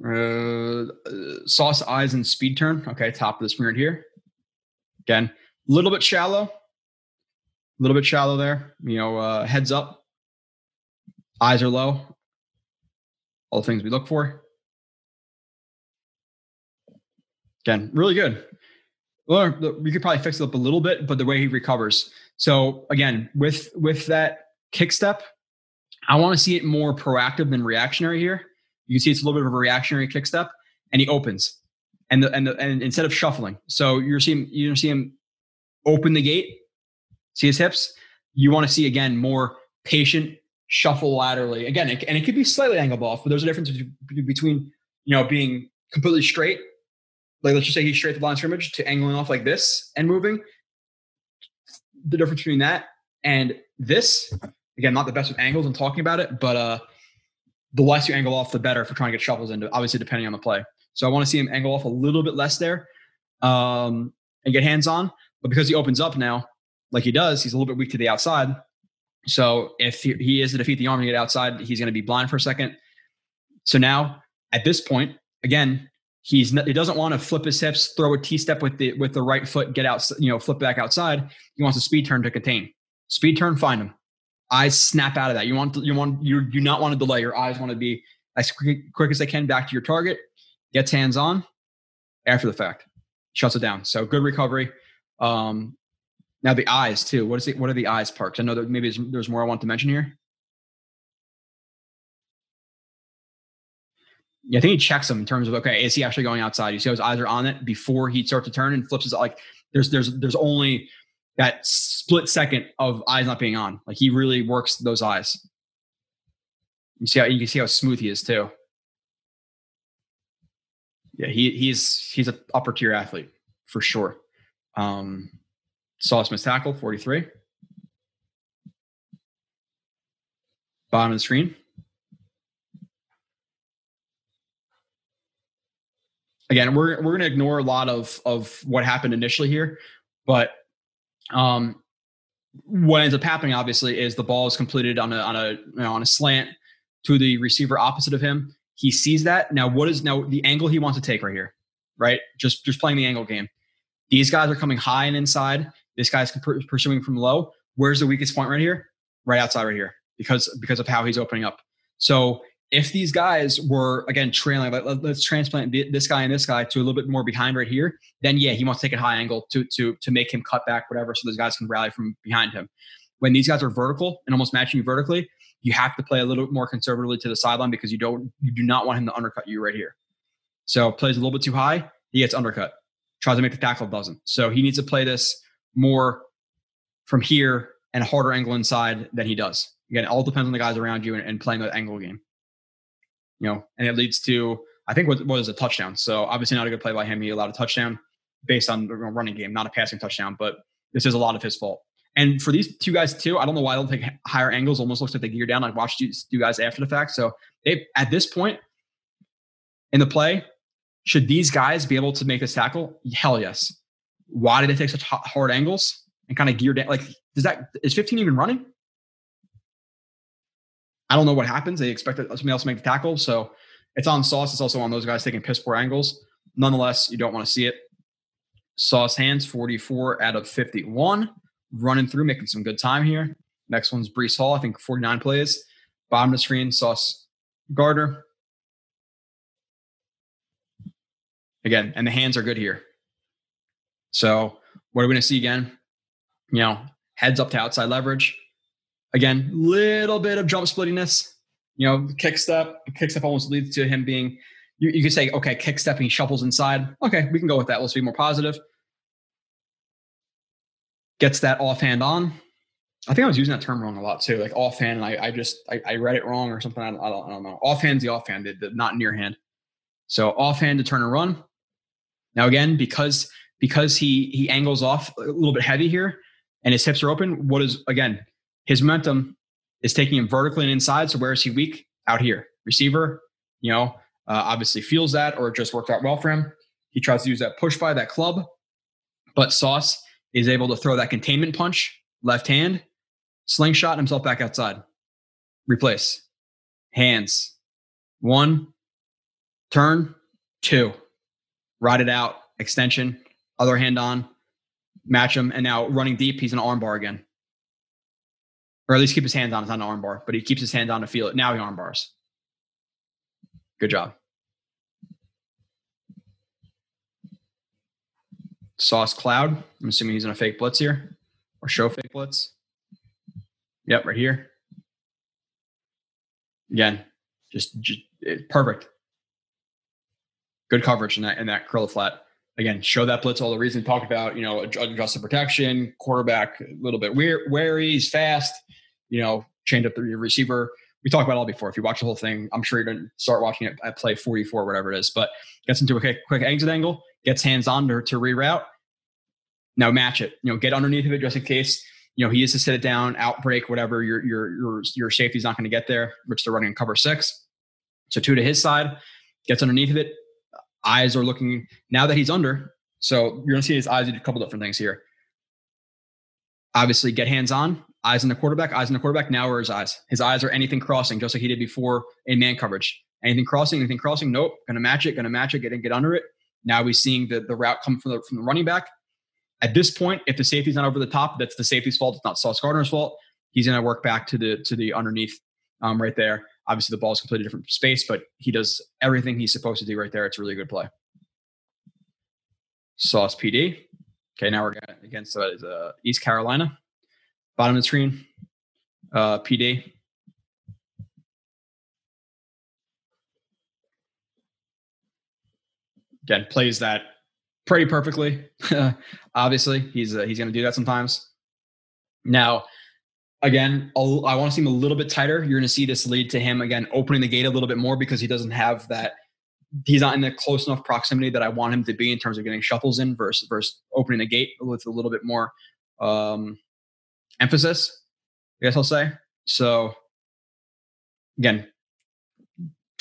Uh, sauce eyes and speed turn. Okay, top of the screen right here. Again, a little bit shallow. A little bit shallow there. You know, uh, heads up. Eyes are low. All the things we look for. Again, really good. Well, we could probably fix it up a little bit, but the way he recovers. So again, with with that kick step, I want to see it more proactive than reactionary here. You can see it's a little bit of a reactionary kick step, and he opens, and the, and the, and instead of shuffling, so you're seeing you're see him open the gate, see his hips. You want to see again more patient shuffle laterally. Again, it, and it could be slightly angled off, but there's a difference between you know being completely straight, like let's just say he's straight the line scrimmage, to angling off like this and moving. The difference between that and this, again, not the best with angles and talking about it, but uh the less you angle off, the better for trying to get shuffles into, obviously, depending on the play. So I want to see him angle off a little bit less there um, and get hands on. But because he opens up now, like he does, he's a little bit weak to the outside. So if he, he is to defeat the arm and get outside, he's going to be blind for a second. So now at this point, again, he's he doesn't want to flip his hips, throw a T step with the with the right foot, get out, you know, flip back outside. He wants a speed turn to contain. Speed turn, find him. Eyes snap out of that. You want you want you do not want to delay. Your eyes want to be as quick, quick as they can back to your target. Gets hands on after the fact, shuts it down. So good recovery. Um, now the eyes too. What is it? What are the eyes parks? I know that maybe there's, there's more I want to mention here. Yeah, I think he checks him in terms of okay, is he actually going outside? You see how his eyes are on it before he starts to turn and flips his like. There's there's there's only that split second of eyes not being on. Like he really works those eyes. You see how you can see how smooth he is too. Yeah, he he's he's an upper tier athlete for sure. Um, Sauce missed tackle, 43. Bottom of the screen. Again, we're we're going to ignore a lot of of what happened initially here, but um, what ends up happening obviously is the ball is completed on a on a you know, on a slant to the receiver opposite of him. He sees that. Now, what is now the angle he wants to take right here? Right, just just playing the angle game. These guys are coming high and inside. This guy's pursuing from low. Where's the weakest point right here? Right outside right here because because of how he's opening up. So if these guys were again trailing, let, us transplant this guy and this guy to a little bit more behind right here. Then yeah, he wants to take a high angle to to to make him cut back, whatever, so those guys can rally from behind him. When these guys are vertical and almost matching you vertically, you have to play a little bit more conservatively to the sideline because you don't you do not want him to undercut you right here. So plays a little bit too high, he gets undercut. Tries to make the tackle, doesn't. So he needs to play this more from here and a harder angle inside than he does. Again, all depends on the guys around you and, and playing the angle game. You know, and it leads to I think what was a touchdown. So obviously not a good play by him. He allowed a touchdown based on the running game, not a passing touchdown, but this is a lot of his fault. And for these two guys too, I don't know why they don't take higher angles. Almost looks like they gear down. I watched you two guys after the fact. So they at this point in the play, should these guys be able to make this tackle? Hell yes. Why did they take such hard angles and kind of gear down? Like, does that is 15 even running? I don't know what happens. They expect somebody else to make the tackle, so it's on Sauce. It's also on those guys taking piss poor angles. Nonetheless, you don't want to see it. Sauce hands 44 out of 51, running through, making some good time here. Next one's Breece Hall, I think 49 plays. Bottom of the screen, Sauce Gardner. Again, and the hands are good here. So what are we going to see again? You know, heads up to outside leverage. Again, little bit of jump splittiness. You know, kick step. Kick step almost leads to him being. You, you could say, okay, kick step and he shuffles inside. Okay, we can go with that. Let's be more positive. Gets that offhand on. I think I was using that term wrong a lot too, like offhand. I, I just I, I, read it wrong or something. I don't, I don't, I don't know. Offhand's the offhand, the, the not near hand. So offhand to turn and run. Now again, because because he he angles off a little bit heavy here and his hips are open, what is again, his momentum is taking him vertically and inside. So where is he weak? Out here. Receiver, you know, uh, obviously feels that or it just worked out well for him. He tries to use that push by that club, but Sauce is able to throw that containment punch, left hand, slingshot himself back outside. Replace. Hands. One, turn, two. Ride it out, extension, other hand on, match him, and now running deep, he's an armbar again. Or at least keep his hands on. It's not an armbar, but he keeps his hands on to feel it. Now he armbars. Good job. Sauce Cloud. I'm assuming he's in a fake blitz here or show fake blitz. Yep, right here. Again, just, just eh, perfect. Good coverage in that in that curl flat again, show that blitz all the reason talk about, you know, adjusted protection, quarterback a little bit wary, he's fast, you know, change up the receiver. We talked about all before. If you watch the whole thing, I'm sure you're going to start watching it at play 44, whatever it is, but gets into a quick, quick exit angle, gets hands on to, to reroute. Now match it, you know, get underneath of it just in case, you know, he is to sit it down, outbreak, whatever your, your, your, your safety's not going to get there, which they're running in cover six. So two to his side, gets underneath of it, eyes are looking now that he's under. So you're going to see his eyes do a couple different things here. Obviously, get hands on, eyes on the quarterback, eyes on the quarterback. Now are his eyes? His eyes are anything crossing, just like he did before in man coverage. Anything crossing, anything crossing. Nope. Going to match it. Going to match it. Get get under it. Now we're seeing the, the route come from the from the running back. At this point, if the safety's not over the top, that's the safety's fault. It's not Sauce Gardner's fault. He's going to work back to the to the underneath um, right there. Obviously, the ball is completely different space, but he does everything he's supposed to do right there. It's a really good play. Sauce PD. Okay, now we're against uh, uh, East Carolina. Bottom of the screen, uh, PD. Again, plays that pretty perfectly. Obviously, he's uh, he's going to do that sometimes. Now, again, i want to see him a little bit tighter. You're going to see this lead to him again opening the gate a little bit more because he doesn't have that. He's not in the close enough proximity that I want him to be in terms of getting shuffles in versus versus opening the gate with a little bit more um, emphasis. I guess I'll say so. Again,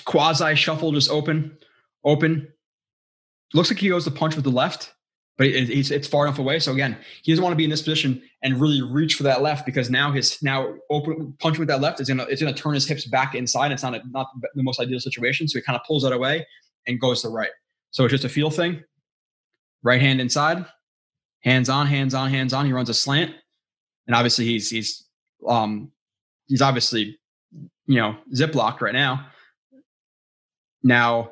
quasi shuffle, just open, open. Looks like he goes to punch with the left but it, it's, it's far enough away. So again, he doesn't want to be in this position and really reach for that left because now his now open punching with that left is gonna it's gonna turn his hips back inside. It's not a, not the most ideal situation. So he kind of pulls that away and goes to the right. So it's just a feel thing. Right hand inside, hands on, hands on, hands on. He runs a slant, and obviously he's he's um he's obviously you know zip locked right now. Now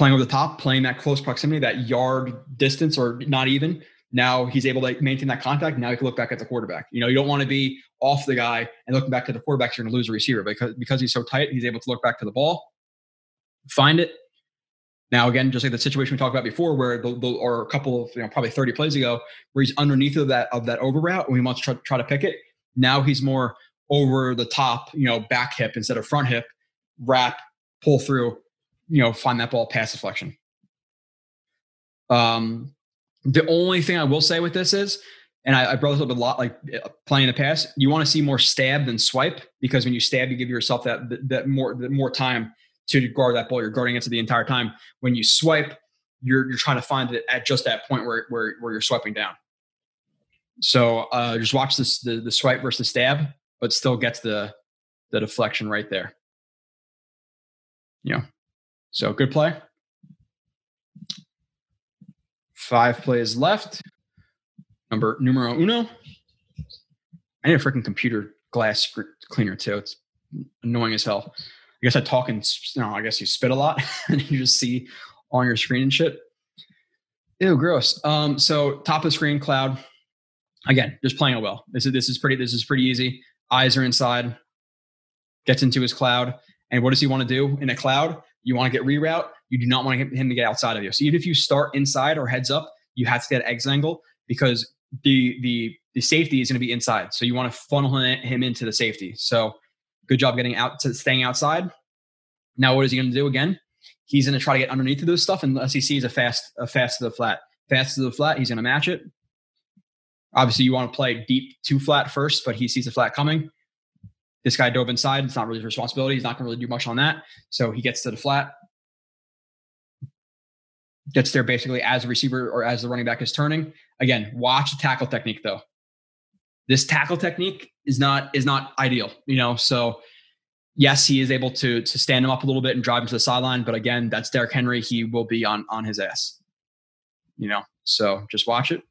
playing over the top, playing that close proximity, that yard distance, or not even. Now he's able to maintain that contact. Now he can look back at the quarterback. You know, you don't want to be off the guy and looking back to the quarterback. You're going to lose a receiver because because he's so tight. He's able to look back to the ball, find it. Now again, just like the situation we talked about before, where the, the, or a couple of you know probably 30 plays ago, where he's underneath of that of that over route and he wants to try, try to pick it. Now he's more over the top, you know, back hip instead of front hip, wrap, pull through, you know, find that ball pass deflection. Um, the only thing I will say with this is, and I, I brought this up a lot, like uh, playing the pass, you want to see more stab than swipe because when you stab, you give yourself that that more that more time to guard that ball. You're guarding it to the entire time. When you swipe, you're you're trying to find it at just that point where where where you're swiping down. So uh, just watch this the the swipe versus stab, but still gets the the deflection right there. Yeah. So good play. Five plays left. Number numero uno. I need a freaking computer glass cleaner too. It's annoying as hell. I guess I talk and you know, I guess you spit a lot and you just see on your screen and shit. Ew, gross. Um, so top of screen, cloud. Again, just playing it well. This is this is pretty this is pretty easy. Eyes are inside. Gets into his cloud. And what does he want to do in a cloud? You want to get reroute. You do not want him to get outside of you. So even if you start inside or heads up, you have to get exit angle because the the the safety is going to be inside. So you want to funnel him into the safety. So good job getting out to staying outside. Now what is he going to do again? He's going to try to get underneath of this stuff unless he sees a fast a fast to the flat. Fast to the flat, he's going to match it. Obviously, you want to play deep to flat first, but he sees the flat coming. This guy dove inside. It's not really his responsibility. He's not going to really do much on that. So he gets to the flat, gets there basically as a receiver or as the running back is turning. Again, watch the tackle technique though. This tackle technique is not is not ideal, you know. So yes, he is able to to stand him up a little bit and drive him to the sideline, but again, that's Derrick Henry. He will be on on his ass, you know. So just watch it.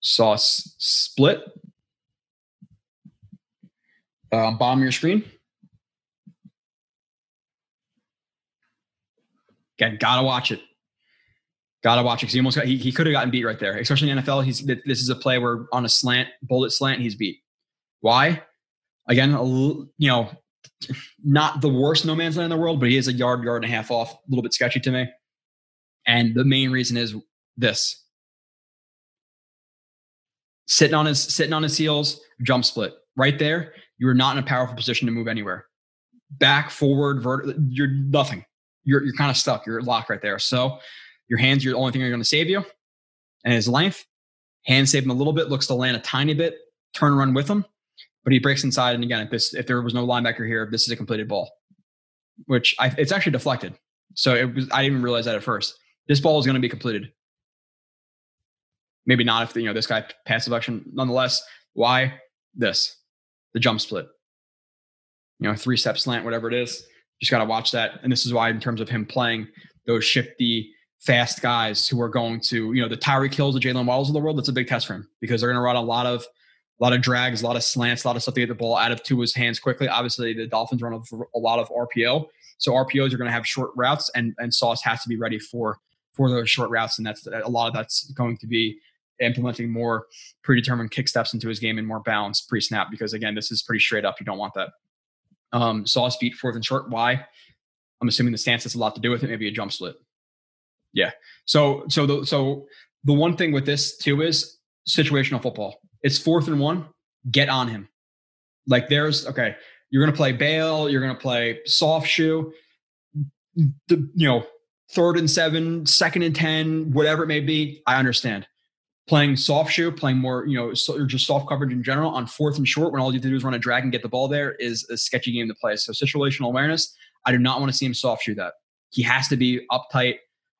Sauce split uh, bottom of your screen. Again, gotta watch it. Gotta watch it because he almost got, he, he could have gotten beat right there. Especially in the NFL, he's this is a play where on a slant, bullet slant, he's beat. Why? Again, you know, not the worst no man's land in the world, but he is a yard, yard and a half off. A little bit sketchy to me. And the main reason is this: sitting on his sitting on his heels, jump split right there you are not in a powerful position to move anywhere. Back, forward, vert, you're nothing. You're you're kind of stuck. You're locked right there. So your hands are the only thing that are going to save you. And his length, hand save him a little bit, looks to land a tiny bit, turn run with him. But he breaks inside. And again, if this if there was no linebacker here, this is a completed ball. Which I, it's actually deflected. So it was I didn't even realize that at first. This ball is going to be completed. Maybe not if you know this guy passed selection. Nonetheless, why this? The jump split. You know, three step slant, whatever it is. Just got to watch that. And this is why, in terms of him playing those shifty, fast guys who are going to, you know, the Tyreek Hills, the Jaylen Waddles of the world, that's a big test for him because they're going to run a lot of a lot of drags, a lot of slants, a lot of stuff to get the ball out of his hands quickly. Obviously, the Dolphins run a lot of RPO, so RPOs are going to have short routes, and and Sauce has to be ready for for those short routes, and that's a lot of that's going to be implementing more predetermined kick steps into his game and more balance pre-snap because again, this is pretty straight up. You don't want that. Um, Sauce beat fourth and short. Why? I'm assuming the stance has a lot to do with it. Maybe a jump split. Yeah. So so the so the one thing with this too is situational football. It's fourth and one. Get on him. Like there's okay. You're gonna play bail. You're gonna play soft shoe. The you know third and seven, second and ten, whatever it may be. I understand. Playing soft shoe, playing more, you know, so, or just soft coverage in general on fourth and short when all you have to do is run a drag and get the ball there is a sketchy game to play. So situational awareness, I do not want to see him soft shoe that. He has to be uptight,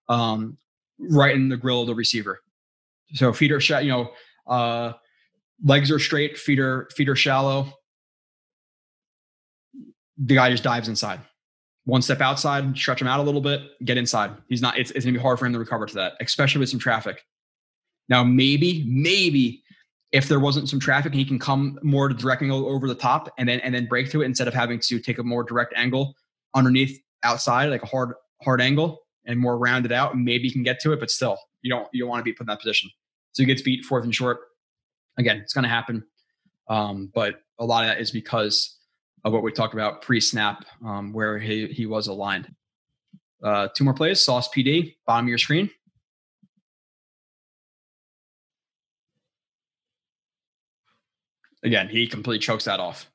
um, right in the grill of the receiver. So feet are shot, you know, uh, legs are straight, feet are feet are shallow. The guy just dives inside. One step outside, stretch him out a little bit, get inside. He's not. It's, it's to be hard for him to recover to that, especially with some traffic. Now, maybe, maybe if there wasn't some traffic, he can come more to direct angle over the top and then and then break to it instead of having to take a more direct angle underneath outside, like a hard hard angle and more rounded out. Maybe you can get to it, but still, you don't you don't want to be put in that position. So he gets beat fourth and short. Again, it's going to happen, um, but a lot of that is because of what we talked about pre-snap, um, where he he was aligned. Uh, two more plays. Sauce PD, bottom of your screen. Again, he completely chokes that off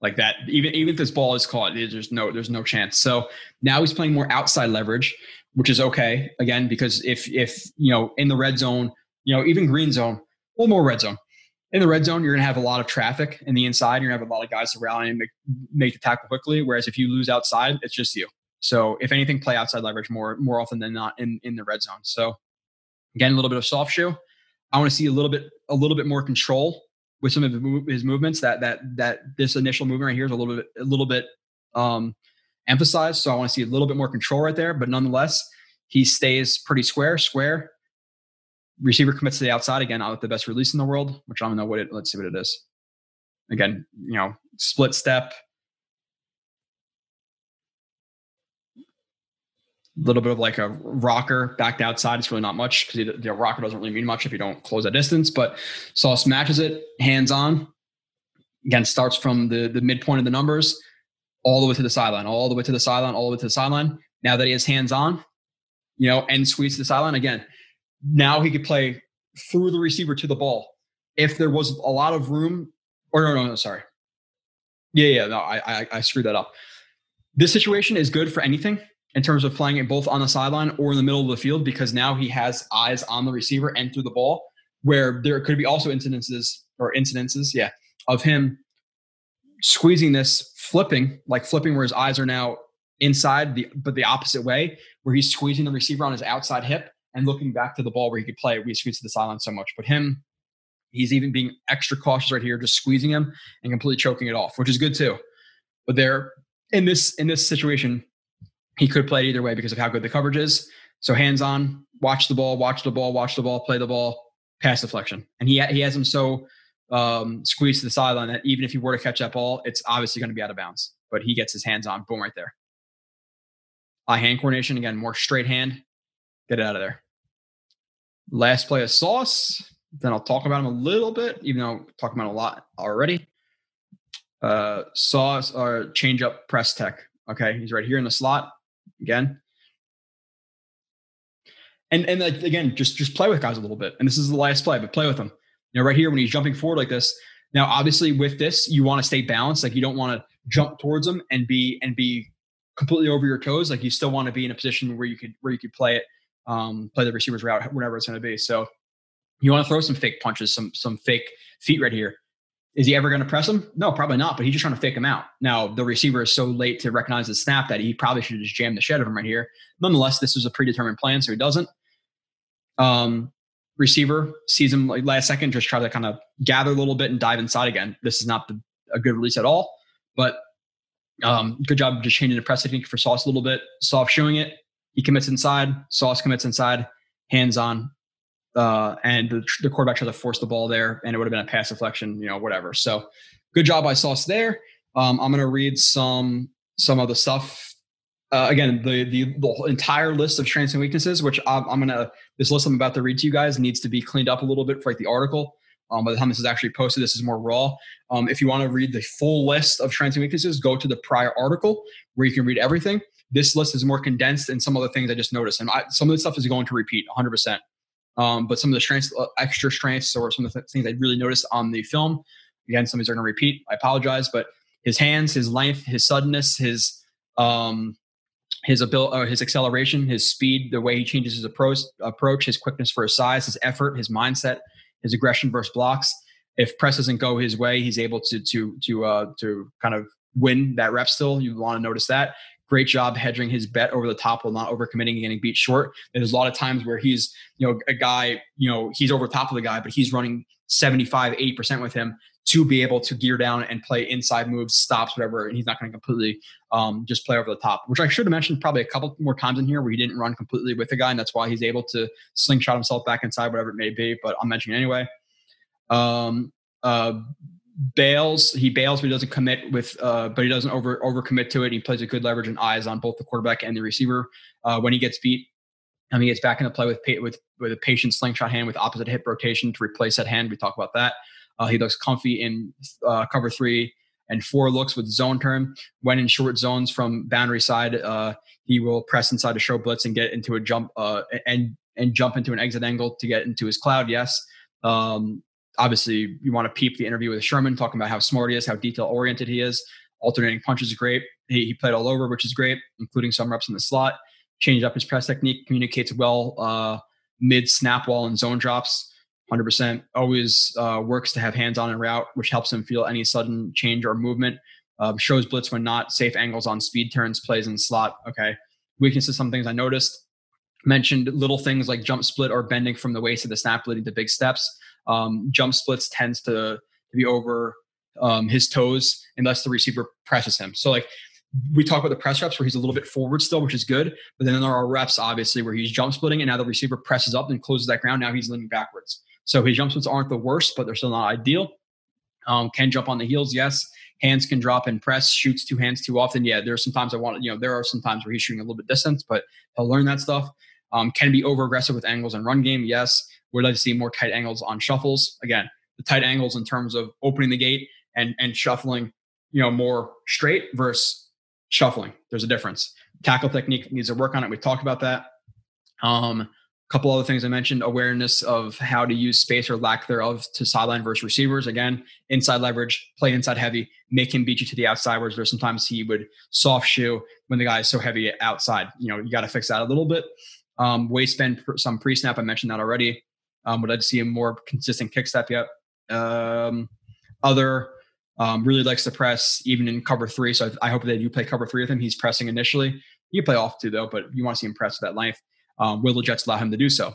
like that. Even even if this ball is caught, there's no there's no chance. So now he's playing more outside leverage, which is okay. Again, because if if you know in the red zone, you know even green zone, well more red zone. In the red zone, you're gonna have a lot of traffic in the inside. You're gonna have a lot of guys to rally and make, make the tackle quickly. Whereas if you lose outside, it's just you. So if anything, play outside leverage more more often than not in in the red zone. So again, a little bit of soft shoe. I want to see a little bit a little bit more control with some of his movements that that that this initial movement right here is a little bit a little bit um, emphasized. So I want to see a little bit more control right there, but nonetheless, he stays pretty square, square. Receiver commits to the outside again, not with the best release in the world, which I don't know what it. Let's see what it is. Again, you know, split step, little bit of like a rocker backed outside. It's really not much because the rocker doesn't really mean much if you don't close that distance. But Sauce matches it hands on. Again, starts from the the midpoint of the numbers all the way to the sideline, all the way to the sideline, all the way to the sideline. Now that he has hands on, you know, and squeeze to the sideline again. Now he could play through the receiver to the ball. If there was a lot of room, or no, no, no, sorry. Yeah, yeah, no, I, I, I screwed that up. This situation is good for anything in terms of playing it both on the sideline or in the middle of the field because now he has eyes on the receiver and through the ball where there could be also incidences or incidences, yeah, of him squeezing this, flipping, like flipping where his eyes are now inside the but the opposite way, where he's squeezing the receiver on his outside hip and looking back to the ball where he could play. We squeeze to the sideline so much. But him, he's even being extra cautious right here, just squeezing him and completely choking it off, which is good too. But there in this in this situation, he could play it either way because of how good the coverage is. So hands on, watch the ball, watch the ball, watch the ball, play the ball, pass deflection. And he he has him so um, squeezed to the sideline that even if he were to catch that ball, it's obviously going to be out of bounds. But he gets his hands on, boom, right there. Eye hand coordination again, more straight hand. Get it out of there. Last play of Sauce. Then I'll talk about him a little bit, even though I'm talking about a lot already. Uh, Sauce or change up press tech. Okay, he's right here in the slot again. And and like, again, just just play with guys a little bit. And this is the last play, but play with them. You know, right here when he's jumping forward like this. Now, obviously, with this, you want to stay balanced. Like you don't want to jump towards them and be and be completely over your toes. Like you still want to be in a position where you could where you could play it, um, play the receiver's route, whatever it's going to be. So you want to throw some fake punches, some some fake feet right here. Is he ever going to press him? No, probably not. But he's just trying to fake him out. Now the receiver is so late to recognize the snap that he probably should have just jammed the shed of him right here. Nonetheless, this was a predetermined plan, so he doesn't. Um, receiver sees him like last second, just try to kind of gather a little bit and dive inside again. This is not the, a good release at all, but um, good job just changing the press technique for Sauce a little bit. Soft shoeing it. He commits inside. Sauce commits inside. Hands on. Uh, and the, the quarterback tried to force the ball there, and it would have been a pass deflection, you know, whatever. So, good job by Sauce there. Um, I'm going to read some some of the stuff. Uh, again, the, the the entire list of strengths and weaknesses, which I'm, I'm going to this list I'm about to read to you guys needs to be cleaned up a little bit for like the article. Um, by the time this is actually posted, this is more raw. Um, if you want to read the full list of strengths and weaknesses, go to the prior article where you can read everything. This list is more condensed and some other things I just noticed. And I, some of the stuff is going to repeat 100%. Um, but some of the strengths, uh, extra strengths, or some of the things I really noticed on the film, again, some of these are going to repeat. I apologize, but his hands, his length, his suddenness, his um, his ability, uh, his acceleration, his speed, the way he changes his approach, approach, his quickness for his size, his effort, his mindset, his aggression versus blocks. If press doesn't go his way, he's able to to to uh, to kind of win that rep. Still, you want to notice that. Great job hedging his bet over the top while not overcommitting and getting beat short. There's a lot of times where he's, you know, a guy, you know, he's over top of the guy, but he's running 75, 80% with him to be able to gear down and play inside moves, stops, whatever. And he's not going to completely um, just play over the top, which I should have mentioned probably a couple more times in here where he didn't run completely with the guy. And that's why he's able to slingshot himself back inside, whatever it may be. But I'll mention anyway. Um, uh, bails. He bails, but he doesn't commit with. Uh, but he doesn't over overcommit to it. He plays a good leverage and eyes on both the quarterback and the receiver. Uh, when he gets beat, I mean, he gets back into play with with with a patient slingshot hand with opposite hip rotation to replace that hand. We talk about that. Uh, he looks comfy in uh, cover three and four looks with zone turn. When in short zones from boundary side, uh, he will press inside to show blitz and get into a jump uh, and and jump into an exit angle to get into his cloud. Yes. Um, obviously you want to peep the interview with Sherman, talking about how smart he is, how detail oriented he is. Alternating punches is great. He, he, played all over, which is great, including some reps in the slot. Changed up his press technique, communicates well uh, mid snap wall and zone drops. 100% always uh, works to have hands on and route, which helps him feel any sudden change or movement. Um, shows blitz when not, safe angles on speed turns, plays in slot. Okay. Weaknesses, some things I noticed. Mentioned little things like jump split or bending from the waist of the snap leading to big steps um, jump splits tends to, to be over um, his toes unless the receiver presses him. So like we talk about the press reps where he's a little bit forward still, which is good. But then there are reps obviously where he's jump splitting and now the receiver presses up and closes that ground. Now he's leaning backwards. So his jump splits aren't the worst, but they're still not ideal. Um, can jump on the heels, yes. Hands can drop and press, shoots two hands too often. Yeah, There there's sometimes I want, you know, there are some times where he's shooting a little bit distance, but he'll learn that stuff. Um, can be over aggressive with angles and run game, yes. Would like to see more tight angles on shuffles. Again, the tight angles in terms of opening the gate and and shuffling, you know, more straight versus shuffling. There's a difference. Tackle technique needs to work on it. We talked about that. Um, a couple other things I mentioned: awareness of how to use space or lack thereof to sideline versus receivers. Again, inside leverage, play inside heavy, make him beat you to the outside. Whereas sometimes he would soft shoe when the guy is so heavy outside. You know, you got to fix that a little bit. Um, waist bend, some pre snap. I mentioned that already. Um, would to see a more consistent kick step yet. Um, other um, really likes to press even in cover three. So I, I, hope that you play cover three with him. He's pressing initially. You play off too though, but you want to see him press that length. Um, will the Jets allow him to do so?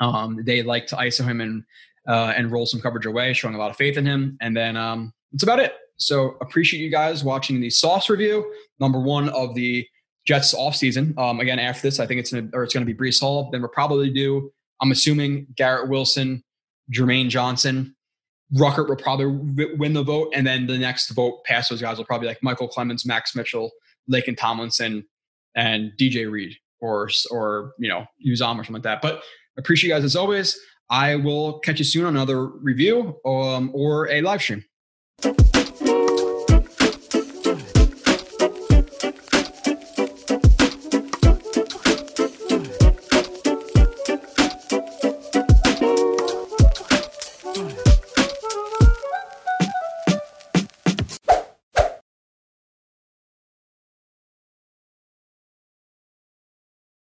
Um, they like to ISO him and uh, and roll some coverage away, showing a lot of faith in him. And then um, that's about it. So appreciate you guys watching the Sauce review, number one of the Jets offseason. Um, again, after this, I think it's gonna or it's gonna be Breece Hall. Then we'll probably do I'm assuming Garrett Wilson, Jermaine Johnson, Ruckert will probably win the vote, and then the next vote past those guys will probably like Michael Clemons, Max Mitchell, Laken Tomlinson, and DJ Reed, or or you know Uzomah or something like that. But appreciate you guys as always. I will catch you soon on another review um, or a live stream.